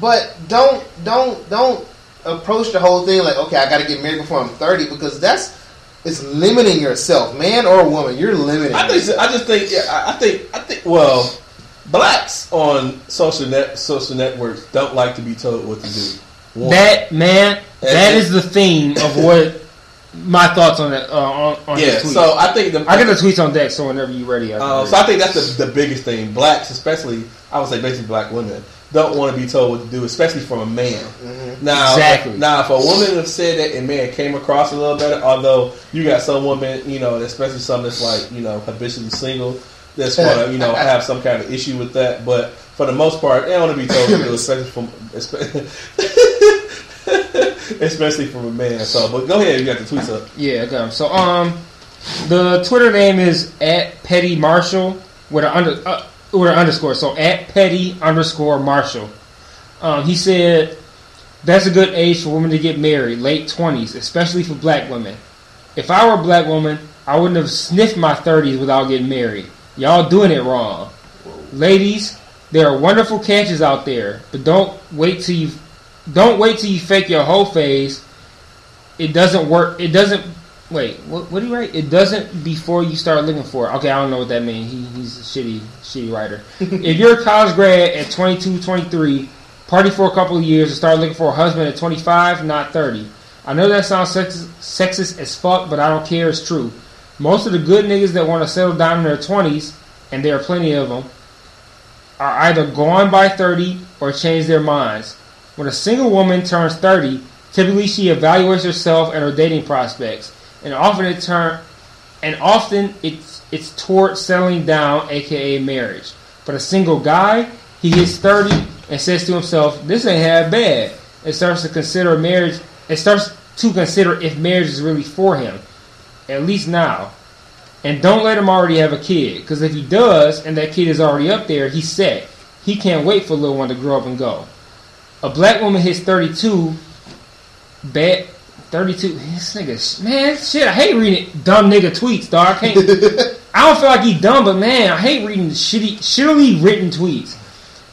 But don't, don't, don't approach the whole thing like, okay, I got to get married before I'm 30 because that's, it's limiting yourself, man or woman. You're limiting. I think. yourself. I just think. Yeah. I, I think. I think. Well, blacks on social net social networks don't like to be told what to do. One. That man, that And- is the theme of what my thoughts on that uh, on, on yeah. tweet. So I think the. I get the tweets on deck, so whenever you're ready, I Uh, read. so I think that's the, the biggest thing. Blacks, especially, I would say basically black women, don't want to be told what to do, especially from a man. Now, Exactly. now, if a woman have said that and man came across a little better, although you got some women, you know, especially some that's like, you know, habitually single, that's [LAUGHS] going to, you know, have some kind of issue with that. But for the most part, they don't want to be told what to do, especially from, [LAUGHS] especially from a man. So, but go ahead, you got the tweets up. Yeah, I got 'em. So, um, the Twitter name is at Petty Marshall with an under uh, an underscore. So at Petty underscore Marshall. Um, he said that's a good age for women to get married, late twenties, especially for black women. If I were a black woman, I wouldn't have sniffed my thirties without getting married. Y'all doing it wrong, ladies. There are wonderful catches out there, but don't wait till you don't wait till you fake your whole phase it doesn't work. It doesn't. Wait, what, what do you write? It doesn't before you start looking for it. Okay, I don't know what that means. He, he's a shitty, shitty writer. [LAUGHS] if you're a college grad at 22, 23, party for a couple of years and start looking for a husband at 25, not 30. I know that sounds sexist, sexist as fuck, but I don't care. It's true. Most of the good niggas that want to settle down in their 20s, and there are plenty of them, are either gone by 30 or change their minds. When a single woman turns 30, typically she evaluates herself and her dating prospects, and often it turn and often it's it's toward settling down, aka marriage. But a single guy, he hits 30 and says to himself, "This ain't half bad." It starts to consider marriage. It starts to consider if marriage is really for him, at least now. And don't let him already have a kid, because if he does, and that kid is already up there, he's set. He can't wait for a little one to grow up and go. A black woman hits 32, bad 32. This nigga, man, shit, I hate reading dumb nigga tweets, dog. I can't. [LAUGHS] I don't feel like he dumb, but man, I hate reading shitty, shittily written tweets.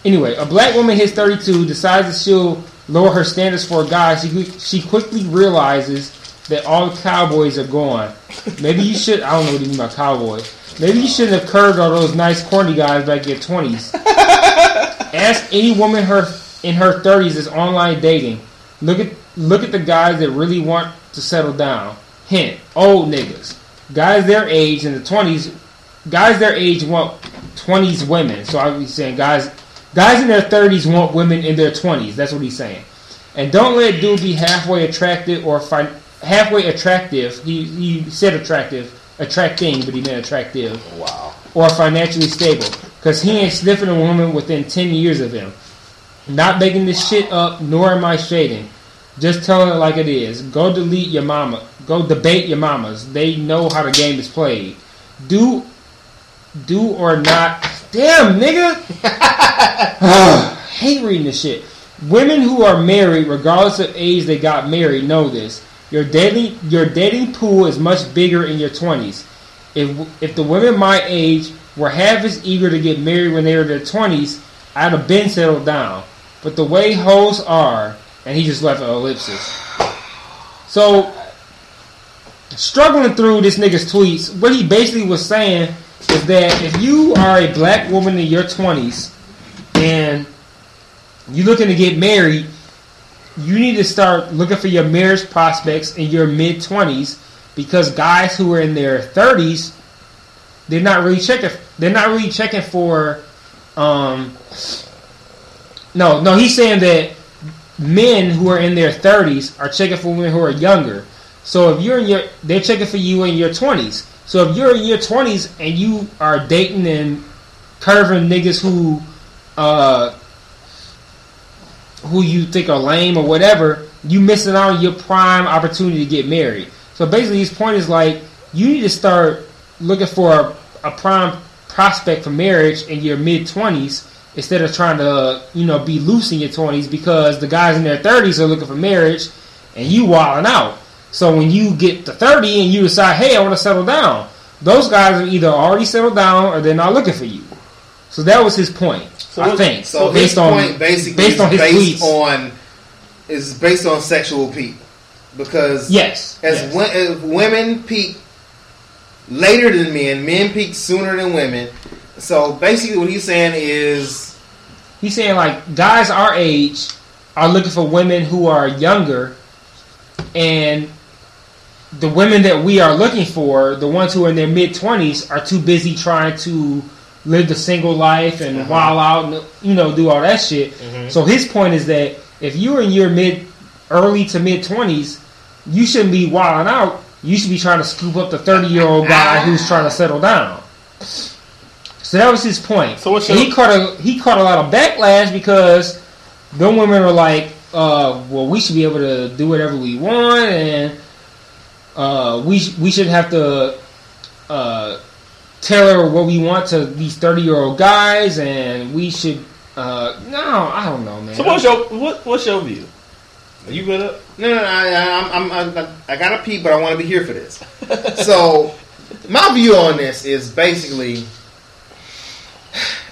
Anyway, a black woman hits 32, decides that she'll lower her standards for a guy. She she quickly realizes that all the cowboys are gone. Maybe you should. I don't know what you mean by cowboy. Maybe you shouldn't have curved all those nice corny guys back in your 20s. [LAUGHS] Ask any woman her in her 30s is online dating. Look at look at the guys that really want to settle down. Hint: old niggas, guys their age in the 20s, guys their age want 20s women. So I was saying guys guys in their 30s want women in their 20s. That's what he's saying. And don't let dude be halfway attractive or fi- halfway attractive. He, he said attractive, attracting, but he meant attractive Wow. or financially stable. Because he ain't sniffing a woman within 10 years of him. Not making this shit up, nor am I shading. Just tell it like it is. Go delete your mama. Go debate your mamas. They know how the game is played. Do, do or not. Damn, nigga. [LAUGHS] hate reading this shit. Women who are married, regardless of age they got married, know this. Your dating your dating pool is much bigger in your twenties. If if the women my age were half as eager to get married when they were in their twenties, I'd have been settled down. But the way hoes are, and he just left an ellipsis. So struggling through this nigga's tweets, what he basically was saying is that if you are a black woman in your twenties and you're looking to get married, you need to start looking for your marriage prospects in your mid twenties because guys who are in their thirties, they're not really checking. They're not really checking for. Um, no, no, he's saying that men who are in their thirties are checking for women who are younger. So if you're in your, they're checking for you in your twenties. So if you're in your twenties and you are dating and curving niggas who, uh, who you think are lame or whatever, you missing out on your prime opportunity to get married. So basically, his point is like you need to start looking for a, a prime prospect for marriage in your mid twenties instead of trying to you know be loose in your twenties because the guys in their thirties are looking for marriage and you wilding out. So when you get to thirty and you decide, hey, I want to settle down, those guys are either already settled down or they're not looking for you. So that was his point. I think So based his on point basically based on his based tweets. on is based on sexual peak because yes, as, yes. as women peak later than men, men peak sooner than women. So basically, what he's saying is He's saying like guys our age are looking for women who are younger, and the women that we are looking for, the ones who are in their mid twenties, are too busy trying to live the single life and Uh-huh. while out and you know do all that shit. So his point is that if you're in your mid, early to mid twenties, you shouldn't be wilding out. You should be trying to scoop up the thirty year old guy who's trying to settle down. So that was his point. So what's And he caught a he caught a lot of backlash because the women were like, uh, "Well, we should be able to do whatever we want, and uh, we sh- we should have to uh, tell her what we want to these thirty year old guys, and we should." Uh, no, I don't know, man. So what's your what, what's your view? Are you good up? no, no, no I, I'm, I'm, I'm, I got to pee, but I want to be here for this. so my view on this is basically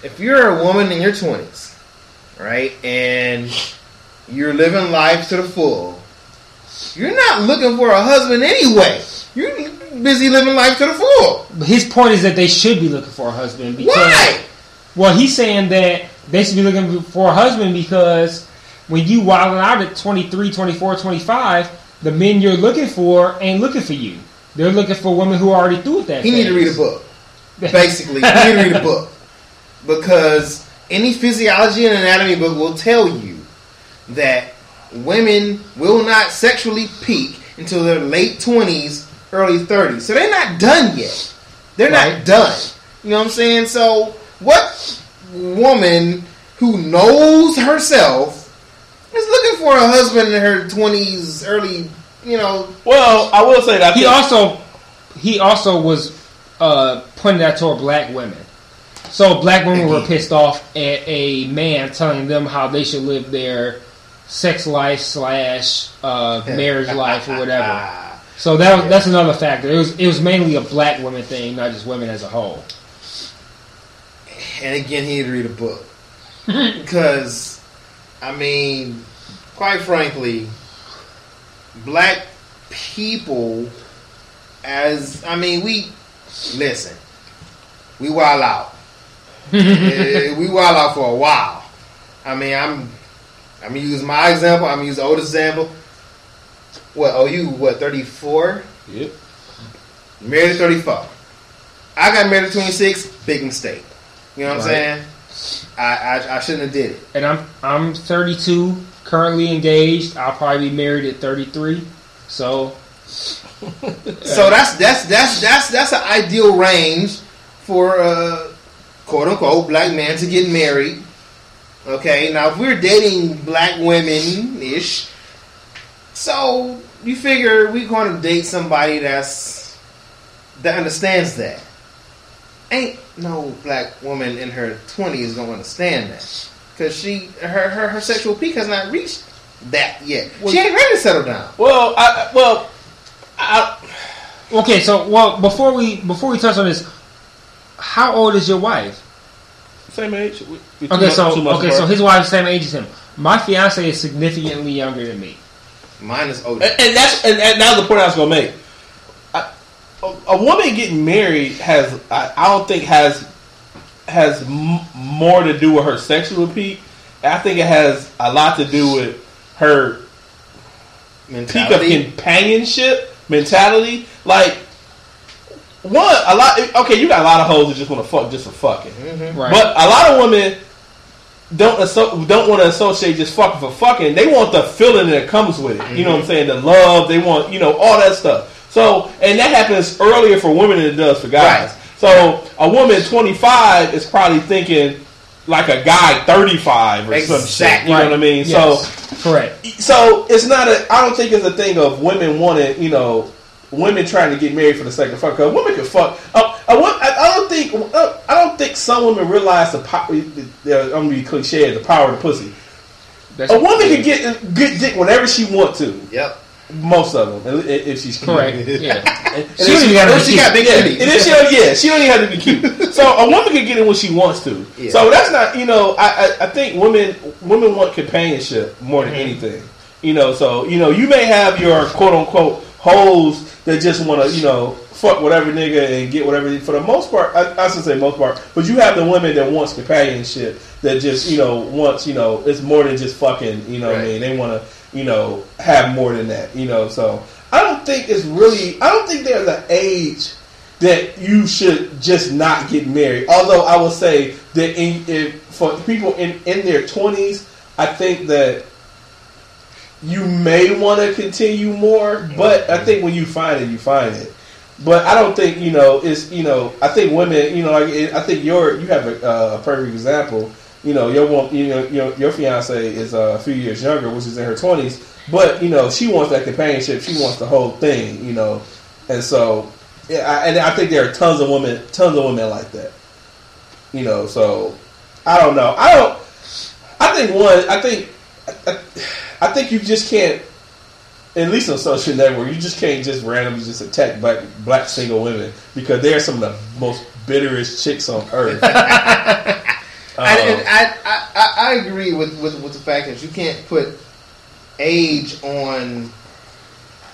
if you're a woman in your 20s, right, and you're living life to the full, you're not looking for a husband anyway. You're busy living life to the full. But his point is that they should be looking for a husband because Why? well, he's saying that they should be looking for a husband because when you wilding out at 23, 24, 25, the men you're looking for ain't looking for you. They're looking for women who are already through with that. He need to read a book. [LAUGHS] Basically, you need to read a book because any physiology and anatomy book will tell you that women will not sexually peak until their late twenties, early thirties. So they're not done yet. They're Right. not done. You know what I'm saying? So what woman who knows herself is looking for a husband in her twenties, early, you know, Well, I will say that He also he also was uh, pointing that toward black women. So black women were pissed off at a man telling them how they should live their sex life slash uh, marriage life or whatever. [LAUGHS] So that that's another factor. It was it was mainly a black women thing, not just women as a whole. and again, he had to read a book [LAUGHS] because, I mean, quite frankly, black people, as I mean, we listen, we wild out. We wild out for a while. I mean, I'm I'm gonna use my example. I'm gonna use the oldest example. What? Oh, you what? Thirty four. Yep. Married at 34. I got married at 26. Big mistake. You know what Right. I'm saying? I, I I shouldn't have did it. And I'm I'm 32, currently engaged. I'll probably be married at 33. So So that's that's that's that's that's an ideal range for uh, quote unquote black man to get married. Okay, now if we're dating black women ish, so you figure we're going to date somebody that's that understands that. Ain't no black woman in her twenties gonna understand that because she her, her her sexual peak has not reached that yet. she ain't ready to settle down. Well, I well, I, okay, so well before we before we touch on this, how old is your wife? same age. We- we Okay, so two months okay, apart. so his wife's the same age as him. My fiance is significantly younger than me. Mine is older. and, and that's and, and that's the point I was gonna make. I, a, a woman getting married has I, I don't think has has m- more to do with her sexual peak. I think it has a lot to do with her peak of Mentality. companionship mentality. Like one, a lot. Okay, you got a lot of hoes that just want to fuck just for fucking. Mm-hmm. Right. But a lot of women don't asso- don't want to associate just fucking for fucking. They want the feeling that comes with it. You know what I'm mm-hmm. saying? The love. They want you know all that stuff. So and that happens earlier for women than it does for guys. Right. So a woman 25 is probably thinking like a guy 35 or some shit. Exactly. You know what I mean? Yes, correct. So so it's not a. I don't think it's a thing of women wanting you know. Women trying to get married for the sake of fuck. Cause women can fuck. Uh, I, I, I don't think. Uh, I don't think some women realize the power. I'm gonna be cliche. The power of the pussy. That's A woman can get get dick whenever she want to. Yep. Most of them, if if she's cute. correct. Yeah. And, [LAUGHS] and She if don't even gotta be she got big Yeah. And if she don't, yeah, she don't even have to be cute. [LAUGHS] So a woman can get it when she wants to. Yeah. So that's not, you know, I, I, I think women women want companionship more than anything. You know, so you know, you may have your quote unquote hoes that just want to, you know, fuck whatever nigga and get whatever. For the most part, I, I should say most part, but you have the women that wants companionship that just, you know, wants, you know, it's more than just fucking. You know, what I mean, they want to, you know, have more than that. You know, so I don't think it's really. I don't think there's an age that you should just not get married. Although I will say that in, if, for people in, in their twenties, I think that you may want to continue more. But I think when you find it, you find it. But I don't think you know it's you know I think women you know like I think your you have a, a perfect example. You know your you know your your fiance is a few years younger, which is in her twenties. But you know she wants that companionship. She wants the whole thing. You know, and so yeah, I, and I think there are tons of women, tons of women like that. You know, so I don't know. I don't. I think one. I think. I, I think you just can't. At least on social network, you just can't just randomly just attack black black single women because they're some of the most bitterest chicks on earth. [LAUGHS] I, Um, I, I, I, I agree with, with, with the fact that you can't put age on.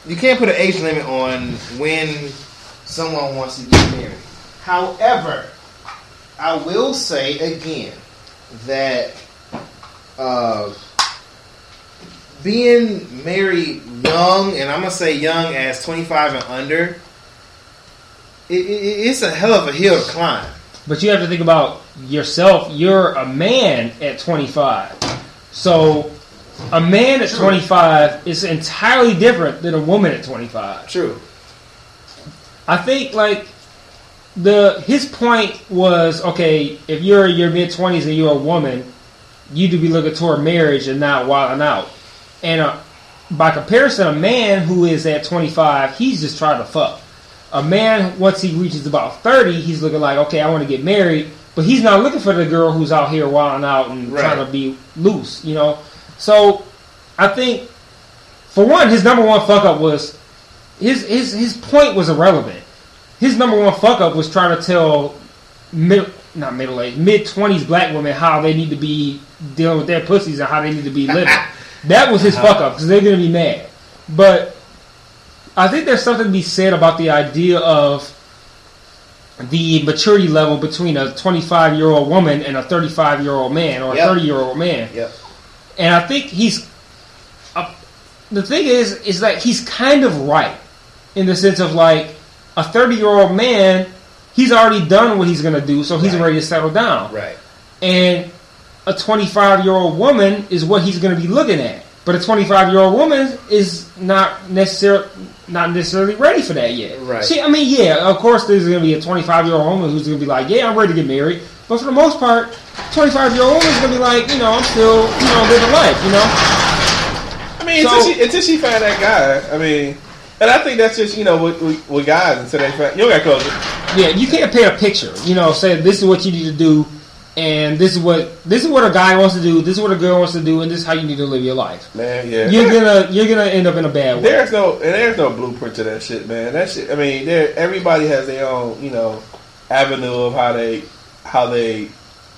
You can't put an age limit on when someone wants to get married. However, I will say again that uh, being married young, and I'm gonna say young as 25 and under, it, it, it's a hell of a hill to climb. But you have to think about yourself. You're a man at 25. So a man at 25 is entirely different than a woman at 25. True. I think like the his point was okay, if you're in your mid 20s and you're a woman, you to be looking toward marriage and not wilding out. And uh, by comparison, a man who is at 25, he's just trying to fuck. A man, once he reaches about 30, he's looking like, okay, I want to get married, but he's not looking for the girl who's out here wilding out and Right. trying to be loose, you know? So I think, for one, his number one fuck up was his his his point was irrelevant. His number one fuck up was trying to tell mid not middle age mid twenties black women how they need to be dealing with their pussies and how they need to be living. [LAUGHS] that was his fuck up because they're gonna be mad. But I think there's something to be said about the idea of the maturity level between a 25 year old woman and a 35 year old man or a Yep. 30 year old man. Yep. and I think he's. Uh, the thing is, is that he's kind of right in the sense of like a thirty year old man. He's already done what he's gonna do, so he's Right. ready to settle down. Right. And a 25 year old woman is what he's going to be looking at. But a 25 year old woman is not necessarily not necessarily ready for that yet. Right. See, I mean, yeah, of course, there's going to be a 25 year old woman who's going to be like, yeah, I'm ready to get married. But for the most part, 25 year old woman's going to be like, you know, I'm still, you know, living life. You know. I mean, So- until, she, until she find that guy. I mean, and I think that's just you know with, with, with guys until they find you got close. Yeah, you can't paint a picture. You know, say this is what you need to do, and this is what this is what a guy wants to do. This is what a girl wants to do, and this is how you need to live your life. Man, yeah, You're gonna you're gonna end up in a bad way. There's no and there's no blueprint to that shit, man. That shit. I mean, there everybody has their own you know avenue of how they how they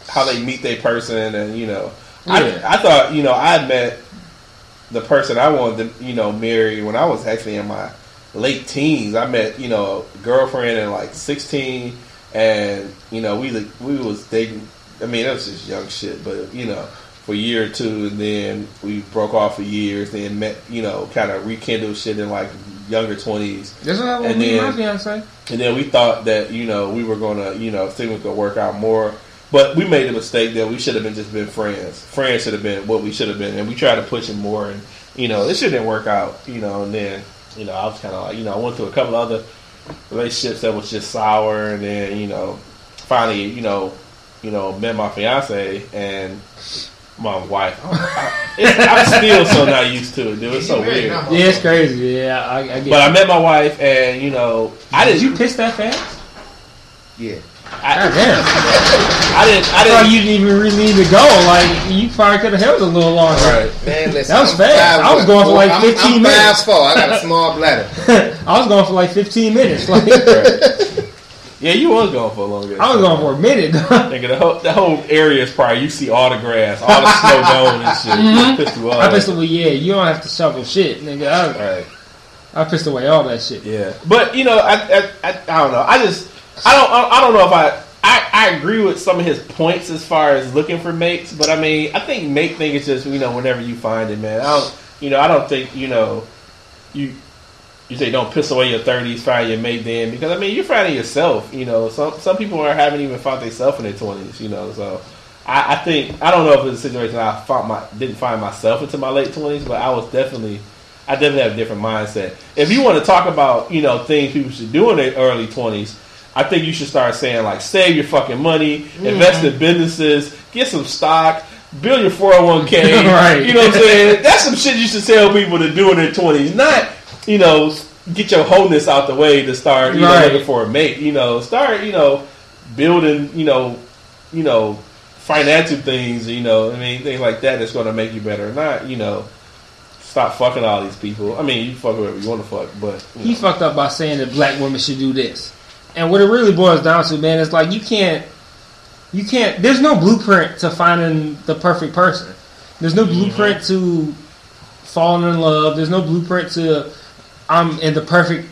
how they meet their person, and you know, Yeah. I I thought you know I met the person I wanted to you know marry when I was actually in my late teens. I met you know a girlfriend in like 16, and you know we we was dating. I mean, it was just young shit, but you know. For a year or two, and then we broke off for years. Then met, you know, kind of rekindled shit in like younger twenties. That's what happened with And me and my then-. And then we thought that you know we were gonna you know things was gonna work out more, but we made a mistake that we should have been just been friends. Friends should have been what we should have been, and we tried to push it more, and you know it shouldn't work out. You know, and then you know I was kind of like you know I went through a couple other relationships that was just sour, and then you know finally you know you know met my fiance and my wife. I, it's, I'm still so not used to it, dude. It's so weird. Yeah, it's crazy. Yeah, I, I get. But I met my wife, and you know I did didn't. you piss that fast? Yeah. I, God damn! I didn't. I I thought didn't. you didn't even really need to go. Like you probably could have held a little longer. Right. Man, listen. That was I'm fast. five I was foot going for four. like I'm- 15 I'm minutes. five four. I got a [LAUGHS] small bladder. I was going for like 15 minutes. Like [LAUGHS] Yeah, you was going for a long. time. I was going for a minute. [LAUGHS] Nigga, the whole, the whole area is probably you see all the grass, all the snow [LAUGHS] gone and shit. Mhm. Pissed you off. I pissed away. Yeah, you don't have to shovel shit, nigga. I, Right. I pissed away all that shit. Yeah, but you know, I, I, I, I don't know. I just, I don't, I, I don't know if I, I, I agree with some of his points as far as looking for mates. But I mean, I think mate thing is just you know whenever you find it, man. I don't, you know, I don't think you know, you. You say don't piss away your thirties, find your mate then because I mean you're finding yourself. You know, some some people are haven't even found themselves in their twenties. You know, so I, I think I don't know if it's a situation I found my didn't find myself until my late twenties, but I was definitely I definitely have a different mindset. If you want to talk about you know things people should do in their early twenties, I think you should start saying like save your fucking money, mm-hmm. invest in businesses, get some stock. Build your 401k. [LAUGHS] Right. You know what I'm saying? That's some shit you should tell people to do in their 20s. Not, you know, get your wholeness out the way to start, you know, looking for a mate. You know, start, you know, building, you know, you know, financial things, you know, I mean, things like that that's going to make you better. Not, you know, stop fucking all these people. I mean, you fuck whoever you want to fuck, but you He know. fucked up by saying that black women should do this. And what it really boils down to, man, is like you can't, you can't. There's no blueprint to finding the perfect person. There's no mm-hmm. blueprint to falling in love. There's no blueprint to I'm in the perfect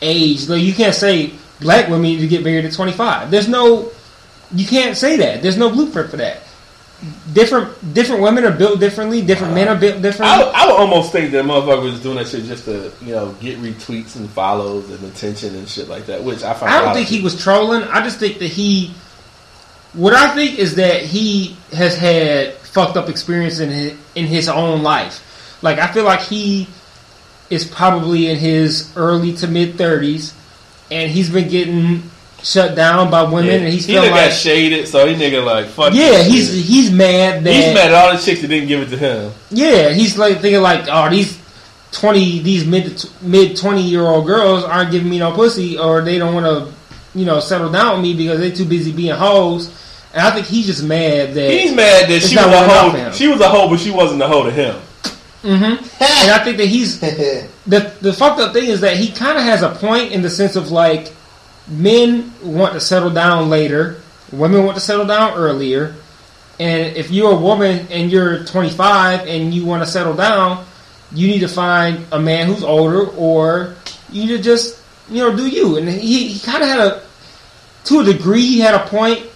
age. Like you can't say black women need to get married at 25. There's no, you can't say that. There's no blueprint for that. Different different women are built differently. Different men are built differently. I, would- I would almost think that motherfucker was doing that shit just to, you know, get retweets and follows and attention and shit like that, which I find I don't think he was trolling. I just think that he. What I think is that he has had fucked up experience in his, in his own life. Like I feel like he is probably in his early to mid thirties, and he's been getting shut down by women, Yeah. and he's he feeling like, got shaded, so he nigga like fuck. yeah, he's shit. he's mad that he's mad at all the chicks that didn't give it to him. yeah, he's like thinking like, oh, these twenty, these mid mid twenty year old girls aren't giving me no pussy, or they don't want to, you know, settle down with me because they're too busy being hoes. And I think he's just mad that, He's mad that she was a hoe. She was a hoe, but she wasn't a hoe to him. Mm-hmm. and I think that he's [LAUGHS] the the fucked up thing is that he kind of has a point in the sense of like men want to settle down later, women want to settle down earlier, and if you're a woman and you're 25 and you want to settle down, you need to find a man who's older, or you need to just you know do you. And he, he kind of had a to a degree he had a point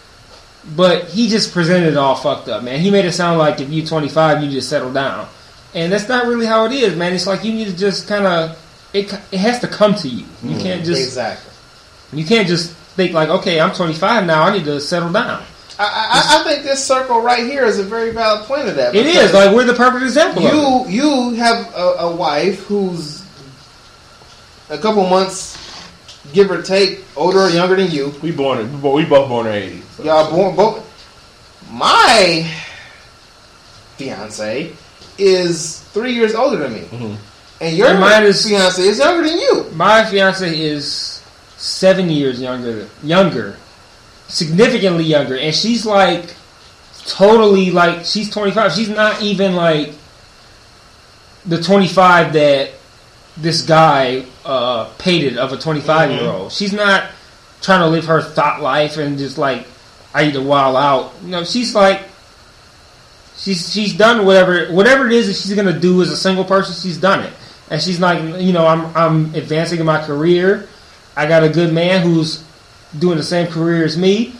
but he just presented it all fucked up, man. He made it sound like if you're 25, you just settle down, and that's not really how it is, man. It's like you need to just kind of it. It has to come to you. You mm-hmm. can't just exactly. you can't just think like, okay, I'm 25 now. I need to settle down. I, I, I think this circle right here is a very valid point of that. It is like we're the perfect example. of it. you you have a, a wife who's a couple months, give or take, older or younger than you. We born in, we both born in eighty. So. Y'all born both. My fiance is three years older than me, Mhm. and your And mine is- fiance is younger than you. My fiance is seven years younger, younger, significantly younger, and she's like totally like she's 25. She's not even like the 25 that this guy uh, painted of a 25 year old. She's not trying to live her thought life and just like I need to wild out. You know, she's like she's she's done whatever whatever it is that she's gonna do as a single person. She's done it, and she's like, you know, I'm I'm advancing in my career. I got a good man who's doing the same career as me,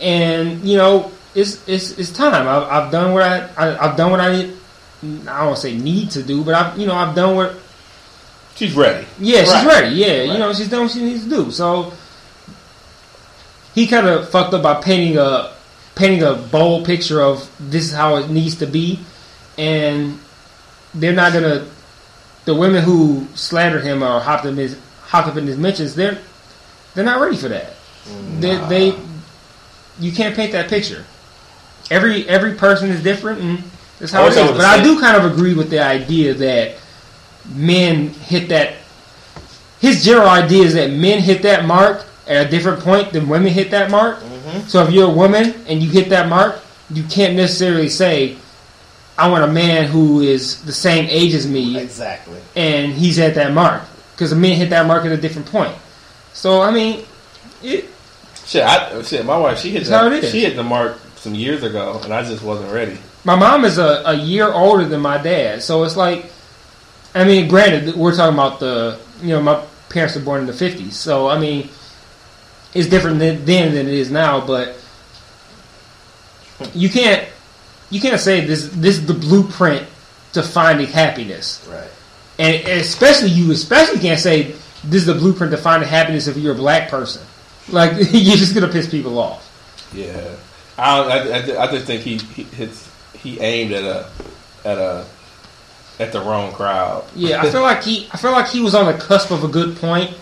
and you know, it's it's it's time. I've, I've done what I, I I've done what I need. I don't say need to do, but I've you know I've done what She's ready. yeah, she's Right. ready. Yeah, you know, she's done what she needs to do. So he kind of fucked up by painting a painting a bold picture of this is how it needs to be, and they're not gonna. The women who slandered him or hopped up his hopped up in his mentions, they're they're not ready for that. They, they you can't paint that picture. Every every person is different, and that's how I it is. But I do kind of agree with the idea that men hit that. His general idea is that men hit that mark at a different point than women hit that mark. So if you're a woman and you hit that mark, you can't necessarily say, "I want a man who is the same age as me Exactly. and he's at that mark," because the men hit that mark at a different point. So I mean, it, Shit, I, shit. My wife, she hit That's how the, it is. she hit the mark some years ago, and I just wasn't ready. my mom is a, a year older than my dad, so it's like, I mean, granted, we're talking about the, you know, my parents were born in the fifties, so I mean, it's different than, then than it is now, but you can't, you can't say this this is the blueprint to finding happiness, Right. and especially you, especially can't say this is the blueprint to finding happiness if you're a black person, like [LAUGHS] you're just gonna piss people off. Yeah, I, don't- I, I, I just think he he he aimed at a at a at the wrong crowd. Yeah, I [LAUGHS] feel like he I feel like he was on the cusp of a good point,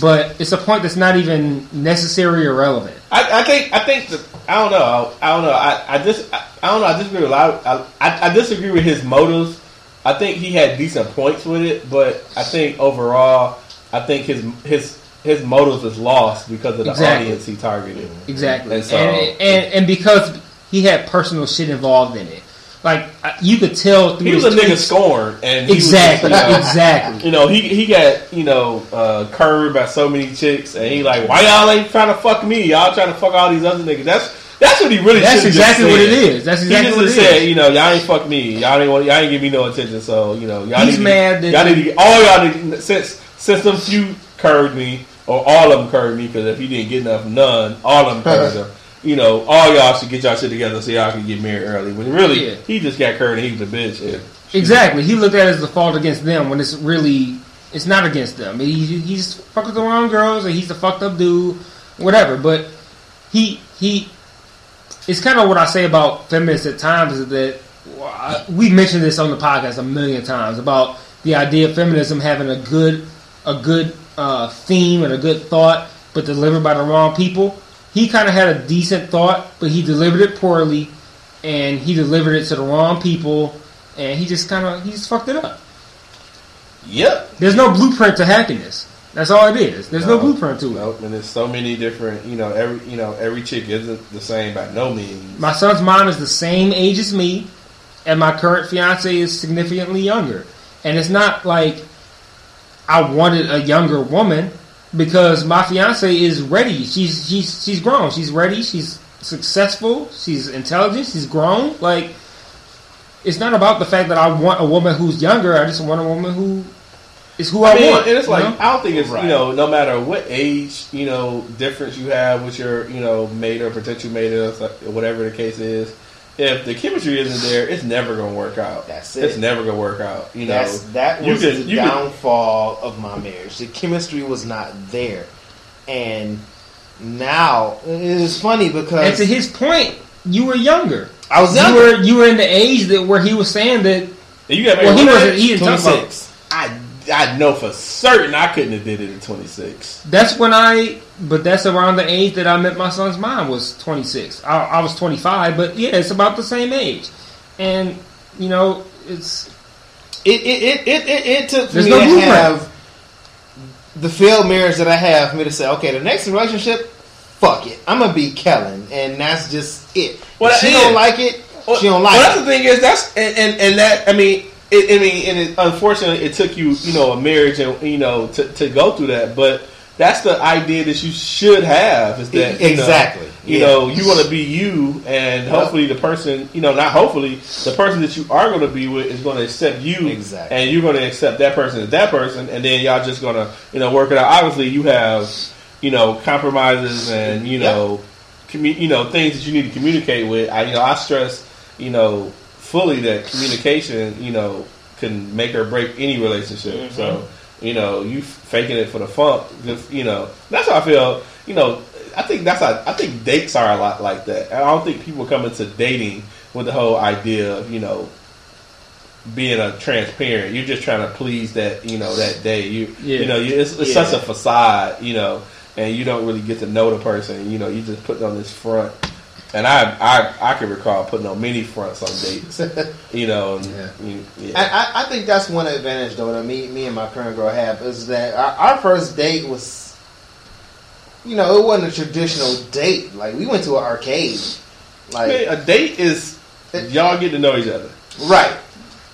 but it's a point that's not even necessary or relevant. I, I think I think that I don't know I don't know I, I just I, I don't know I disagree with a lot of, I, I disagree with his motives. I think he had decent points with it, but I think overall I think his his his motives was lost because of the Exactly. audience he targeted. Exactly. And And and, and, because he had personal shit involved in it. Like you could tell through He was his a nigga tweets- scorned, and he was Exactly. just, you know, exactly. You know, he he got you know uh, curved by so many chicks, and he like, why y'all ain't trying to fuck me? Y'all trying to fuck all these other niggas. That's that's what he really. That's exactly just what it is. That's exactly he just what it said, is. you know, y'all ain't fuck me. Y'all ain't want, y'all ain't give me no attention. So you know, y'all He's need mad to, y'all need to get, all y'all need since since them few curved me or all of them curved me because if he didn't get enough, none, all of them curved [LAUGHS] him. You know, all y'all should get y'all shit together so y'all can get married early. When really, Yeah. he just got curved and he was a bitch. Yeah. Exactly. He looked at it as the fault against them when it's really it's not against them. He, he's fucked with the wrong girls, or he's the fucked up dude, whatever. But he he it's kind of what I say about feminists at times is that we mentioned this on the podcast a million times about the idea of feminism having a good a good uh, theme and a good thought, but delivered by the wrong people. He kind of had a decent thought, but he delivered it poorly, and he delivered it to the wrong people, and he just kind of he just fucked it up. Yep. There's no blueprint to happiness. That's all it is. There's no, No. blueprint to it. Nope, and there's so many different, you know, every you know, every chick isn't the same by no means. My son's mom is the same age as me, and my current fiance is significantly younger. And it's not like I wanted a younger woman because my fiance is ready. She's she's she's grown. She's ready. She's successful. She's intelligent. She's grown. Like it's not about the fact that I want a woman who's younger. I just want a woman who is who I, I mean, want. and it's you like know? I don't think it's Right. you know no matter what age you know difference you have with your you know mate or potential mate or whatever the case is, if the chemistry isn't there, it's never gonna work out. That's it. It's never gonna work out. You know, That's, that you was can- the you can- downfall of my marriage. The chemistry was not there, and now it's funny because and because to his point, you were younger. I was You younger. were you were in the age that where he was saying that. you got Well, he wasn't. when He didn't talk about. 26. I I know for certain I couldn't have did it at 26. That's when I. But that's around the age that I met my son's mom. Was twenty six. I, I was twenty five. But yeah, it's about the same age, and you know it's It it, it, it, it, it took for me no to blueprint. have the failed marriage that I have for me to say, okay, the next relationship, fuck it, I'm gonna be Kellen, and that's just it. Well, if she that don't like it. Well, she don't well, like that's the thing is that's and, and, and that I mean it, I mean and it, unfortunately it took you you know a marriage and you know to, to go through that but that's the idea that you should have is that you know, Exactly. you know you want to be you and hopefully the person you know not hopefully the person that you are going to be with is going to accept you Exactly. and you're going to accept that person as that person and then y'all just going to you know work it out obviously you have you know compromises and you Yep. know commu- you know things that you need to communicate with I you know I stress you know fully that communication you know can make or break any relationship. Mm-hmm. So you know you faking it for the funk just you know that's how I feel you know I think that's how I think dates are a lot like that. I don't think people come into dating with the whole idea of you know being a transparent. You're just trying to please that you know that day. You Yeah. you know you, it's, it's Yeah. such a facade you know and you don't really get to know the person. You know you just put on this front and I, I I can recall putting on many fronts on dates, [LAUGHS] you know. And, Yeah. you- yeah. I, I, think that's one advantage though that me me and my current girl have is that our, our first date was, you know, it wasn't a traditional date. Like we went to an arcade, like a date is y'all get to know each other. right.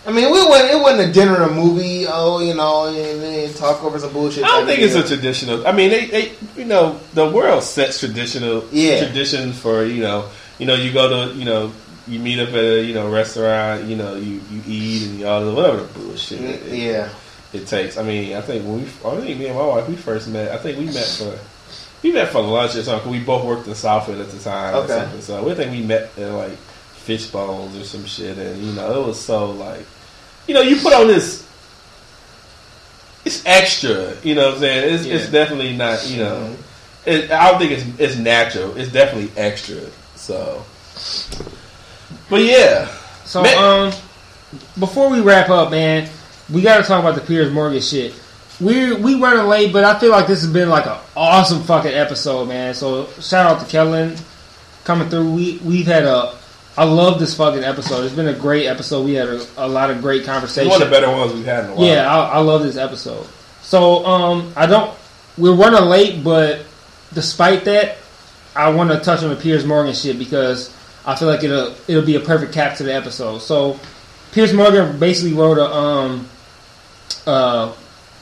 I mean, we went. It wasn't a dinner or a movie. Oh, you know, and then talk over some bullshit. I don't think it's a traditional. I mean, they, they you know the world sets traditional Yeah. traditions for you know you know you go to you know you meet up at a you know restaurant you know you, you eat and all the whatever the bullshit it, yeah. it takes. I mean, I think when we I think me and my wife we first met. I think we met for we met for lunch or something. We both worked in Southfield at the time. Or Okay. something. So we think we met at like Fishbones or some shit, and you know it was so like you know you put on this. It's extra, you know what I'm saying? It's, it's definitely not, you know. It, I don't think it's it's natural. It's definitely extra. So, but yeah, So, Man- um, before we wrap up, man, we got to talk about the Piers Morgan shit. We we running late, but I feel like this has been like an awesome fucking episode, man. So shout out to Kellen coming through. We we've had a I love this fucking episode. It's been a great episode. We had a, a lot of great it's conversation. one of the better ones we've had in a while. Yeah, I, I love this episode. So, um, I don't. We're running late, but despite that, I want to touch on the Piers Morgan shit because I feel like it'll it'll be a perfect cap to the episode. So, Piers Morgan basically wrote a um uh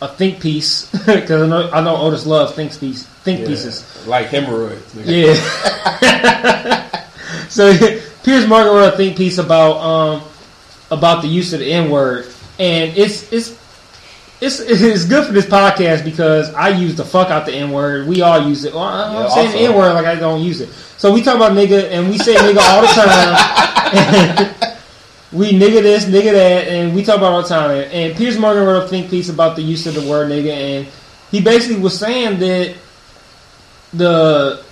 a think piece [LAUGHS] because I know I know Otis loves think piece think Yeah. pieces. like hemorrhoids. nigga. Yeah. [LAUGHS] so Piers Morgan wrote a think piece about um about the use of the N word, and it's it's it's [LAUGHS] it's good for this podcast because I use the fuck out the N word. We all use it. Well, I'm Yeah, saying the N word like I don't use it. So we talk about nigga, and we say nigga all the time. [LAUGHS] [LAUGHS] we nigga this, nigga that, and we talk about all the time. And Piers Morgan wrote a think piece about the use of the word nigga, and he basically was saying that the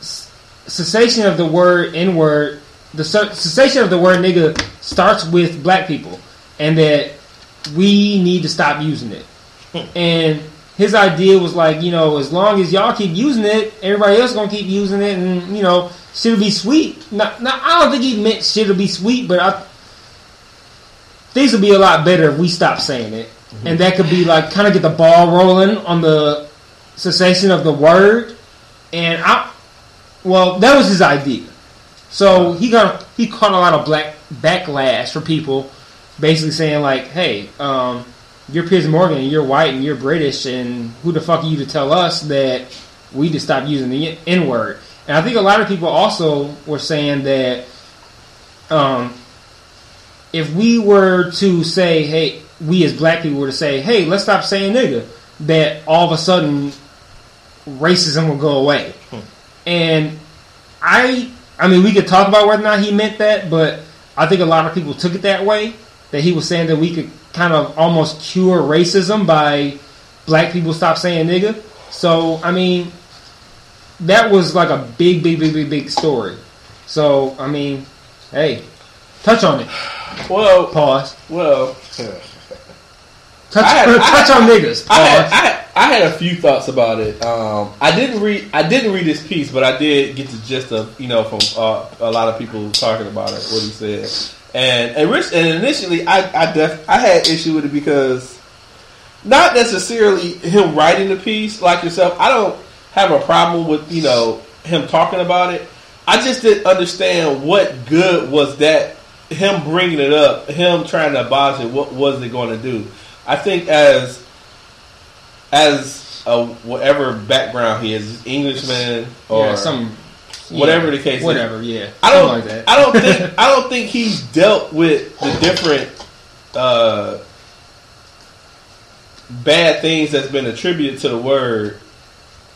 cessation of the word N word, the cessation of the word nigga starts with black people, and that we need to stop using it. Hmm. and his idea was like, you know, as long as y'all keep using it, everybody else gonna keep using it, and you know, shit'll be sweet. Now, now I don't think he meant shit'll be sweet, but I things will be a lot better if we stop saying it, mm-hmm. and that could be like kind of get the ball rolling on the cessation of the word. And I, well, that was his idea. So he got he caught a lot of black backlash for people, basically saying like, "Hey, um, you're Piers Morgan, and you're white, and you're British, and who the fuck are you to tell us that we need to stop using the N word?" And I think a lot of people also were saying that um, if we were to say, "Hey," we as black people were to say, "Hey, let's stop saying nigga," that all of a sudden racism will go away. And I, I mean, we could talk about whether or not he meant that, but I think a lot of people took it that way. That he was saying that we could kind of almost cure racism by black people stop saying nigga. So I mean, that was like a big, big, big, big, big story. So I mean, hey, touch on it. Well, Pause. well, Touch, had- touch I- on niggas. Had, Pause. I, had, I had a few thoughts about it. Um, I didn't read I didn't read this piece, but I did get the gist of you know from uh, a lot of people talking about it what he said. And and, Rich, and initially I I def, I had issue with it because not necessarily him writing the piece like yourself. I don't have a problem with you know him talking about it. I just didn't understand what good was that him bringing it up, him trying to abolish it. What was it going to do? I think as as a, whatever background he is, Englishman or yeah, some whatever yeah, the case is. whatever. Yeah, I don't. Like that. I don't think. [LAUGHS] I don't think he's dealt with the different uh, bad things that's been attributed to the word.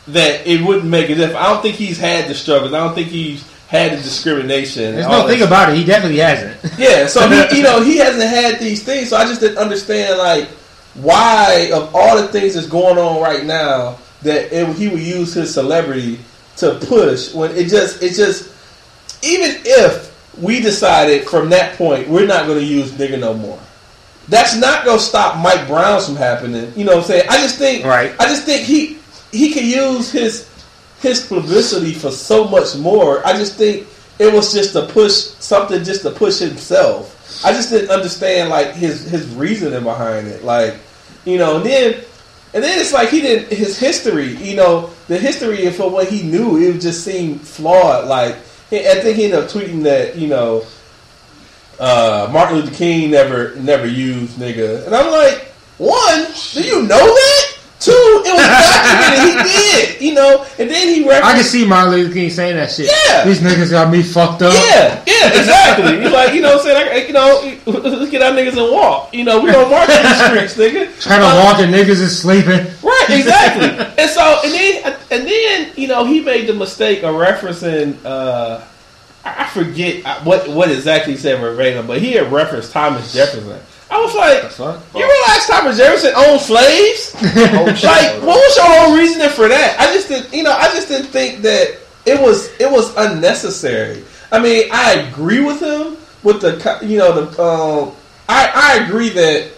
That it wouldn't make a difference. I don't think he's had the struggles. I don't think he's had the discrimination. There's no thing about it. He definitely hasn't. yeah, so he, you [LAUGHS] know, he hasn't had these things, so I just didn't understand like why of all the things that's going on right now that it, he would use his celebrity to push when it just it just even if we decided from that point we're not going to use nigga no more. That's not going to stop Mike Brown's from happening. You know what I'm saying? I just think Right. I just think he he can use his his publicity for so much more. I just think it was just to push something just to push himself. I just didn't understand like his his reasoning behind it. Like, you know, and then and then it's like he didn't his history, you know, the history for what he knew, it just seemed flawed. Like I think he ended up tweeting that, you know, uh, Martin Luther King never never used nigga. And I'm like, one, do you know that? Two, it was documented he did, you know, and then he referenced I can see Martin Luther King saying that shit. Yeah. These niggas got me fucked up. Yeah, yeah, exactly. You like, you know, what I'm saying, you know, let's get our niggas and walk. You know, we don't march in the streets, nigga. Trying to walk and niggas is sleeping. Right, exactly. [LAUGHS] and so, and then, and then, you know, he made the mistake of referencing. uh I I forget what what exactly he said verbatim, but he had referenced Thomas Jefferson. I was like, you realize Thomas Jefferson owned slaves? [LAUGHS] like, what was your whole reasoning for that? I just didn't, you know, I just didn't think that it was it was unnecessary. I mean, I agree with him with the, you know, the. Um, I I agree that.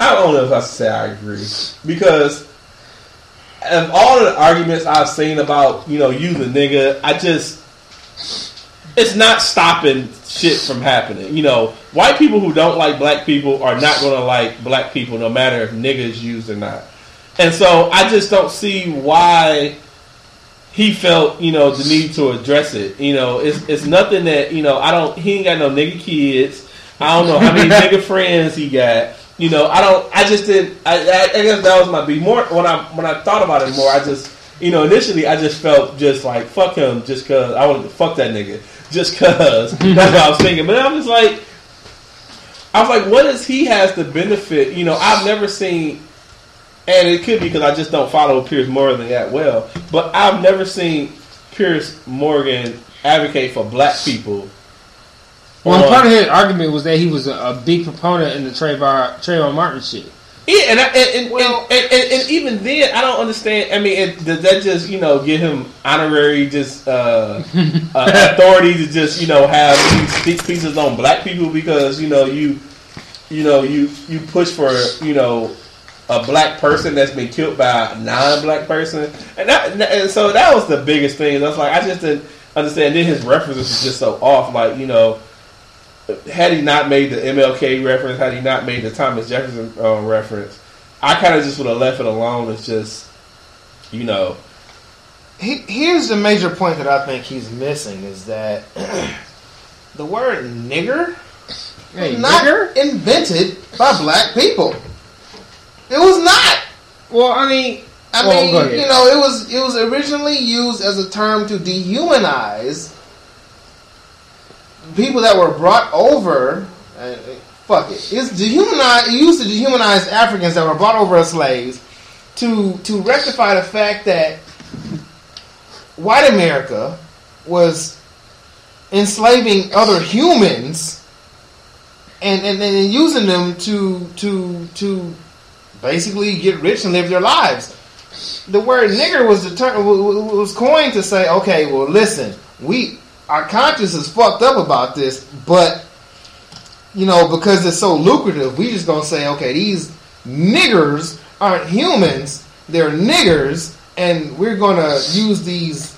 I don't know if I should say I agree because of all the arguments I've seen about you know you the nigga, I just it's not stopping shit from happening. You know, white people who don't like black people are not going to like black people, no matter if niggas used or not. And so I just don't see why he felt you know the need to address it. You know, it's it's nothing that you know I don't. He ain't got no nigga kids. I don't know how many [LAUGHS] nigga friends he got. You know, I don't. I just didn't. I, I, I guess that was my be more when I when I thought about it more. I just you know initially I just felt just like fuck him just cause I wanted to fuck that nigga just cause [LAUGHS] that's what I was thinking. But I'm just like I was like, what does he has to benefit? You know, I've never seen, and it could be because I just don't follow Piers Morgan that well. But I've never seen Piers Morgan advocate for black people. Well, part of his argument was that he was a, a big proponent in the Trayvon, Trayvon Martin shit. Yeah, and I, and, and, Well- and, and, and even then, I don't understand. I mean, it, does that just you know give him honorary just uh, [LAUGHS] uh, authority to just you know have these pieces on black people because you know you you know you you push for you know a black person that's been killed by a non-black person, and that and so that was the biggest thing. That's like I just didn't understand. Then his references was just so off. Like you know, had he not made the MLK reference, had he not made the Thomas Jefferson uh, reference, I kind of just would have left it alone. It's just, you know, He, here's the major point that I think he's missing is that [CLEARS THROAT] the word nigger Hey, was not nigger? invented by black people. It was not. Well, I mean, I Well, mean, you know, it was it was originally used as a term to dehumanize people that were brought over uh, fuck it. It's dehumanize. It used to dehumanize Africans that were brought over as slaves to to rectify the fact that white America was enslaving other humans and, and, and using them to to to basically get rich and live their lives. The word nigger was the term was coined to say, okay, well, listen, we our conscience is fucked up about this, but you know because it's so lucrative, we just gonna say, okay, these niggers aren't humans, they're niggers, and we're gonna use these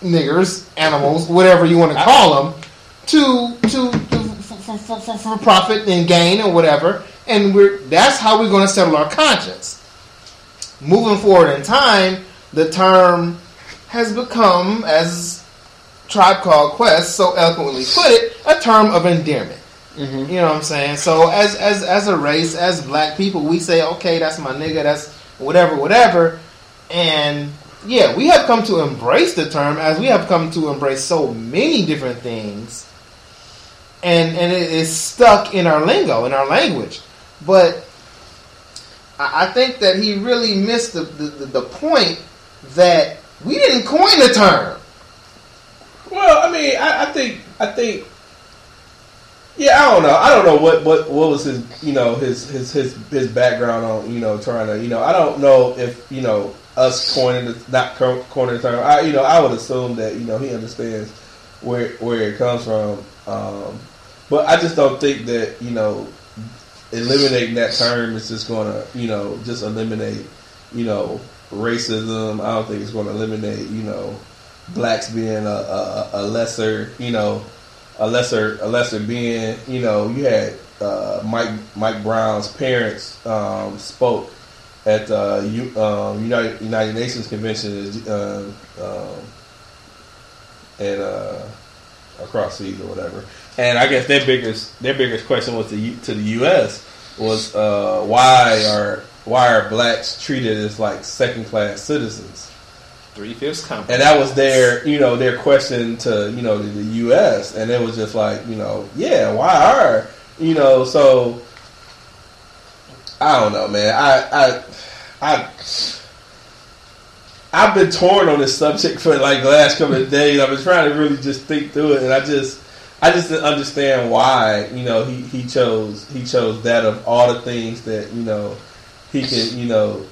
niggers, animals, whatever you want to call them, to to, to for, for, for, profit and gain or whatever, and we're that's how we're to settle our conscience. Moving forward in time, the term has become, as Tribe Called Quest so eloquently put it, a term of endearment. Mm-hmm. You know what I'm saying? So as as as a race, as black people, we say, okay, that's my nigga, that's whatever, whatever, and yeah, we have come to embrace the term as we have come to embrace so many different things, and and it is stuck in our lingo, in our language. But I, I think that he really missed the, the, the point that we didn't coin the term. Well, I mean, I, I think, I think, yeah, I don't know. I don't know what, what, what was his, you know, his, his, his, his background on, you know, trying to, you know, I don't know if, you know, us coining the, not co- coining the term. I, you know, I would assume that, you know, he understands where, where it comes from. Um, but I just don't think that, you know, eliminating that term is just going to, you know, just eliminate, you know, racism. I don't think it's going to eliminate, you know, blacks being a, a, a lesser, you know, a lesser a lesser being. You know, you had uh, Mike Mike Brown's parents um, spoke at the U, um, United United Nations convention um, um, and uh, across seas or whatever. And I guess their biggest their biggest question was to to the U.S. was uh, why are why are blacks treated as like second class citizens? Three fifths. And that was their, you know, their question to, you know, the U.S. And it was just like, you know, yeah, why are, you know, so I don't know, man. I, I, I, I've been torn on this subject for like the last couple of days. I've been trying to really just think through it, and I just, I just didn't understand why, you know, he, he chose he chose that of all the things that you know he can, you know,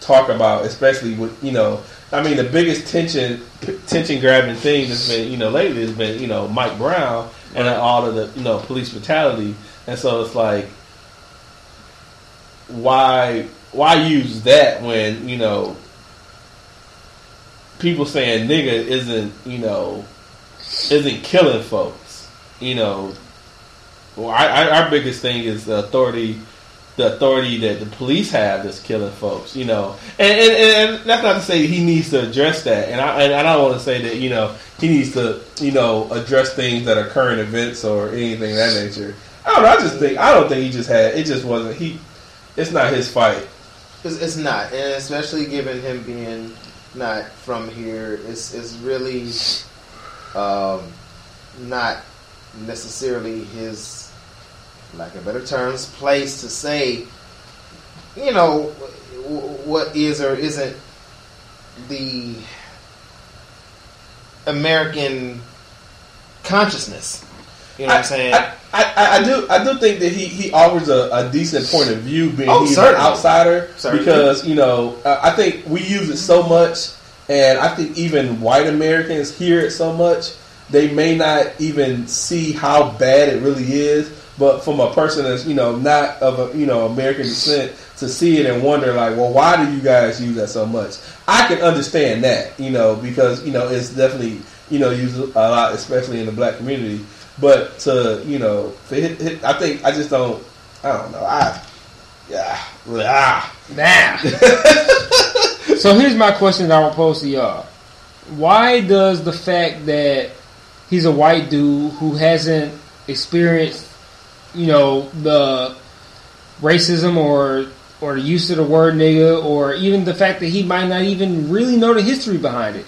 talk about, especially with you know, I mean, the biggest tension tension grabbing thing that's been you know lately has been you know Mike Brown and all of the you know police brutality, and so it's like, why why use that when you know people saying nigga isn't you know isn't killing folks, you know. Well, I, I, our biggest thing is the authority the authority that the police have that's killing folks, you know, and, and, and that's not to say he needs to address that, and I and I don't want to say that you know he needs to you know address things that are current events or anything of that nature. I don't know. I just think I don't think he just had it. Just wasn't he. It's not his fight. It's, it's not, and especially given him being not from here, it's it's really um, not necessarily his, lack of better terms, place to say, you know, what is or isn't the American consciousness. You know what I'm saying? I, I, I, I do I do think that he, he offers a, a decent point of view being Oh, he's an outsider Certainly. because you know uh, I think we use it so much and I think even white Americans hear it so much they may not even see how bad it really is but from a person that's you know not of a you know American descent to see it and wonder like well why do you guys use that so much I can understand that you know because you know it's definitely you know used a lot especially in the black community but to you know, for hit, hit, I think I just don't. I don't know. I yeah. Ah. Nah. [LAUGHS] so here's my question that I will pose to y'all. Why does the fact that he's a white dude who hasn't experienced, you know, the racism or or the use of the word nigga or even the fact that he might not even really know the history behind it.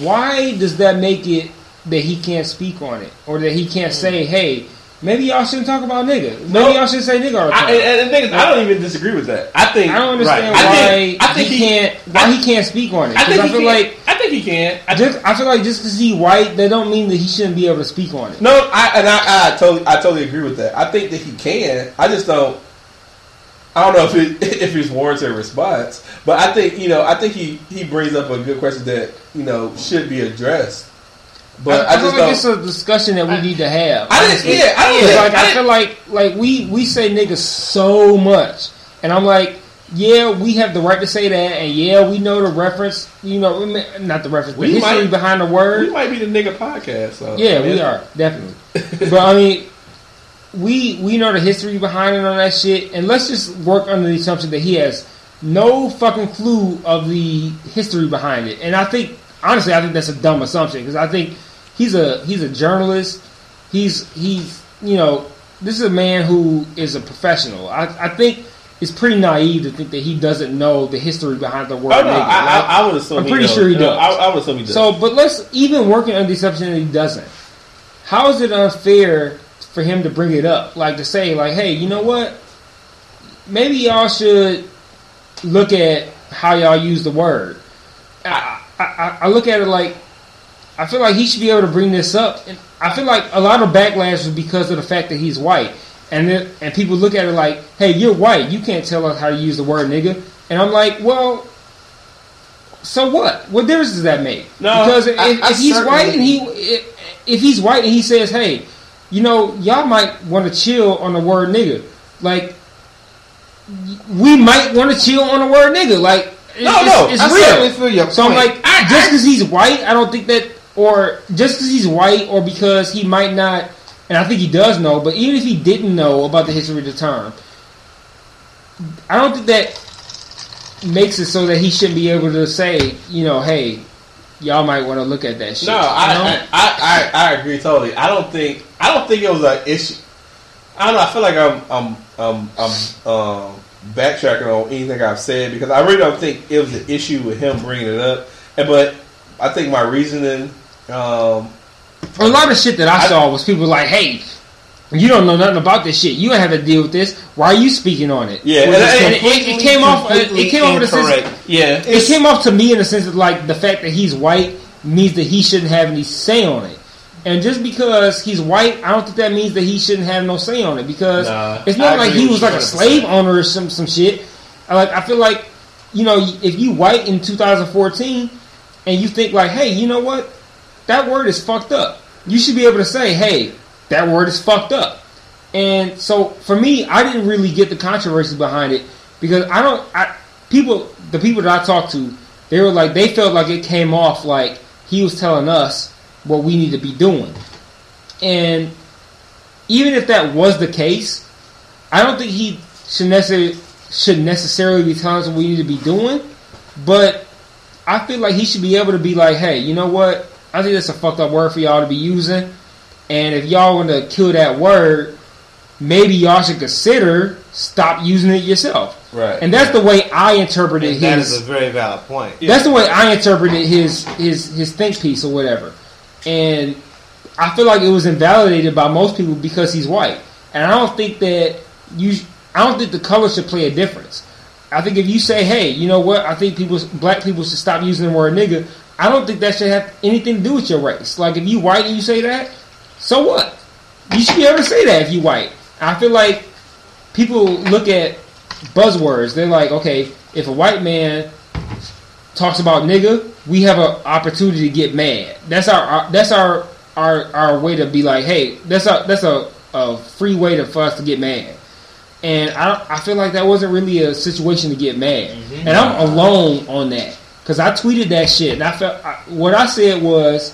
Why does that make it that he can't speak on it or that he can't hmm. say, "Hey, maybe y'all shouldn't talk about nigga. Maybe No. y'all should say nigga all the I, time. and, and the thing is, I don't even disagree with that. I think I don't understand right. why I think, I think he, he, can't why he can't speak on it. I think I feel like I think he can. I just I feel like just because he white, that don't mean that he shouldn't be able to speak on it. No, I and I, I totally I totally agree with that. I think that he can. I just don't. I don't know if it [LAUGHS] if it's warranted response, but I think you know I think he he brings up a good question that you know should be addressed. But I, I, I feel like it's don't. a discussion that we I- need to have. I didn't. Yeah, I don't. It's think- like I I feel like like we we say niggas so much, and I'm like, yeah, we have the right to say that, and yeah, we know the reference. You know, not the reference, but We history might- behind the word. we might be the nigga podcast. So Yeah, I mean, we are definitely. but I mean, we we know the history behind it on that shit, and let's just work under the assumption that he has no fucking clue of the history behind it. And I think honestly, I think that's a dumb assumption because I think he's a he's a journalist. He's he's you know this is a man who is a professional. I I think. It's pretty naive to think that he doesn't know the history behind the word. Oh no, nigga. I, I, I would assume. I'm pretty knows. sure he does. I, I would assume he does. So, but let's even working under the assumption that he doesn't. How is it unfair for him to bring it up? Like to say, like, hey, you know what? Maybe y'all should look at how y'all use the word. I, I, I- I look at it like I feel like he should be able to bring this up, and I feel like a lot of backlash is because of the fact that he's white, and then, and people look at it like, hey, you're white, you can't tell us how to use the word nigga, and I'm like, well. So what? What difference does that make? No, because if, I- I if he's white and he if, if he's white and he says, "Hey, you know, y'all might want to chill on the word nigga," like we might want to chill on the word nigga. Like it's, No, no, it's, I real. feel your So I'm point. Like, just because he's white, I don't think that, or just because he's white, or because he might not, and I think he does know, but even if he didn't know about the history of the term, I don't think that makes it so that he shouldn't be able to say, you know, hey, y'all might want to look at that shit. No? I, I, I, I, I agree totally. I don't think I don't think it was an issue. I don't know. I feel like I'm I'm I'm, I'm um, backtracking on anything I've said because I really don't think it was an issue with him bringing it up. And but I think my reasoning. Um, a lot of shit that I, I- saw was people like, hey. You don't know nothing about this shit. You don't have to deal with this. Why are you speaking on it? yeah, and- and- and it, it, it came off. It, it came off the sense. yeah. It came off to me in the sense of like the fact that he's white means that he shouldn't have any say on it. And just because he's white, I don't think that means that he shouldn't have no say on it because Nah, it's I not like he was like a slave owner or some some shit. Like I feel like you know if you white in 2014 and you think like, hey, you know what, that word is fucked up. You should be able to say, hey, that word is fucked up. And so for me, I didn't really get the controversy behind it because I don't. I people, the people that I talked to, they were like they felt like it came off like he was telling us what we need to be doing. And even if that was the case, I don't think he should necessarily should necessarily be telling us what we need to be doing. But I feel like he should be able to be like, hey, you know what? I think that's a fucked up word for y'all to be using. And if y'all want to kill that word, maybe y'all should consider stop using it yourself. Right. And that's the way I interpreted And his. is a very valid point. That's the way I interpreted his his his think piece or whatever. And I feel like it was invalidated by most people because he's white. And I don't think that you I don't think the color should play a difference. I think if you say, "Hey, you know what? I think people black people should stop using the word nigga." I don't think that should have anything to do with your race. Like if you white and you say that, so what? You should be able to say that if you white. I feel like people look at buzzwords. They're like, okay, if a white man talks about nigga, we have an opportunity to get mad. That's our, our that's our our our way to be like, hey, that's a that's a, a free way to for us to get mad. And I I feel like that wasn't really a situation to get mad, and I'm alone on that because I tweeted that shit, and I felt I, what I said was,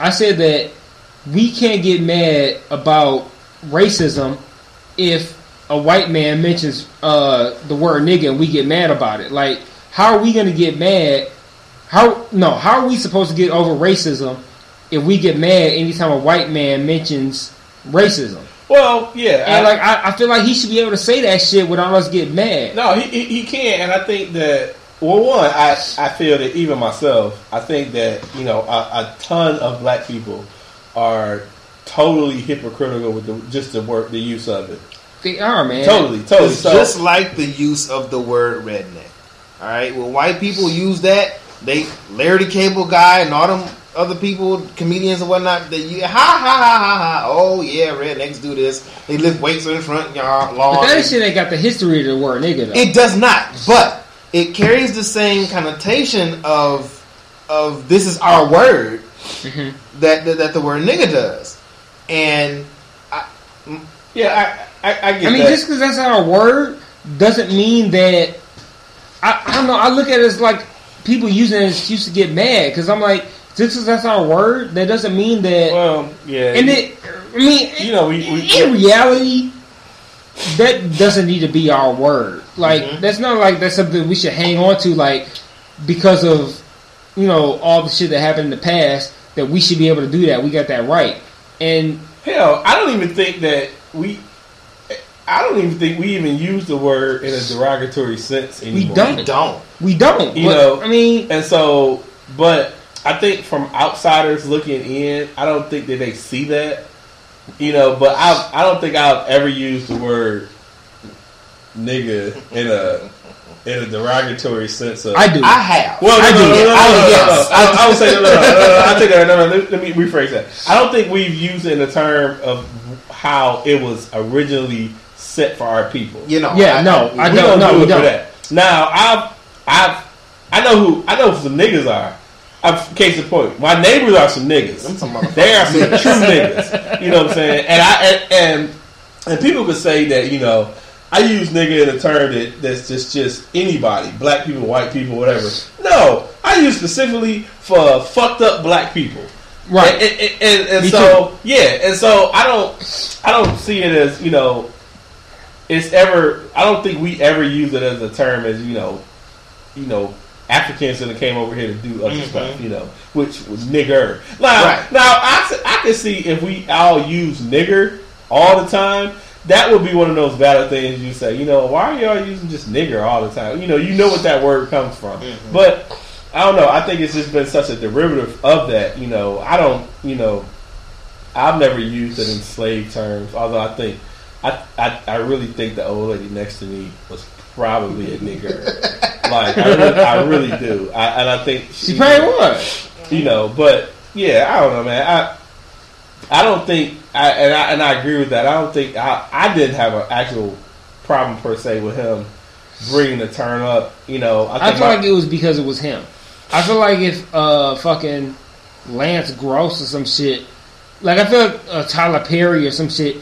I said that we can't get mad about racism if a white man mentions uh, the word nigga and we get mad about it. Like, how are we going to get mad? How no? How are we supposed to get over racism if we get mad anytime a white man mentions racism? Well, yeah. And I- like, I, I feel like he should be able to say that shit without us getting mad. No, he, he he can, and I think that well, one, I I feel that even myself, I think that you know a, a ton of black people are totally hypocritical with the, just the work, the use of it. They are, man. Totally, totally. It's So, just like the use of the word redneck. All right, when white people use that, they Larry the Cable Guy and all them other people, comedians and whatnot, that you ha ha ha ha ha. Oh yeah, rednecks do this. They lift weights in the front yard lawn. But that shit ain't got the history of the word nigga though. It does not, but it carries the same connotation of of this is our word Mhm. that, that that the word nigga does, and yeah, I, I, I get I mean, that. just because that's our word doesn't mean that. I, I don't know. I look at it as like people using it as an excuse to get mad because I'm like, just because that's our word, that doesn't mean that. well, yeah, and it, I mean, you know, we, we in reality, that doesn't need to be our word. Like Mm-hmm. that's not like that's something we should hang on to. Like because of you know all the shit that happened in the past, that we should be able to do that. We got that right, and hell, I don't even think that we. I don't even think we even use the word in a derogatory sense anymore. don't. We don't. we don't. You But, know, I mean, And so, but I think from outsiders looking in, I don't think that they see that. You know, but I I don't think I've ever used the word nigga in a in a derogatory sense of I do. I have. Well, no, I no, do. no, no, no, I- no, no, yes. no. I, I would say no, no, no, no, no, I take that. No, no, let, let me rephrase that. I don't think we've used it in the term of how it was originally set for our people. you know. Yeah, no, I we don't- don't no, do we it don't. for that. Now, I've, I've, I know who, I know who some niggas are. I've, case in point, my neighbors are some niggas. Them some. They are some true niggas. You know what I'm saying? And I and, and and people could say that you know I use nigga in a term that that's just just anybody, black people, white people, whatever. No, I use specifically for fucked up black people. Right. And, and, and, and Me so yeah, and so I don't I don't see it as you know it's ever I don't think we ever use it as a term as you know you know Africans that came over here to do other mm-hmm. stuff, you know, which was nigger. Now, Right. now I, I can see if we all use nigger all the time, that would be one of those valid things you say, you know, why are y'all using just nigger all the time? You know, you know what that word comes from. Mm-hmm. But I don't know. I think it's just been such a derivative of that. You know, I don't, you know, I've never used it in slave terms, although I think, I, I, I really think the old lady next to me was probably a nigger. [LAUGHS] like, I really, I really do. I, and I think she probably was. you know, but yeah, I don't know, man. I I don't think, I, and I and I agree with that. I don't think I I didn't have an actual problem per se with him bringing the turn up. You know, I I feel like it was because it was him. I feel like if uh fucking Lance Gross or some shit, like I feel like uh, Tyler Perry or some shit.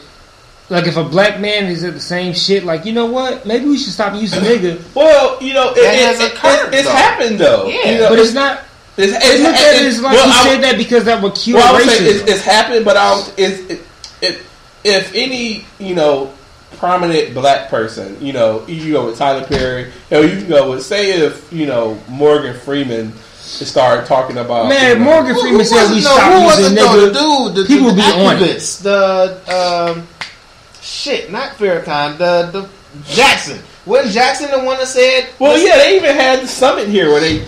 Like if a black man is at the same shit, like you know what? Maybe we should stop using [LAUGHS] nigga. well, you know, it, it, has it- occurred, it's though. happened though. Yeah. You know, But it's not. it's, It's, it's, look at it it's- as like well, you I- said that because that would cure Well, I would racism. say it's, it's happened, but I don't, it's, it, it, if any, you know, prominent black person, you know, you go with Tyler Perry, hell, you can go with, say if, you know, Morgan Freeman started talking about. Man, you know, Morgan Freeman who said was we it, stop using it, nigga. The dude, the, People the, be on it. the um, shit, not Farrakhan, the the Jackson. Wasn't Jackson the one that said? Well, yeah, they even had the summit here where they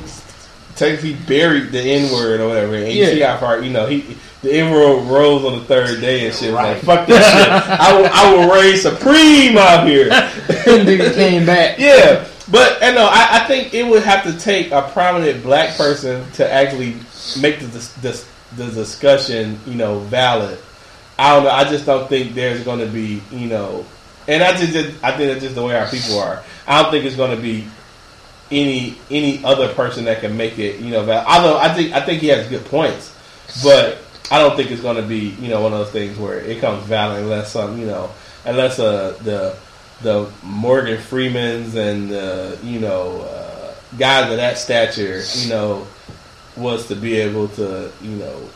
technically buried the N word or whatever. And you Yeah. how far, you know, he the N word rose on the third day and shit. Right. Like, fuck this shit. I will, I will reign supreme out here. [LAUGHS] And nigga came back. [LAUGHS] Yeah, but and no, I, I think it would have to take a prominent black person to actually make the dis, dis, the discussion, you know, valid. I don't know. I just don't think there's going to be, you know, and I just, I think that's just the way our people are. I don't think it's going to be any any other person that can make it, you know. Although I think I think he has good points, but I don't think it's going to be, you know, one of those things where it comes valid unless some, you know, unless uh, the the Morgan Freemans and the you know uh, guys of that stature, you know, was to be able to you know,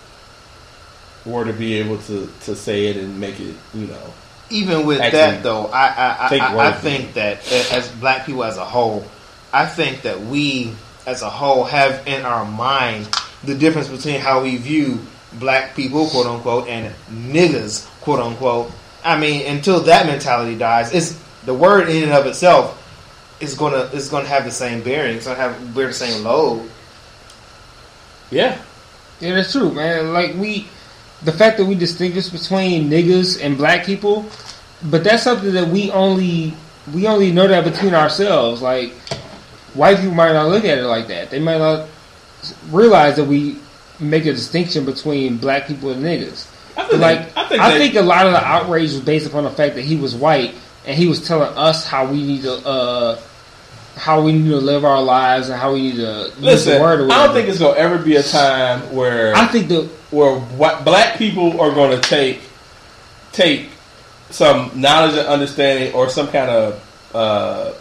were to be able to to say it and make it, you know, Even with that, though, I I, I, I, I think that uh, as black people as a whole, I think that we as a whole have in our mind the difference between how we view black people, quote unquote, and niggas, quote unquote. I mean, until that mentality dies, it's the word in and of itself is gonna is gonna have the same bearing. It's gonna have bear the same load. yeah, Yeah, that's true, man. Like we, the fact that we distinguish between niggas and black people, but that's something that we only we only know that between ourselves. Like white people might not look at it like that. They might not realize that we make a distinction between black people and niggas. I think, Like I think, I they- think a lot of the outrage was based upon the fact that he was white and he was telling us how we need to uh, how we need to live our lives and how we need to use listen. the word. Or I don't think it's gonna ever be a time where I think the where wh- black people are going to take take some knowledge and understanding or some kind of uh,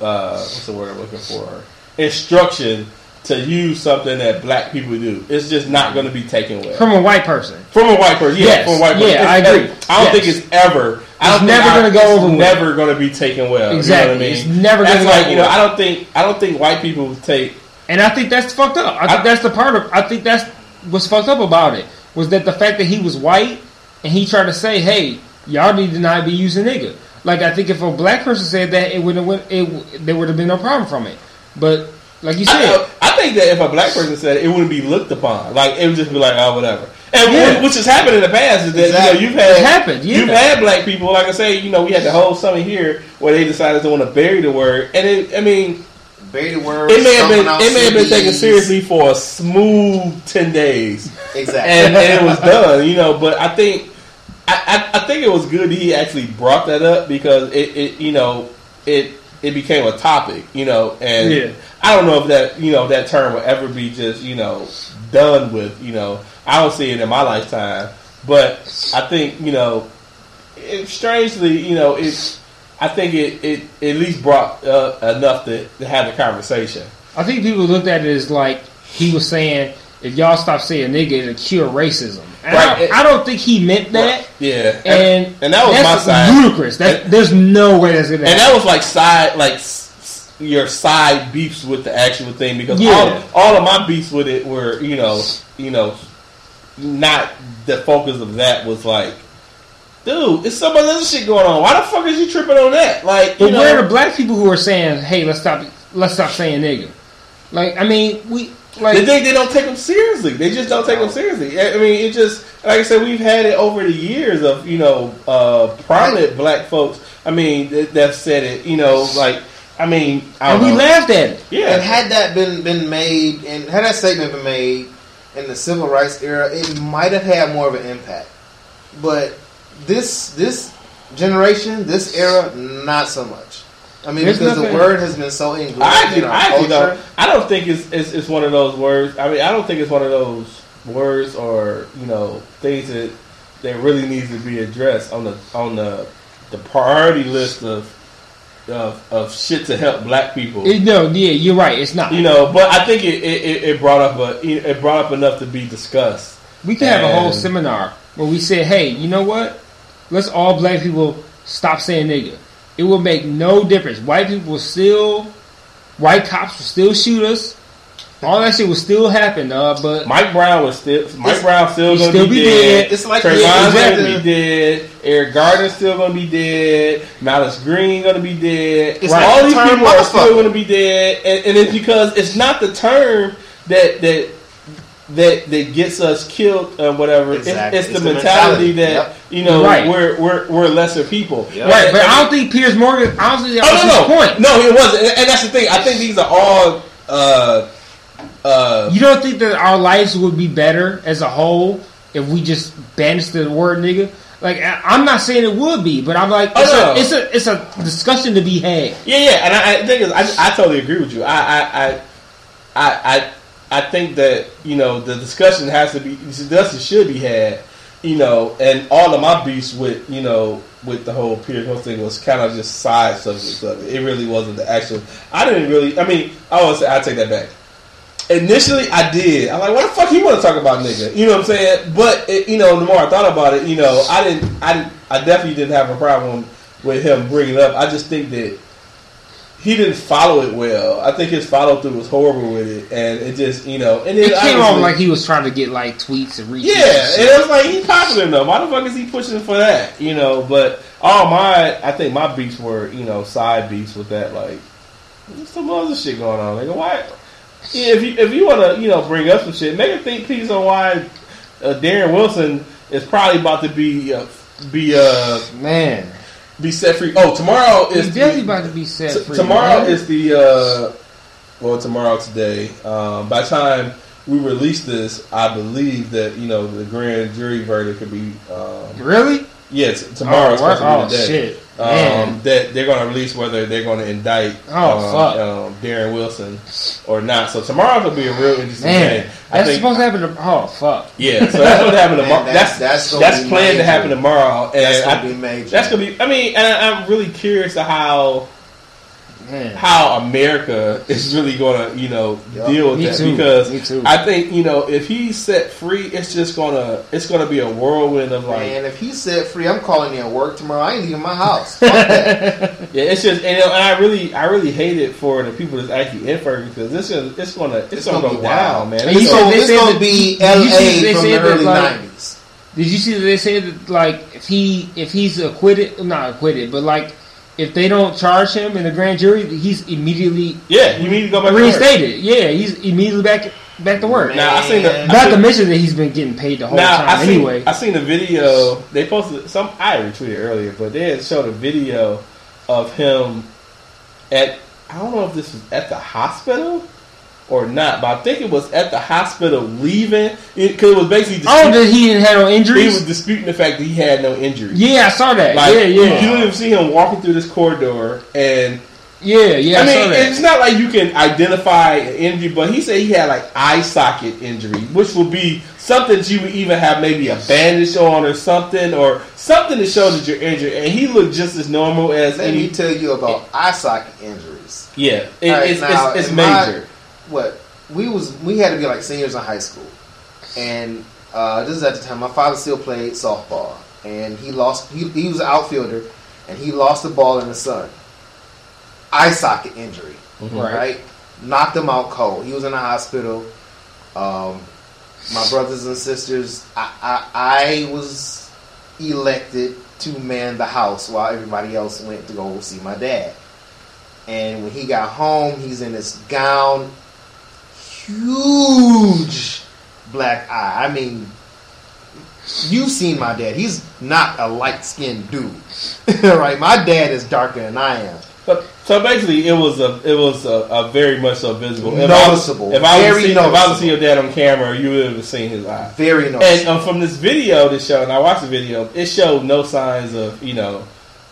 uh, what's the word I'm looking for instruction to use something that black people do. It's just not going to be taken well from a white person. from a white person. Yeah, Yes. from a white person. Yeah, It's I agree. ever- I don't Yes. think it's ever. I It's don't never gonna I- go over. Never going to be taken well. Exactly. You know what I mean? It's never gonna go like you know. I don't think I don't think white people take And I think that's fucked up. I think that's the part of. I think that's what's fucked up about it was that the fact that he was white and he tried to say, "Hey, y'all need to not be using nigga." Like I think if a black person said that, it wouldn't. Went, it there would have been no problem from it. But like you said, know- I think that if a black person said it, it wouldn't be looked upon. Like it would just be like, oh, whatever. And Yeah. which has happened in the past is that Exactly. you know you've had It happened, yeah. you've had black people. Like I say, you know, we had the whole summit here where they decided to want to bury the word, and it, I mean, Bury words. it may have been it may have been taken seriously for a smooth ten days, Exactly. and, and it was [LAUGHS] done. You know, but I think I, I, I think it was good he actually brought that up because it, it you know it it became a topic. You know, and Yeah. I don't know if that you know that term will ever be just you know done with. You know, I don't see it in my lifetime, but I think you know, it, strangely, you know, it. I think it, it at least brought uh, enough to, to have the conversation. I think people looked at it as like he was saying, "If y'all stop saying nigga, it'll cure racism." And I, Right. don't, I don't think he meant that. Yeah, And and that was my side. ludicrous. That, there's no way that's gonna. And happen. that was like side, like your side beefs with the actual thing because Yeah. all, all of my beefs with it were, you know, you know, not the focus of that was like, dude, it's some other shit going on. Why the fuck is you tripping on that? Like, But know, where are the black people who are saying, "Hey, let's stop, let's stop saying nigga"? Like, I mean, we like they think they don't take them seriously. They just don't take them seriously. I I mean, it just like I said, we've had it over the years of you know uh, prominent black folks. I mean, that, that said it. You know, like I mean, I and we know. laughed at it. Yeah, And had that been been made, and had that statement been made in the civil rights era, it might have had more of an impact. But this this generation, this era, not so much. I mean, There's because the word has been so ingrained I in our I culture. don't. I don't think it's, it's it's one of those words. I mean, I don't think it's one of those words or you know things that that really needs to be addressed on the on the the priority list of of, of shit to help black people. It- no, yeah, you're right. It's not. you know, but I think it, it, it- it brought up a it brought up enough to be discussed. we could have a whole seminar where we said, "Hey, you know what? Let's all black people stop saying nigga." It will make no difference. White people will still, white cops will still shoot us. All that shit will still happen, uh, but Mike Brown was still Mike It's- Brown still gonna still be, be dead. dead. It's like Trayvon's yeah, gonna exactly. be dead. Eric Gardner's still gonna be dead. Malice Green gonna be dead. It's All these people are still gonna be dead, and, and it's because it's not the term that that that that gets us killed or whatever. It's- Exactly. It's, It's the, the mentality, mentality. that Yep. you know Right. we're we're we're lesser people. Yep. right. But I don't think Piers Morgan. I don't think that was Oh his no, no, point. no, it wasn't, and, and that's the thing. I think these are all. Uh, uh, You don't think that our lives would be better as a whole if we just banished the word nigga? Like I- I'm not saying it would be, but I'm like Oh, it's, no. a, it's a it's a discussion to be had. Yeah, yeah, and I, I think I, I totally agree with you. I, I, I, I, I, think that you know the discussion has to be discussion should be had. You know, and all of my beefs with you know with the whole Peter Hill thing was kind of just side subjects of it. It really wasn't the actual. I didn't really. I mean, I want to say I take that back. Initially, I did. I'm like, what the fuck you want to talk about, nigga? You know what I'm saying? But it, you know, the more I thought about it, you know, I didn't. I didn't, I definitely didn't have a problem with him bringing it up. I just think that he didn't follow it well. I think his follow through was horrible with it, and it just you know, and It then came off like he was trying to get like tweets and retweets. yeah, and and it was like he's popular enough. Why the fuck is he pushing for that? You know, but all my, I think my beefs were you know side beefs with that. Like, there's some other shit going on. Like, why? Yeah, if you if you want to you know bring up some shit, make a think piece on why uh, Darren Wilson is probably about to be uh, be uh, Man, be set free. Oh, tomorrow is the- definitely about to be set T- free. tomorrow man. is the uh, well tomorrow today. Um, by the time we release this, I believe that you know the grand jury verdict could be um, really yes tomorrow. Oh, supposed to oh be the day. shit. Um, that they're going to release whether they're going to indict Oh, um, fuck. um, Darren Wilson or not. So tomorrow will be a real interesting Man, day. I that's think. supposed to happen. To, oh fuck! yeah, so that's what happened tomorrow. That's that's- that's, that's gonna be planned to happen tomorrow, and That's gonna I- be major. That's gonna be. I mean, and I, I'm really curious to how Man, how America is really going to, you know, Yeah. deal with Me that too. because Me too. I think you know if he's set free, it's just gonna it's gonna be a whirlwind of like Man, if he's set free, I'm calling you at work tomorrow. I ain't leaving my house. [LAUGHS] Yeah, it's just and, and I really I really hate it for the people that's actually in Ferguson because this gonna it's gonna it's, It's gonna, gonna go be down, wild. man. And It's you gonna- it's gonna that- be did you see LA they from said the early like- '90s. Did you see that they said that like if he if he's acquitted, not acquitted, but like if they don't charge him in the grand jury, he's immediately yeah, you need to go back. reinstated. Yeah, he's immediately back back to work. Now I seen the I Not seen- to mention that he's been getting paid the whole Now time I seen anyway. I seen the video they posted some I retweeted earlier, but they had showed a video of him at I don't know if this was at the hospital or not, but I think it was at the hospital leaving because it, was basically oh, that he didn't have no injuries. he was disputing the fact that he had no injury. yeah, I saw that. Like yeah, you, yeah, you don't even see him walking through this corridor, and yeah, yeah. I, I saw mean that. it's not like you can identify an injury, but he said he had like eye socket injury, which would be something that you would even have maybe a bandage on or something, or something to show that you're injured, and he looked just as normal as Let any. me tell you about eye socket injuries. Yeah, it, All right, it's, now, it's, it's in my- major. What we was we had to be like seniors in high school, and uh, this is at the time my father still played softball, and he lost. He, he was an outfielder, and he lost the ball in the sun. Eye socket injury, Right. right? Knocked him out cold. He was in the hospital. Um, my brothers and sisters, I, I, I was elected to man the house while everybody else went to go see my dad. And when he got home, he's in this gown, huge black eye. I mean, you've seen my dad. He's not a light skinned dude, [LAUGHS] right? My dad is darker than I am. So, so basically, it was a it was a, a very much so visible. If I was- Noticeable. If I was Very to see, if I was to see your dad on camera, you would have seen his eye. Very And noticeable. um, from this video, this show, and I watched the video, it showed no signs of you know,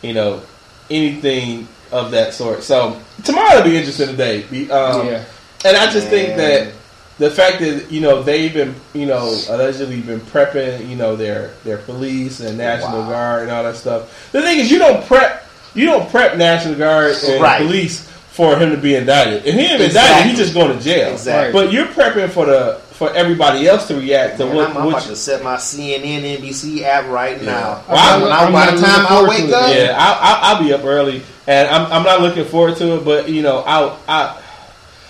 you know, anything of that sort. So tomorrow will be interesting today. Um, yeah. And I just think that the fact that you know they've been you know allegedly been prepping you know their their police and National Wow. Guard and all that stuff. The thing is, you don't prep you don't prep National Guard and Right. police for him to be indicted. If he ain't indicted, Exactly. he's just going to jail. Exactly. But you're prepping for the for everybody else to react to Man, what. I'm, I'm about you- to set my CNN, NBC app right Yeah. now. Well, I'm- I- by the time I wake up. Yeah, I'll, I'll, I'll be up early, and I'm, I'm not looking forward to it. But you know, I'll, I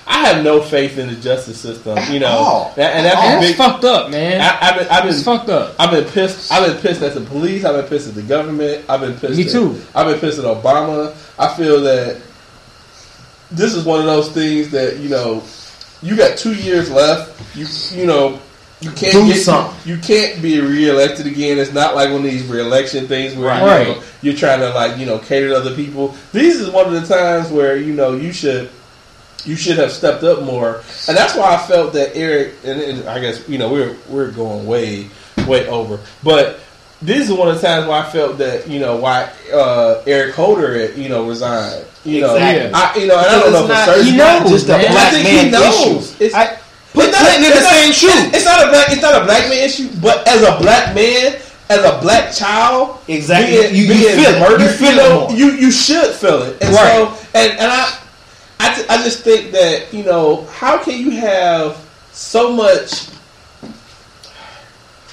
I have no faith in the justice system. You know, all. That- and that's At a all. That's big. fucked up, man. I, I've been, I've it's been, fucked up. I've been pissed. I've been pissed at the police. I've been pissed at the government. I've been pissed. Me at, too. I've been pissed at Obama. I feel that this is one of those things that you know, you got two years left. You you know. You can't Do get something. You can't be reelected again. It's not like one of these reelection things where you know, you're trying to like you know cater to other people. These is one of the times where you know you should you should have stepped up more, and that's why I felt that Eric and, and I guess you know we're we're going way way over, but this is one of the times where I felt that you know why uh, Eric Holder you know resigned. You know, Exactly. I, you know, and I don't know it's for not- certain. he knows, just a black I think man he knows. issue. It's- I, But put Clinton in the it's same not, shoe. It's, it's not a black. It's not a black man issue. But as a black man, as a black child, Exactly. being, You- you being feel it. You feel it know, more. you you should feel it. And Right. so, and and I, I, ju- I just think that you know, how can you have so much?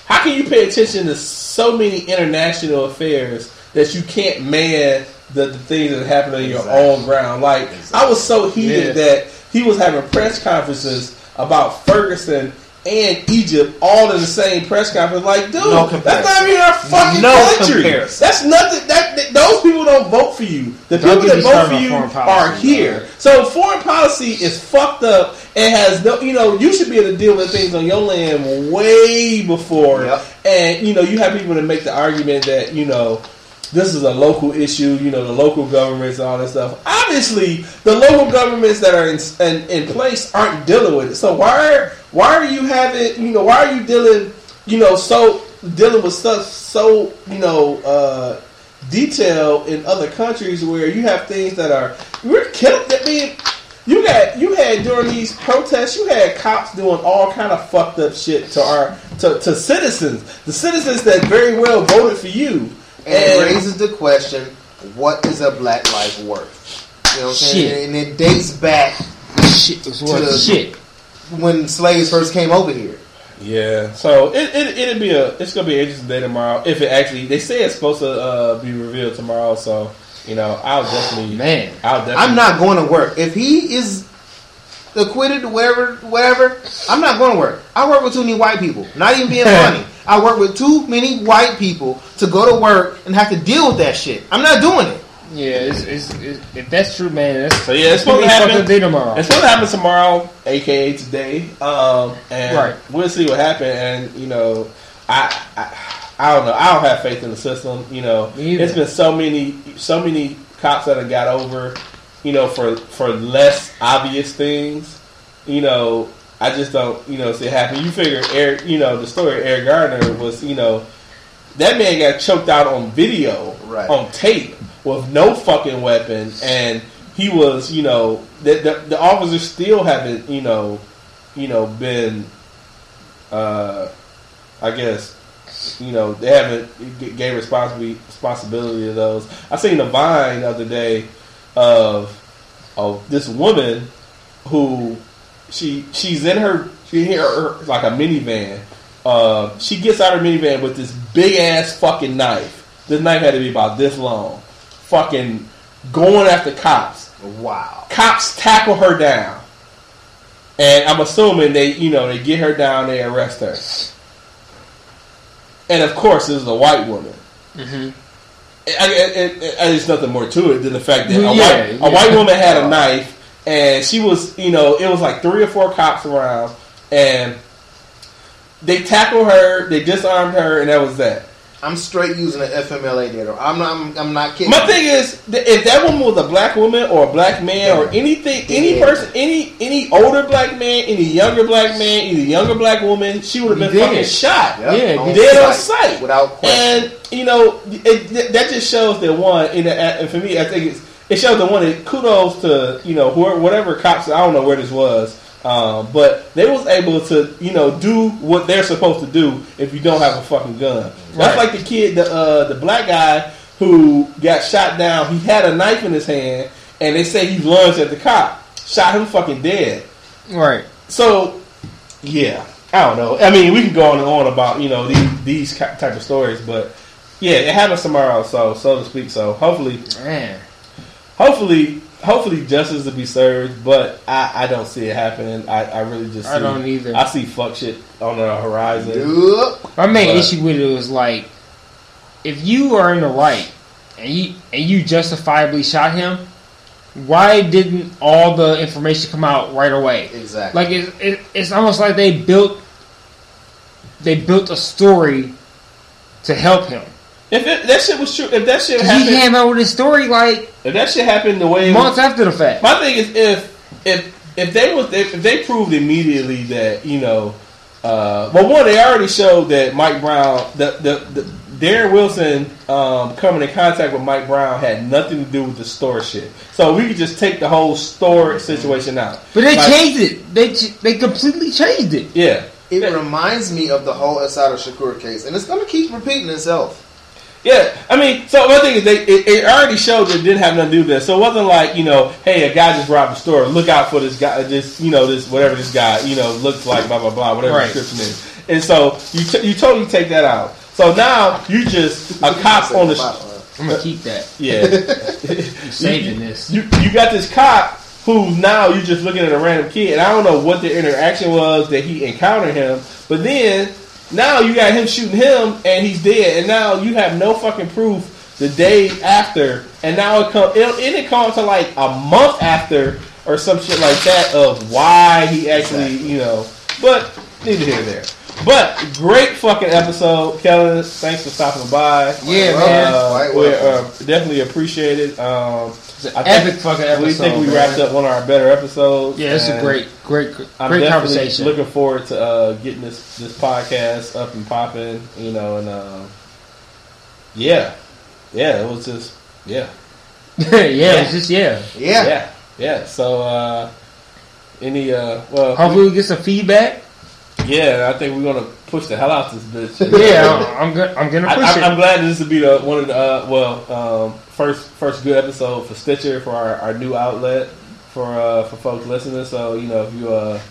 How can you pay attention to so many international affairs that you can't man the, the things that happen on your Exactly. own ground? Like I was so heated Yeah. that he was having press conferences about Ferguson and Egypt all in the same press conference. Like, dude, No that's not even our fucking No country. comparison. That's nothing. That, that- those people don't vote for you. The Don't people that vote for you are here. So foreign policy is fucked up and has no. You know, you should be able to deal with things on your land way before. Yep. And you know, you have people to make the argument that you know this is a local issue, you know, the local governments and all that stuff. Obviously, the local governments that are in, in, in place aren't dealing with it. So why are why are you having, you know, why are you dealing, you know, so dealing with stuff so, you know, uh, detailed in other countries where you have things that are we're killing. I mean, you got you had during these protests, you had cops doing all kind of fucked up shit to our to, to citizens, the citizens that very well voted for you. And it raises the question: What is a black life worth? You know what I'm saying? Shit. And it dates back Shit was worth the- shit. when slaves first came over here. Yeah, so it, it it'll be a it's gonna be an interesting day tomorrow. If it actually they say it's supposed to uh, be revealed tomorrow, so you know I'll definitely Man. I'll definitely I'm not going to work if he is acquitted, whatever, whatever. I'm not going to work. I work with too many white people. Not even being funny. [LAUGHS] I work with too many white people to go to work and have to deal with that shit. I'm not doing it. Yeah, it's, it's, it's, if that's true, man, that's So yeah, it's gonna supposed to happen. up day tomorrow. It's supposed to happen tomorrow, aka today. Um, and Right. we'll see what happens. And you know, I, I I don't know. I don't have faith in the system. You know, it's been so many so many cops that have got over. You know, for for less obvious things. You know, I just don't. You know, see it happen. You figure, Eric. You know, the story of Eric Gardner was. You know, that man got choked out on video, Right. on tape, with no fucking weapon, and he was, you know, the, the, the officers still haven't, you know, you know, been, uh, I guess, you know, they haven't gave responsibility responsibility to those. I seen a vine the other day of of this woman who she she's in her she in her like a minivan. Uh, she gets out of her minivan with this big ass fucking knife. This knife had to be about this long. Fucking going after cops. Wow. Cops tackle her down. And I'm assuming they, you know, they get her down, they arrest her. And of course, this is a white woman. hmm I, I, I, I, there's nothing more to it than the fact that a, yeah, white, yeah. a white woman had a knife, and she was, you know, it was like three or four cops around, and they tackled her, they disarmed her, and that was that. I'm straight using an FMLA data. I'm not. I'm, I'm not kidding. My thing is, if that woman was a black woman or a black man or anything, any Yeah. person, any any older black man, any younger black man, any younger black woman, she would have been You did. fucking shot. Yep, Yeah, on dead on sight, sight. without question. And you know, it, that just shows that one. In the, and for me, I think it's it shows that one. That kudos to you know whoever, whatever cops. I don't know where this was, um, but they was able to you know do what they're supposed to do if you don't have a fucking gun. That's like the kid, the uh, the black guy who got shot down. He had a knife in his hand, and they say he lunged at the cop, shot him fucking dead. Right. So, yeah, I don't know. I mean, we can go on and on about you know these these type of stories, but yeah, it happens tomorrow, so so to speak. So hopefully, Man. hopefully, hopefully justice to be served. But I, I don't see it happening. I, I really just see, I don't either. I see fuck shit on the horizon. Yup. My main But- issue with it was like, if you are in the right and you and you justifiably shot him, why didn't all the information come out right away? Exactly. Like it, it, it's almost like they built they built a story to help him. If it, that shit was true, if that shit 'Cause he happened, came out with his story like if that shit happened the way it was, months after the fact. My thing is if if if they was if they proved immediately that you know, uh, well, one they already showed that Mike Brown, the the, the Darren Wilson um, coming in contact with Mike Brown had nothing to do with the store shit. So we could just take the whole store situation out. But they Like, changed it. They they completely changed it. Yeah. It Yeah. reminds me of the whole Assata Shakur case, and it's going to keep repeating itself. Yeah, I mean, so one thing is they it, it already showed that it didn't have nothing to do with that. So it wasn't like you know, hey, a guy just robbed a store. Look out for this guy. This you know, this whatever this guy you know looks like. Blah blah blah. Whatever Right. description is. And so you t- you totally take that out. So now you just a cop on the sh- I'm gonna keep that. [LAUGHS] yeah. saving you, this. You you got this cop who now you're just looking at a random kid, and I don't know what the interaction was that he encountered him, but then now you got him shooting him, and he's dead, and now you have no fucking proof the day after, and now it come it, it comes to like a month after or some shit like that of why he actually, you know, but neither here nor there. But great fucking episode, Kellen. Thanks for stopping by. Yeah, Well, man. Uh, we welcome. uh, definitely appreciate it. Um, I epic think- fucking episode. we think we man. wrapped up one of our better episodes. Yeah, it's a and great, great, I'm great definitely conversation. Looking forward to uh, getting this this podcast up and popping. You know, and um, yeah, yeah, it was just yeah, [LAUGHS] yeah, it's just yeah. Yeah. yeah, yeah. So uh, any uh, well, Hopefully, we get some feedback. yeah, I think we're gonna push the hell out of this bitch. [LAUGHS] Yeah, I'm, I'm gonna, I'm gonna I, I, it. I'm glad this will be the one of the uh, well um, first first good episode for Stitcher for our, our new outlet for uh, for folks listening. So you know if you uh,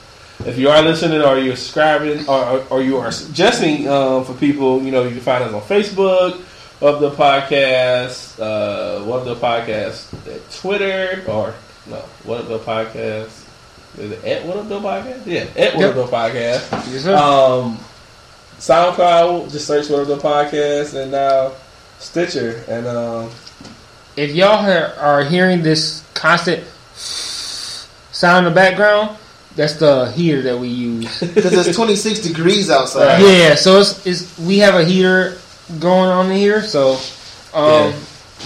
if you are listening or you're subscribing or, or, or you are suggesting um, for people, you know you can find us on Facebook. Of the podcast, uh, what of the podcast, at Twitter or no, what of the podcast? Is it at what of the podcast? Yeah, at what of the podcast. Yes. Um, SoundCloud, just search what of the podcast, and now Stitcher, and um, if y'all ha- are hearing this constant sound in the background, that's the heater that we use. [LAUGHS] Because it's 26 degrees outside. yeah, so it's, it's we have a heater going on in here, so um,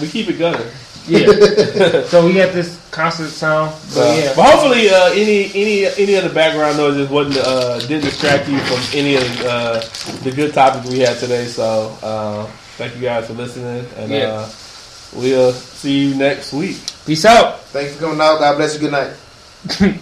we keep it going. yeah. [LAUGHS] so we got this constant sound, but Uh, yeah, But hopefully, uh, any any any of the background noises wasn't uh, didn't distract you from any of the, uh, the good topics we had today. So uh, thank you guys for listening, and Yeah. Uh, we'll see you next week. peace out. Thanks for coming out. God bless you. Good night. [LAUGHS]